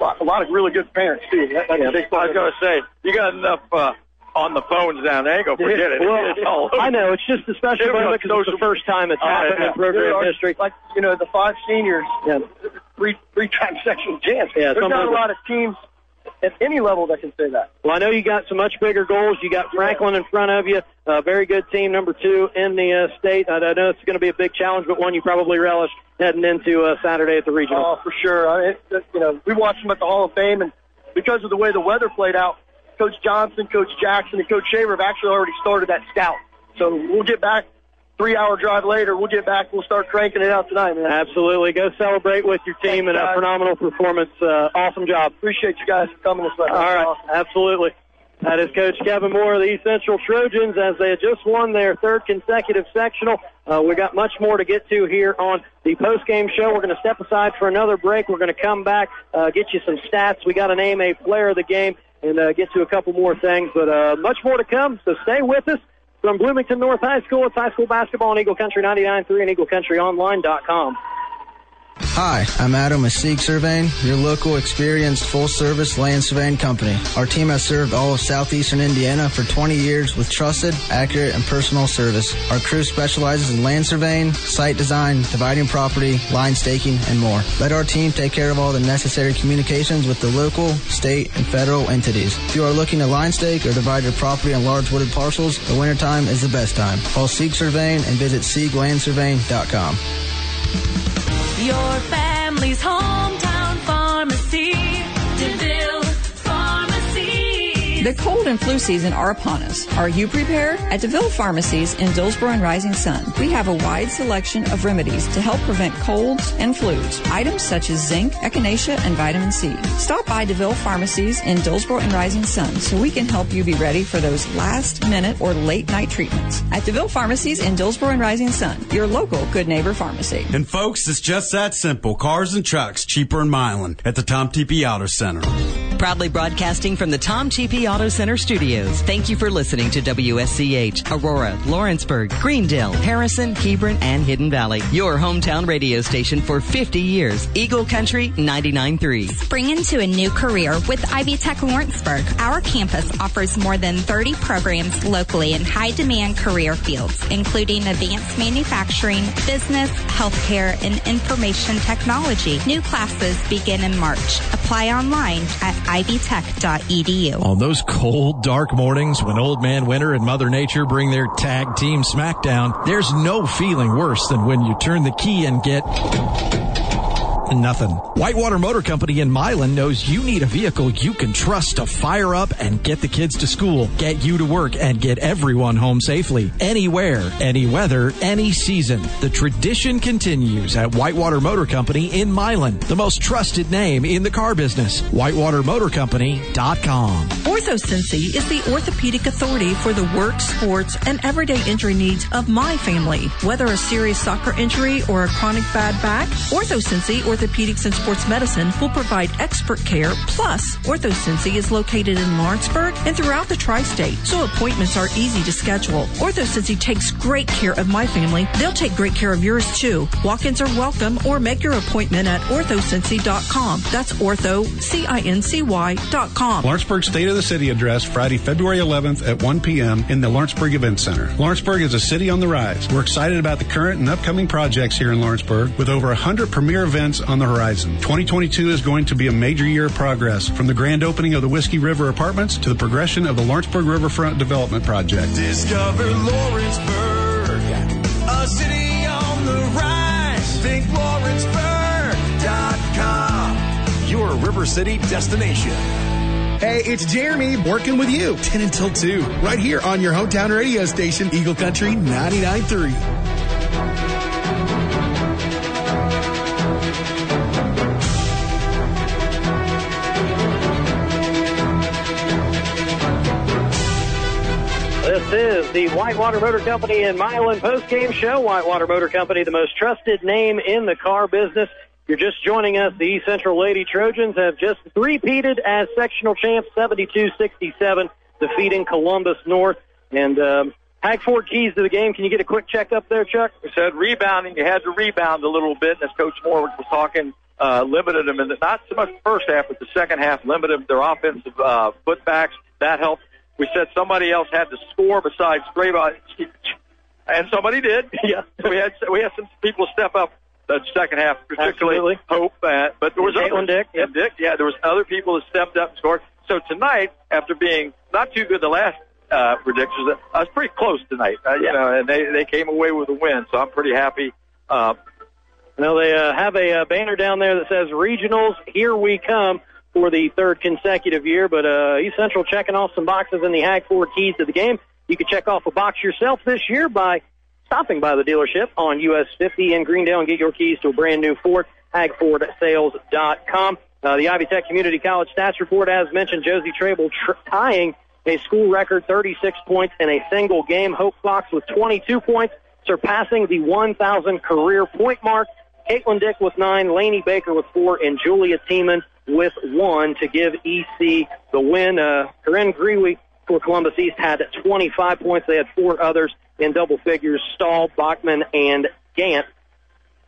a lot- of really good parents too. That, a big I was going to say, you got enough uh, on the phones down there. Ain't gonna forget it. Well. I know it's just a special moment because it's the first time it's Oh, happened yeah. in program are, history. Like you know, the five seniors, Yeah. three three time section champs. Yeah, There's not a lot of teams at any level that can say that. Well, I know you got some much bigger goals. You got Franklin in front of you, a very good team, number two in the uh, state. I, I know it's going to be a big challenge, but one you probably relish heading into uh, Saturday at the regional. Oh, for sure. I mean, it, you know, we watched them at the Hall of Fame, and because of the way the weather played out, Coach Johnson, Coach Jackson, and Coach Shaver have actually already started that scout. So we'll get back. Three hour drive later, we'll get back. We'll start cranking it out tonight, man. Absolutely. Go celebrate with your team and a phenomenal performance. Uh, awesome job. Appreciate you guys for coming this way. All right. Absolutely. That is Coach Kevin Moore of the East Central Trojans as they had just won their third consecutive sectional. Uh, we got much more to get to here on the post-game show. We're going to step aside for another break. We're going to come back, uh, get you some stats. We got to name a player of the game and uh, get to a couple more things, but uh, much more to come. So stay with us. From Bloomington North High School, it's high school basketball on Eagle Country 99.3 and EagleCountryOnline.com. Hi, I'm Adam with Sieg Surveying, your local experienced full service land surveying company. Our team has served all of southeastern Indiana for 20 years with trusted, accurate, and personal service. Our crew specializes in land surveying, site design, dividing property, line staking, and more. Let our team take care of all the necessary communications with the local, state, and federal entities. If you are looking to line stake or divide your property on large wooded parcels, the wintertime is the best time. Call Sieg Surveying and visit SiegLandSurveying.com. Your family's hometown The cold and flu season are upon us. Are you prepared? At DeVille Pharmacies in Dillsboro and Rising Sun, we have a wide selection of remedies to help prevent colds and flus. Items such as zinc, echinacea, and vitamin C. Stop by DeVille Pharmacies in Dillsboro and Rising Sun so we can help you be ready for those last minute or late night treatments. At DeVille Pharmacies in Dillsboro and Rising Sun, your local good neighbor pharmacy. And folks, it's just that simple. Cars and trucks cheaper in Milan at the Tom Tepe Auto Center. Proudly broadcasting from the Tom Cheapy Auto Center studios. Thank you for listening to WSCH, Aurora, Lawrenceburg, Greendale, Harrison, Hebron, and Hidden Valley. Your hometown radio station for 50 years. Eagle Country 99.3. Spring into a new career with Ivy Tech Lawrenceburg. Our campus offers more than 30 programs locally in high demand career fields, including advanced manufacturing, business, healthcare, and information technology. New classes begin in March. Apply online at ivytech.edu. On those cold, dark mornings when Old Man Winter and Mother Nature bring their tag team smackdown, there's no feeling worse than when you turn the key and get nothing. Whitewater Motor Company in Milan knows you need a vehicle you can trust to fire up and get the kids to school, get you to work, and get everyone home safely. Anywhere, any weather, any season. The tradition continues at Whitewater Motor Company in Milan, the most trusted name in the car business. WhitewaterMotorCompany.com. OrthoCincy is the orthopedic authority for the work, sports, and everyday injury needs of my family. Whether a serious soccer injury or a chronic bad back, OrthoCincy Orthopedics and Sports Medicine will provide expert care. Plus, OrthoCincy is located in Lawrenceburg and throughout the tri-state, so appointments are easy to schedule. OrthoCincy takes great care of my family. They'll take great care of yours too. Walk-ins are welcome or make your appointment at orthocincy.com. That's ortho, C-I-N-C-Y dot com. Lawrenceburg State of the City address Friday, February 11th at 1 p.m. in the Lawrenceburg Event Center. Lawrenceburg is a city on the rise. We're excited about the current and upcoming projects here in Lawrenceburg with over 100 premier events on the horizon. 2022 is going to be a major year of progress from the grand opening of the Whiskey River Apartments to the progression of the Lawrenceburg Riverfront Development Project. Discover Lawrenceburg, a city on the rise. Think Lawrenceburg.com, Your River City destination. Hey, it's Jeremy working with you 10 until 2, right here on your hometown radio station, Eagle Country 99.3. This is the Whitewater Motor Company and Milan postgame show. Whitewater Motor Company, the most trusted name in the car business. You're just joining us, the East Central Lady Trojans have just three-peated as sectional champs, 72-67, defeating Columbus North. And um, Hagford keys to the game. Can you get a quick check up there, Chuck? We said rebounding. You had to rebound a little bit, as Coach Moore was talking. Uh, limited them in the, not so much the first half, but the second half limited their offensive uh, putbacks. That helped. We said somebody else had to score besides Strayvon, and somebody did. Yeah, we had we had some people step up the second half, particularly Absolutely. Hope. Uh, but there was Caitlyn. Dick, and Dick. Yeah, there was other people that stepped up and scored. So tonight, after being not too good the last uh, predictions, I was pretty close tonight. Uh, You know, and they they came away with a win, so I'm pretty happy. Uh, Now they uh, have a uh, banner down there that says "Regionals, here we come" for the third consecutive year. But uh, East Central checking off some boxes in the Hag Ford keys to the game. You can check off a box yourself this year by stopping by the dealership on US 50 in Greendale and get your keys to a brand new Ford. HagFordSales.com. Uh, the Ivy Tech Community College stats report, as mentioned, Josie Trabel tr- tying a school record 36 points in a single game. Hope Fox with 22 points, surpassing the 1,000 career point mark. Caitlyn Dick with nine, Laney Baker with four, and Julia Tiemann with one to give EC the win. Uh, Corinne Greiwe for Columbus East had 25 points. They had four others in double figures, Stahl, Bachman, and Gant.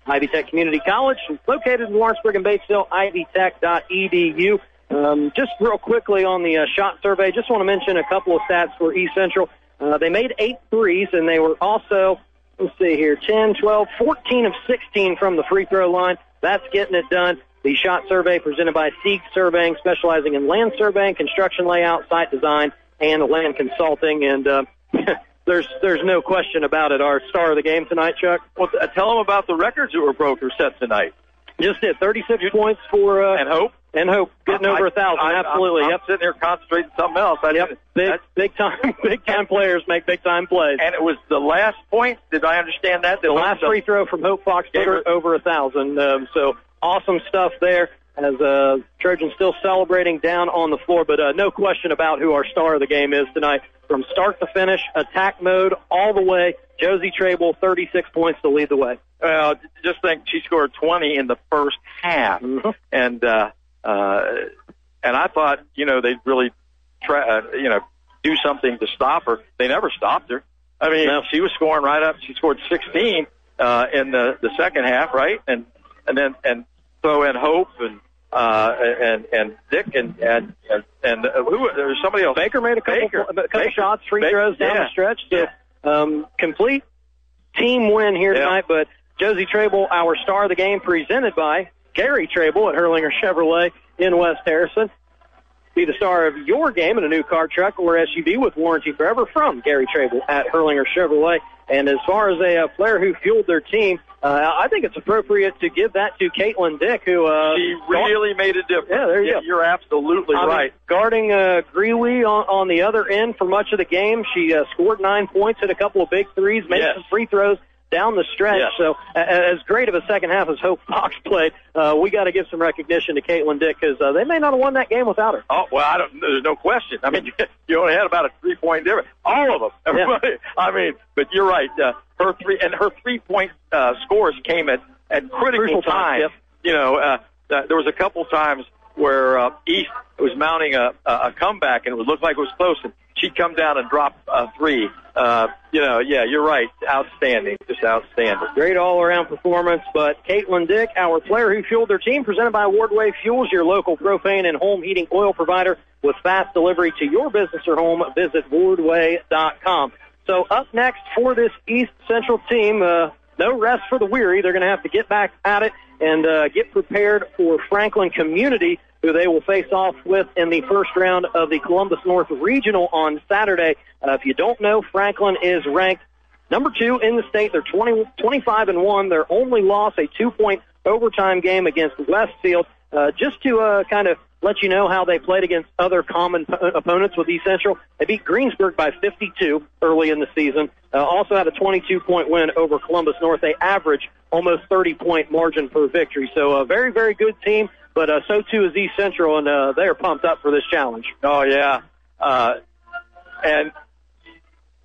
Ivy Tech Community College, located in Lawrenceburg and Batesville, ivytech.edu. Um, just real quickly on the uh, shot survey, just want to mention a couple of stats for East Central. Uh, they made eight threes, and they were also, let's see here, 10, 12, 14 of 16 from the free throw line. That's getting it done. The shot survey presented by Sieg Surveying, specializing in land surveying, construction layout, site design, and land consulting. And uh, there's there's no question about it. Our star of the game tonight, Chuck. well, tell them about the records that were broken or set tonight. Just did 36 points for uh, And Hope. and Hope getting over a thousand. I- I- Absolutely. I'm, yep. I'm sitting there concentrating on something else. I Yep. Big big time big time players make big time plays. and it was the last point. Did I understand that? the last free throw from Hope Fox put her over a thousand. Um, so awesome stuff there. As uh, Trojans still celebrating down on the floor, but uh, no question about who our star of the game is tonight. From start to finish, attack mode all the way. Josie Trabel, 36 points to lead the way. Well, just think she scored 20 in the first half, Mm-hmm. and uh, uh, and I thought you know they'd really try, uh, you know, do something to stop her. They never stopped her. I mean, No. she was scoring right up. She scored 16 uh, in the the second half, right? And and then and throw in Hope and uh, and and Dick and and and, and uh, who there was somebody else. Baker made a couple, Baker. a couple Baker. shots, free Baker. throws down Yeah. the stretch. So, um, complete team win here Yeah. tonight. But Josie Trabel, our star of the game, presented by Gary Trabel at Hurlinger Chevrolet in West Harrison. Be the star of your game in a new car, truck, or SUV with warranty forever from Gary Trabel at Hurlinger Chevrolet. And as far as a, uh player who fueled their team, uh, I think it's appropriate to give that to Caitlyn Dick, who uh, She really made a difference. Yeah, there you go. You're absolutely I mean, right. guarding uh, Greiwe on, on the other end for much of the game. She uh, scored nine points, hit a couple of big threes, made Yes. some free throws down the stretch. Yes. So as great of a second half as Hope Fox played, uh, we got to give some recognition to Caitlyn Dick because uh, they may not have won that game without her. Oh well, I don't. There's no question. I mean, you only had about a three point difference. All of them. Everybody. I mean, but you're right. Uh, her three and her three point uh, scores came at at critical Crucial times, times. yep. You know, uh, uh, there was a couple times where uh, East was mounting a, a comeback and it would look like it was close, and she'd come down and drop a three. Uh, you know, yeah, you're right. Outstanding, just outstanding. Great all-around performance, but Caitlyn Dick, our player who fueled their team, presented by Wardway Fuels, your local propane and home heating oil provider with fast delivery to your business or home. Visit wardway.com. So up next for this East Central team, uh, no rest for the weary. They're going to have to get back at it and uh, get prepared for Franklin Community, who they will face off with in the first round of the Columbus North Regional on Saturday. Uh, if you don't know, Franklin is ranked Number two in the state, they're 20, 25 and one. Their only loss, a two-point overtime game against Westfield. Uh, just to uh, kind of let you know how they played against other common p- opponents with East Central, they beat Greensburg by 52 early in the season. Uh, also had a 22-point win over Columbus North. They average almost 30-point margin per victory. So a very, very good team. But uh, so too is East Central, and uh, they are pumped up for this challenge. Oh yeah, uh, and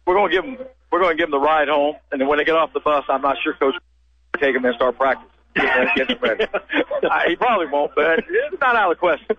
we're going to give them we're going to give them the ride home, and then when they get off the bus, I'm not sure Coach will take them and start practice. Get them ready. I, he probably won't, but it's not out of the question.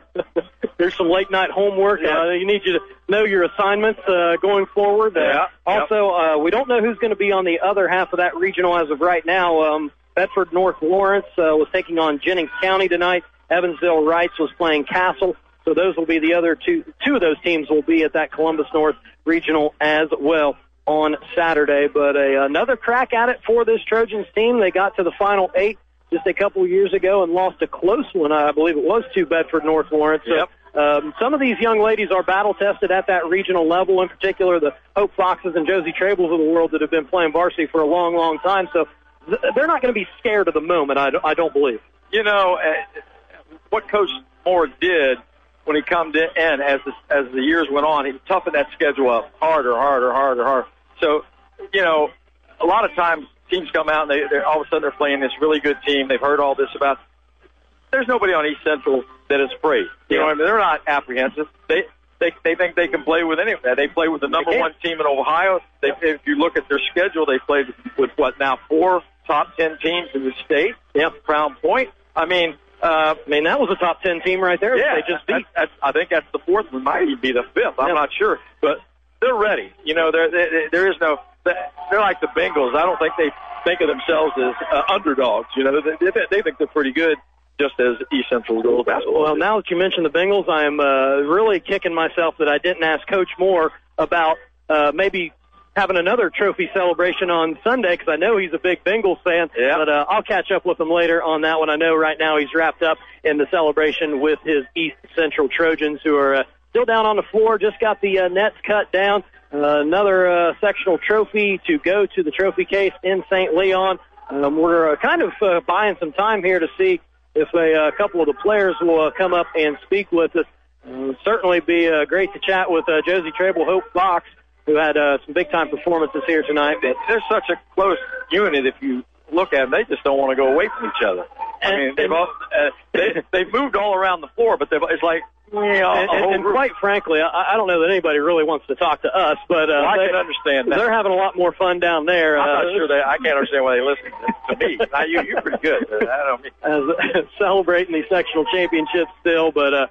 There's some late night homework. Yeah. Uh, you need you to know your assignments uh, going forward. Uh, Yeah. Also, uh, we don't know who's going to be on the other half of that regional as of right now. Um, Bedford North Lawrence uh, was taking on Jennings County tonight. Evansville Reitz was playing Castle. So those will be the other two. Two of those teams will be at that Columbus North regional as well on Saturday. But a, another crack at it for this Trojans team. They got to the final eight just a couple years ago and lost a close one. I believe it was to Bedford North Lawrence. So, um, some of these young ladies are battle tested at that regional level, in particular the Hope Foxes and Josie Trabels of the world that have been playing varsity for a long, long time. So th- they're not going to be scared of the moment, I, don't- I don't believe. you know uh, what Coach Moore did when he come to in as the, as the years went on, he toughened that schedule up harder, harder, harder, harder. So, you know, a lot of times teams come out and they they're, all of a sudden they're playing this really good team. They've heard all this about. There's nobody on East Central that is afraid. You know, what I mean, they're not apprehensive. They they they think they can play with any. They play with the number one team in Ohio. They, if you look at their schedule, they played with what now four top ten teams in the state. Yep, Crown Point. I mean, uh, I mean, that was a top 10 team right there. yeah, They just beat. That's, that's, I think that's the fourth one. Might even be the fifth. I'm not sure, but they're ready. You know, there there, there is no. They're like the Bengals. I don't think they think of themselves as uh, underdogs. You know, they, they, they think they're pretty good, just as East Central girls basketball. Well, now that you mention the Bengals, I am uh, really kicking myself that I didn't ask Coach Moore about uh, maybe having another trophy celebration on Sunday because I know he's a big Bengals fan. Yeah. But uh, I'll catch up with him later on that one. I know right now he's wrapped up in the celebration with his East Central Trojans who are uh, still down on the floor. Just got the uh, nets cut down. Uh, another uh, sectional trophy to go to the trophy case in St. Leon. Um, we're uh, kind of uh, buying some time here to see if a uh, couple of the players will uh, come up and speak with us. Uh, certainly be uh, great to chat with uh, Josie Trabel, Hope Fox, who had uh, some big time performances here tonight. But They're such a close unit. If you look at them, they just don't want to go away from each other. I mean, they've all, uh, they they've moved all around the floor, but they've, it's like you know, and, and, and quite frankly, I, I don't know that anybody really wants to talk to us, but uh, Well, I they, can understand that. They're having a lot more fun down there. I'm uh, not sure they. I can't understand why they listen to me. Now, you, you're pretty good. I don't mean. as celebrating the sectional championship still, but uh,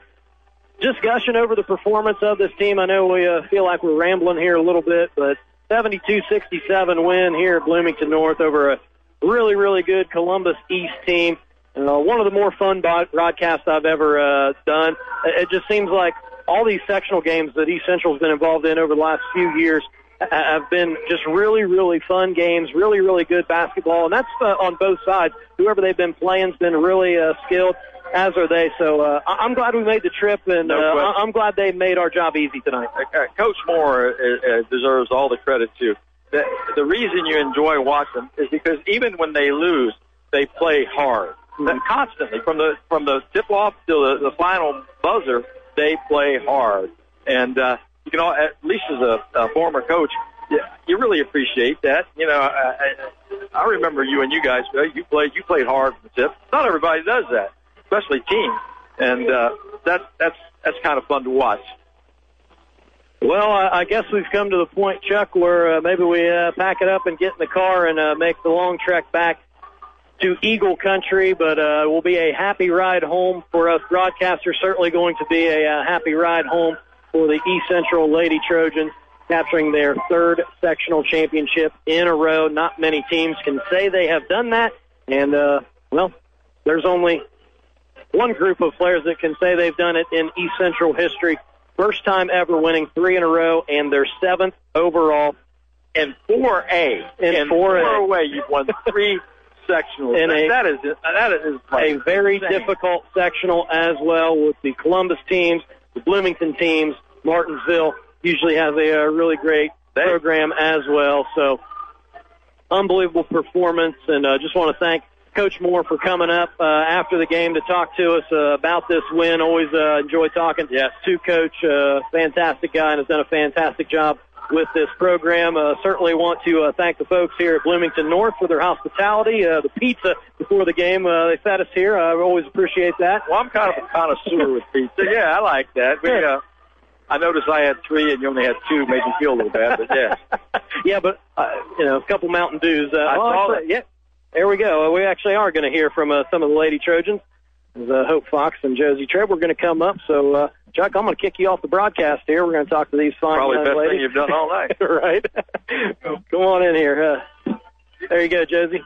just gushing over the performance of this team. I know we uh, feel like we're rambling here a little bit, but 72-67 win here at Bloomington North over a really, really good Columbus East team. Uh, one of the more fun broadcasts I've ever uh, done. It just seems like all these sectional games that East Central's been involved in over the last few years have been just really, really fun games, really, really good basketball, and that's uh, on both sides. Whoever they've been playing's been really uh, skilled, as are they. So uh, I'm glad we made the trip, and No uh. I'm glad they made our job easy tonight. Coach Moore uh, uh, deserves all the credit too. The, the reason you enjoy watching is because even when they lose, they play hard. That constantly from the from the tip off to the, the final buzzer, they play hard. And uh, you know, at least as a, a former coach, you, you really appreciate that. You know, I, I, I remember you and you guys. uh, You played you played hard from the tip. Not everybody does that, especially teams. And uh, that that's that's kind of fun to watch. Well, I, I guess we've come to the point, Chuck, where uh, maybe we uh, pack it up and get in the car and uh, make the long trek back to Eagle Country. But uh, it will be a happy ride home for us broadcasters. Certainly going to be a uh, happy ride home for the East Central Lady Trojans, capturing their third sectional championship in a row. Not many teams can say they have done that, and uh, well, there's only one group of players that can say they've done it in East Central history. First time ever winning three in a row, and their seventh overall. In 4A, In in 4A. 4A, you've won three sectionals. In That- a- that is that is like a very insane. difficult sectional as well with the Columbus teams, the Bloomington teams. Martinsville usually has a, uh really great program as well. So unbelievable performance, and uh, just want to thank Coach Moore for coming up uh, after the game to talk to us uh, about this win. Always uh, enjoy talking yes. to Coach. Uh, fantastic guy and has done a fantastic job with this program. Uh, certainly want to uh, thank the folks here at Bloomington North for their hospitality. Uh, the pizza before the game, uh, they fed us here. I always appreciate that. Well, I'm kind of a connoisseur with pizza. Yeah, I like that. We, uh, I noticed I had three and you only had two. Made me feel a little bad, but yeah. yeah, but uh, you know, a couple Mountain Dews. Uh, I saw actually, Yeah, there we go. Uh, we actually are going to hear from uh, some of the Lady Trojans. Uh, Hope Fox and Josie Treb. We're going to come up. So, uh, Chuck, I'm going to kick you off the broadcast here. We're going to talk to these fine Probably young the best ladies. thing you've done all night. right? Come on in here. Uh, there you go, Josie.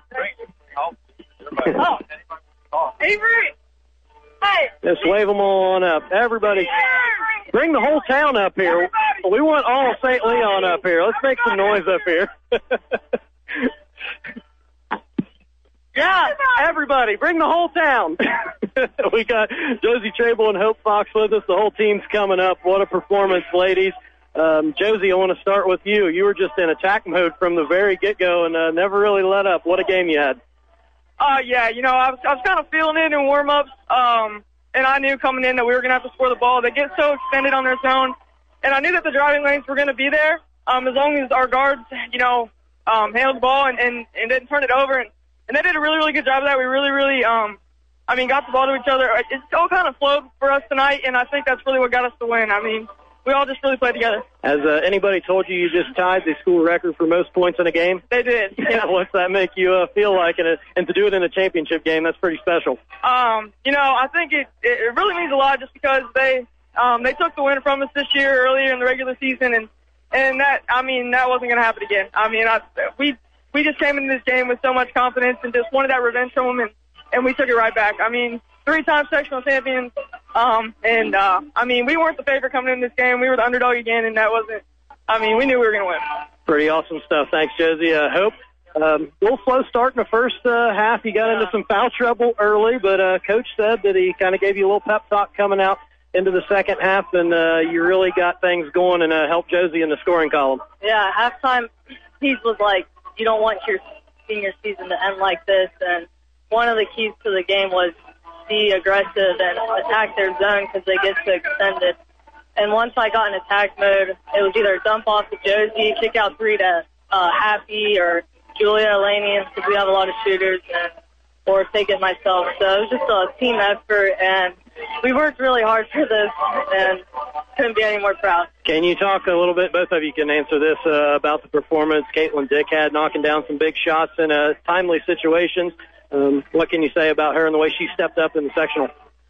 Avery! Hey! Just wave them all on up. Everybody, bring the whole town up here. We want all St. Leon up here. Let's make some noise up here. yeah, everybody, bring the whole town. we got Josie Trabel and Hope Fox with us. The whole team's coming up. What a performance, ladies. Um, Josie, I want to start with you. You were just in attack mode from the very get-go and uh, never really let up. What a game you had. Uh, yeah, you know, I was, I was kind of feeling it in warm-ups, um, and I knew coming in that we were going to have to score the ball. They get so extended on their zone, and I knew that the driving lanes were going to be there um, as long as our guards, you know, um, handled the ball and, and, and didn't turn it over. And, and they did a really, really good job of that. We really, really, um, I mean, got the ball to each other. It all kind of flowed for us tonight, and I think that's really what got us the win. I mean, we all just really played together. Has uh, anybody told you you just tied the school record for most points in a game? They did. Yeah, what's that make you uh, feel like? And, uh, and to do it in a championship game, that's pretty special. Um, you know, I think it, it it really means a lot just because they um they took the win from us this year earlier in the regular season and and that I mean that wasn't going to happen again. I mean, I we we just came into this game with so much confidence and just wanted that revenge from them and and we took it right back. I mean, three-time sectional champions. Um, and uh, I mean, we weren't the favorite coming in this game. We were the underdog again, and that wasn't. I mean, we knew we were going to win. Pretty awesome stuff. Thanks, Josie. Uh, Hope. Um, a little slow start in the first uh, half. You got into some foul trouble early, but uh, coach said that he kind of gave you a little pep talk coming out into the second half, and uh, you really got things going and uh, helped Josie in the scoring column. Yeah, halftime, Keith was like, you don't want your senior season to end like this. And one of the keys to the game was be aggressive and attack their zone because they get so extended. And once I got in attack mode, it was either dump off to Josie, kick out three to uh, Happy or Julia Elanian because we have a lot of shooters, and or take it myself. So it was just a team effort, and we worked really hard for this, and couldn't be any more proud. Can you talk a little bit? Both of you can answer this uh, about the performance Caitlyn Dick had, knocking down some big shots in uh, timely situations. Um, what can you say about her and the way she stepped up in the sectional?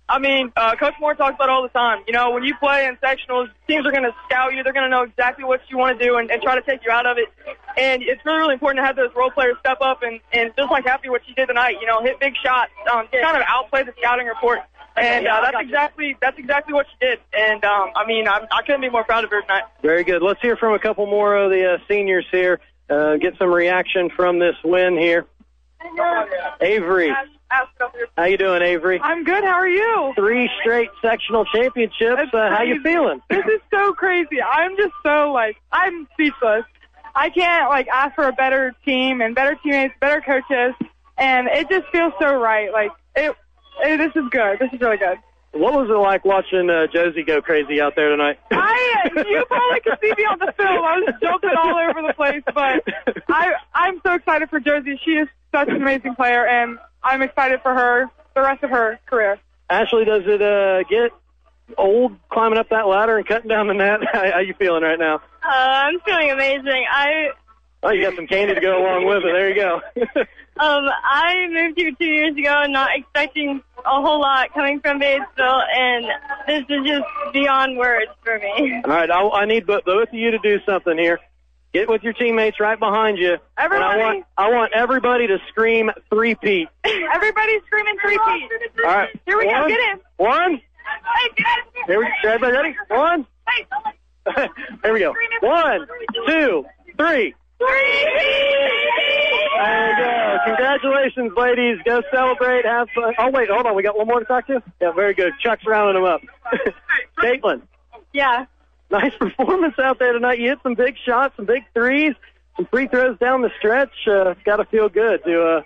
I mean, uh, Coach Moore talks about it all the time. You know, when you play in sectionals, teams are going to scout you. They're going to know exactly what you want to do and, and try to take you out of it. And it's really, really important to have those role players step up and, and just like Happy what she did tonight, you know, hit big shots, um, kind of outplay the scouting report. And uh, that's exactly that's exactly what she did. And um, I mean, I'm, I couldn't be more proud of her tonight. Very good. Let's hear from a couple more of the uh, seniors here. Uh, get some reaction from this win here. Avery, how you doing, Avery? I'm good. How are you? Three straight sectional championships. Uh, how you feeling? This is so crazy. I'm just so like I'm speechless. I can't like ask for a better team and better teammates, better coaches, and it just feels so right. Like it, it this is good. This is really good. What was it like watching uh, Josie go crazy out there tonight? I you probably could see me on the film. I was jumping all over the place, but I I'm so excited for Josie. She is such an amazing player, and I'm excited for her the rest of her career. Ashley, does it uh, get old climbing up that ladder and cutting down the net? how, how you feeling right now? Uh, I'm feeling amazing. I Oh, you got some candy to go along with it. There you go. um I moved here two years ago, not expecting a whole lot coming from Batesville, and this is just beyond words for me. All right, I, I need both both of you to do something here. Get with your teammates right behind you. Everybody. I want I want everybody to scream three Pete. Everybody's screaming three feet. All right. Here we One, go. Get in. One. Here we go. Everybody ready? One. Here we go. One, two, three. There you go. Congratulations, ladies. Go celebrate. Have fun. Oh, wait. Hold on. We got one more to talk to? Yeah, very good. Chuck's rounding them up. Caitlyn, Yeah. nice performance out there tonight. You hit some big shots, some big threes, some free throws down the stretch. Uh, got to feel good to, uh,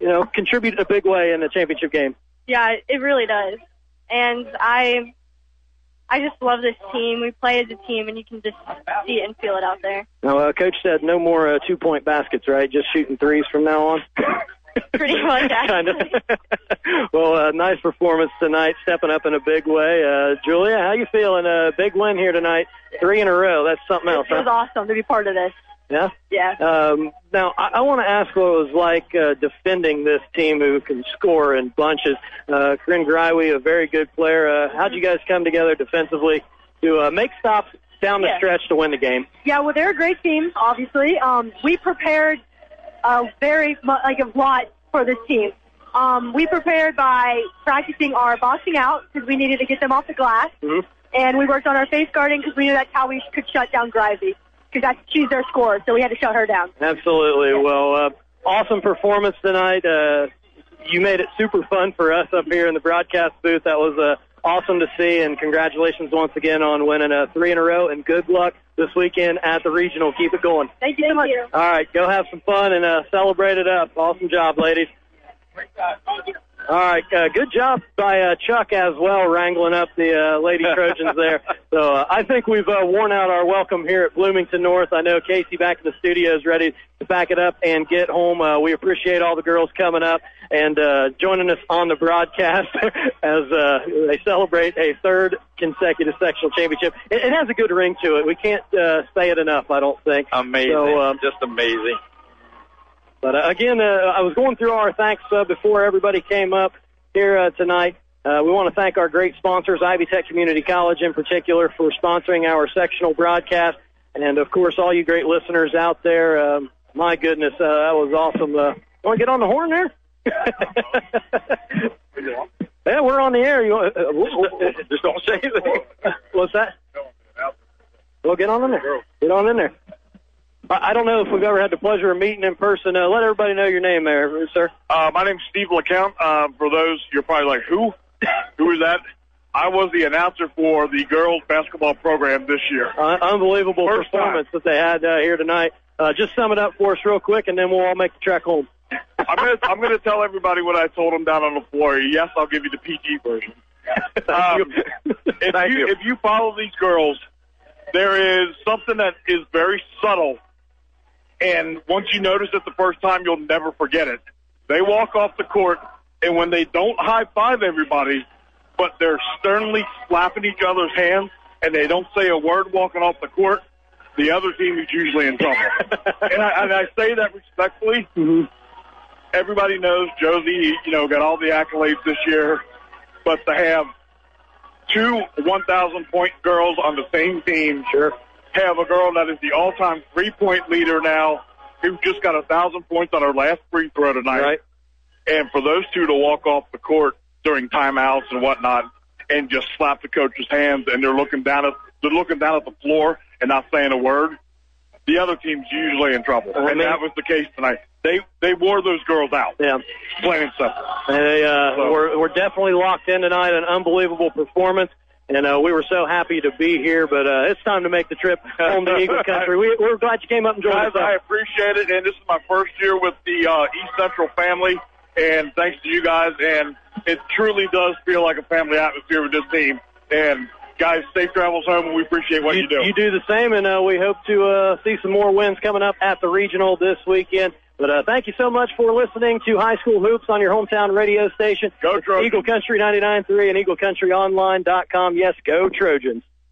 you know, contribute in a big way in the championship game. Yeah, it really does. And I I just love this team. We play as a team and you can just see it and feel it out there. Now, uh, Coach said no more uh, two-point baskets, right? Just shooting threes from now on. Pretty much, kind of. well, uh, nice performance tonight, stepping up in a big way. Uh, Julia, how you feeling? A big win here tonight, three in a row. That's something else. It was huh? awesome to be part of this. Yeah. Yeah. Um, now, I, I want to ask what it was like uh, defending this team who can score in bunches. Uh, Corinne Greiwe, a very good player. Uh, how'd you guys come together defensively to uh, make stops down the Yeah. stretch to win the game? Yeah, well, they're a great team, obviously. Um, we prepared uh, very mu- like a lot for this team. Um, we prepared by practicing our boxing out because we needed to get them off the glass, Mhm. and we worked on our face guarding because we knew that's how we could shut down Greiwe because she's their scorer, so we had to shut her down. Absolutely. Well, uh, awesome performance tonight. Uh, you made it super fun for us up here in the broadcast booth. That was uh, awesome to see, and congratulations once again on winning a three in a row. And good luck this weekend at the regional. Keep it going. Thank you so much. All right, go have some fun and uh, celebrate it up. Awesome job, ladies. All right, uh, good job by uh, Chuck as well, wrangling up the uh, Lady Trojans there. So uh, I think we've uh, worn out our welcome here at Bloomington North. I know Casey back in the studio is ready to back it up and get home. Uh, we appreciate all the girls coming up and uh, joining us on the broadcast as uh, they celebrate a third consecutive sectional championship. It, it has a good ring to it. We can't uh, say it enough, I don't think. Amazing. So, um, Just amazing. But uh, again, uh, I was going through our thanks uh, before everybody came up here uh, tonight. Uh, we want to thank our great sponsors, Ivy Tech Community College in particular, for sponsoring our sectional broadcast, and of course, all you great listeners out there. Um, my goodness, uh, that was awesome. Uh, want to get on the horn there? yeah, we're on the air. You want, uh, Just don't say anything. What's that? Well, get on in there. Get on in there. I don't know if we've ever had the pleasure of meeting in person. Uh, let everybody know your name there, sir. Uh, my name's Steve LeCount. Uh, for those, you're probably like, who? who is that? I was the announcer for the girls basketball program this year. Uh, unbelievable First performance that they had uh, here tonight. Uh, just sum it up for us real quick, and then we'll all make the trek home. I'm gonna I'm gonna tell everybody what I told them down on the floor. Yes, I'll give you the PG version. Um, if you, if you follow these girls, there is something that is very subtle, and once you notice it the first time, you'll never forget it. They walk off the court, and when they don't high five everybody, but they're sternly slapping each other's hands, and they don't say a word walking off the court, the other team is usually in trouble. and, I, and I say that respectfully. Mm-hmm. Everybody knows Josie, you know, got all the accolades this year, but to have two 1,000 point girls on the same team, sure, have a girl that is the all time three point leader now, who just got a thousand points on her last free throw tonight, Right. and for those two to walk off the court during timeouts and whatnot and just slap the coach's hands and they're looking down at they're looking down at the floor and not saying a word, the other team's usually in trouble. I and mean- that was the case tonight. They they wore those girls out. Yeah. Plain and simple. They uh, we're, we're definitely locked in tonight. An unbelievable performance. And uh, we were so happy to be here, but uh, it's time to make the trip home to Eagle Country. We, we're glad you came up and joined Guys, us. I appreciate it, and this is my first year with the uh, East Central family, and thanks to you guys, and it truly does feel like a family atmosphere with this team. And guys, safe travels home, and we appreciate what you, do. You do the same, and uh, we hope to uh, see some more wins coming up at the regional this weekend. But uh, thank you so much for listening to High School Hoops on your hometown radio station. Go Trojans. Eagle Country 99.3 and EagleCountryOnline.com. Yes, go Trojans.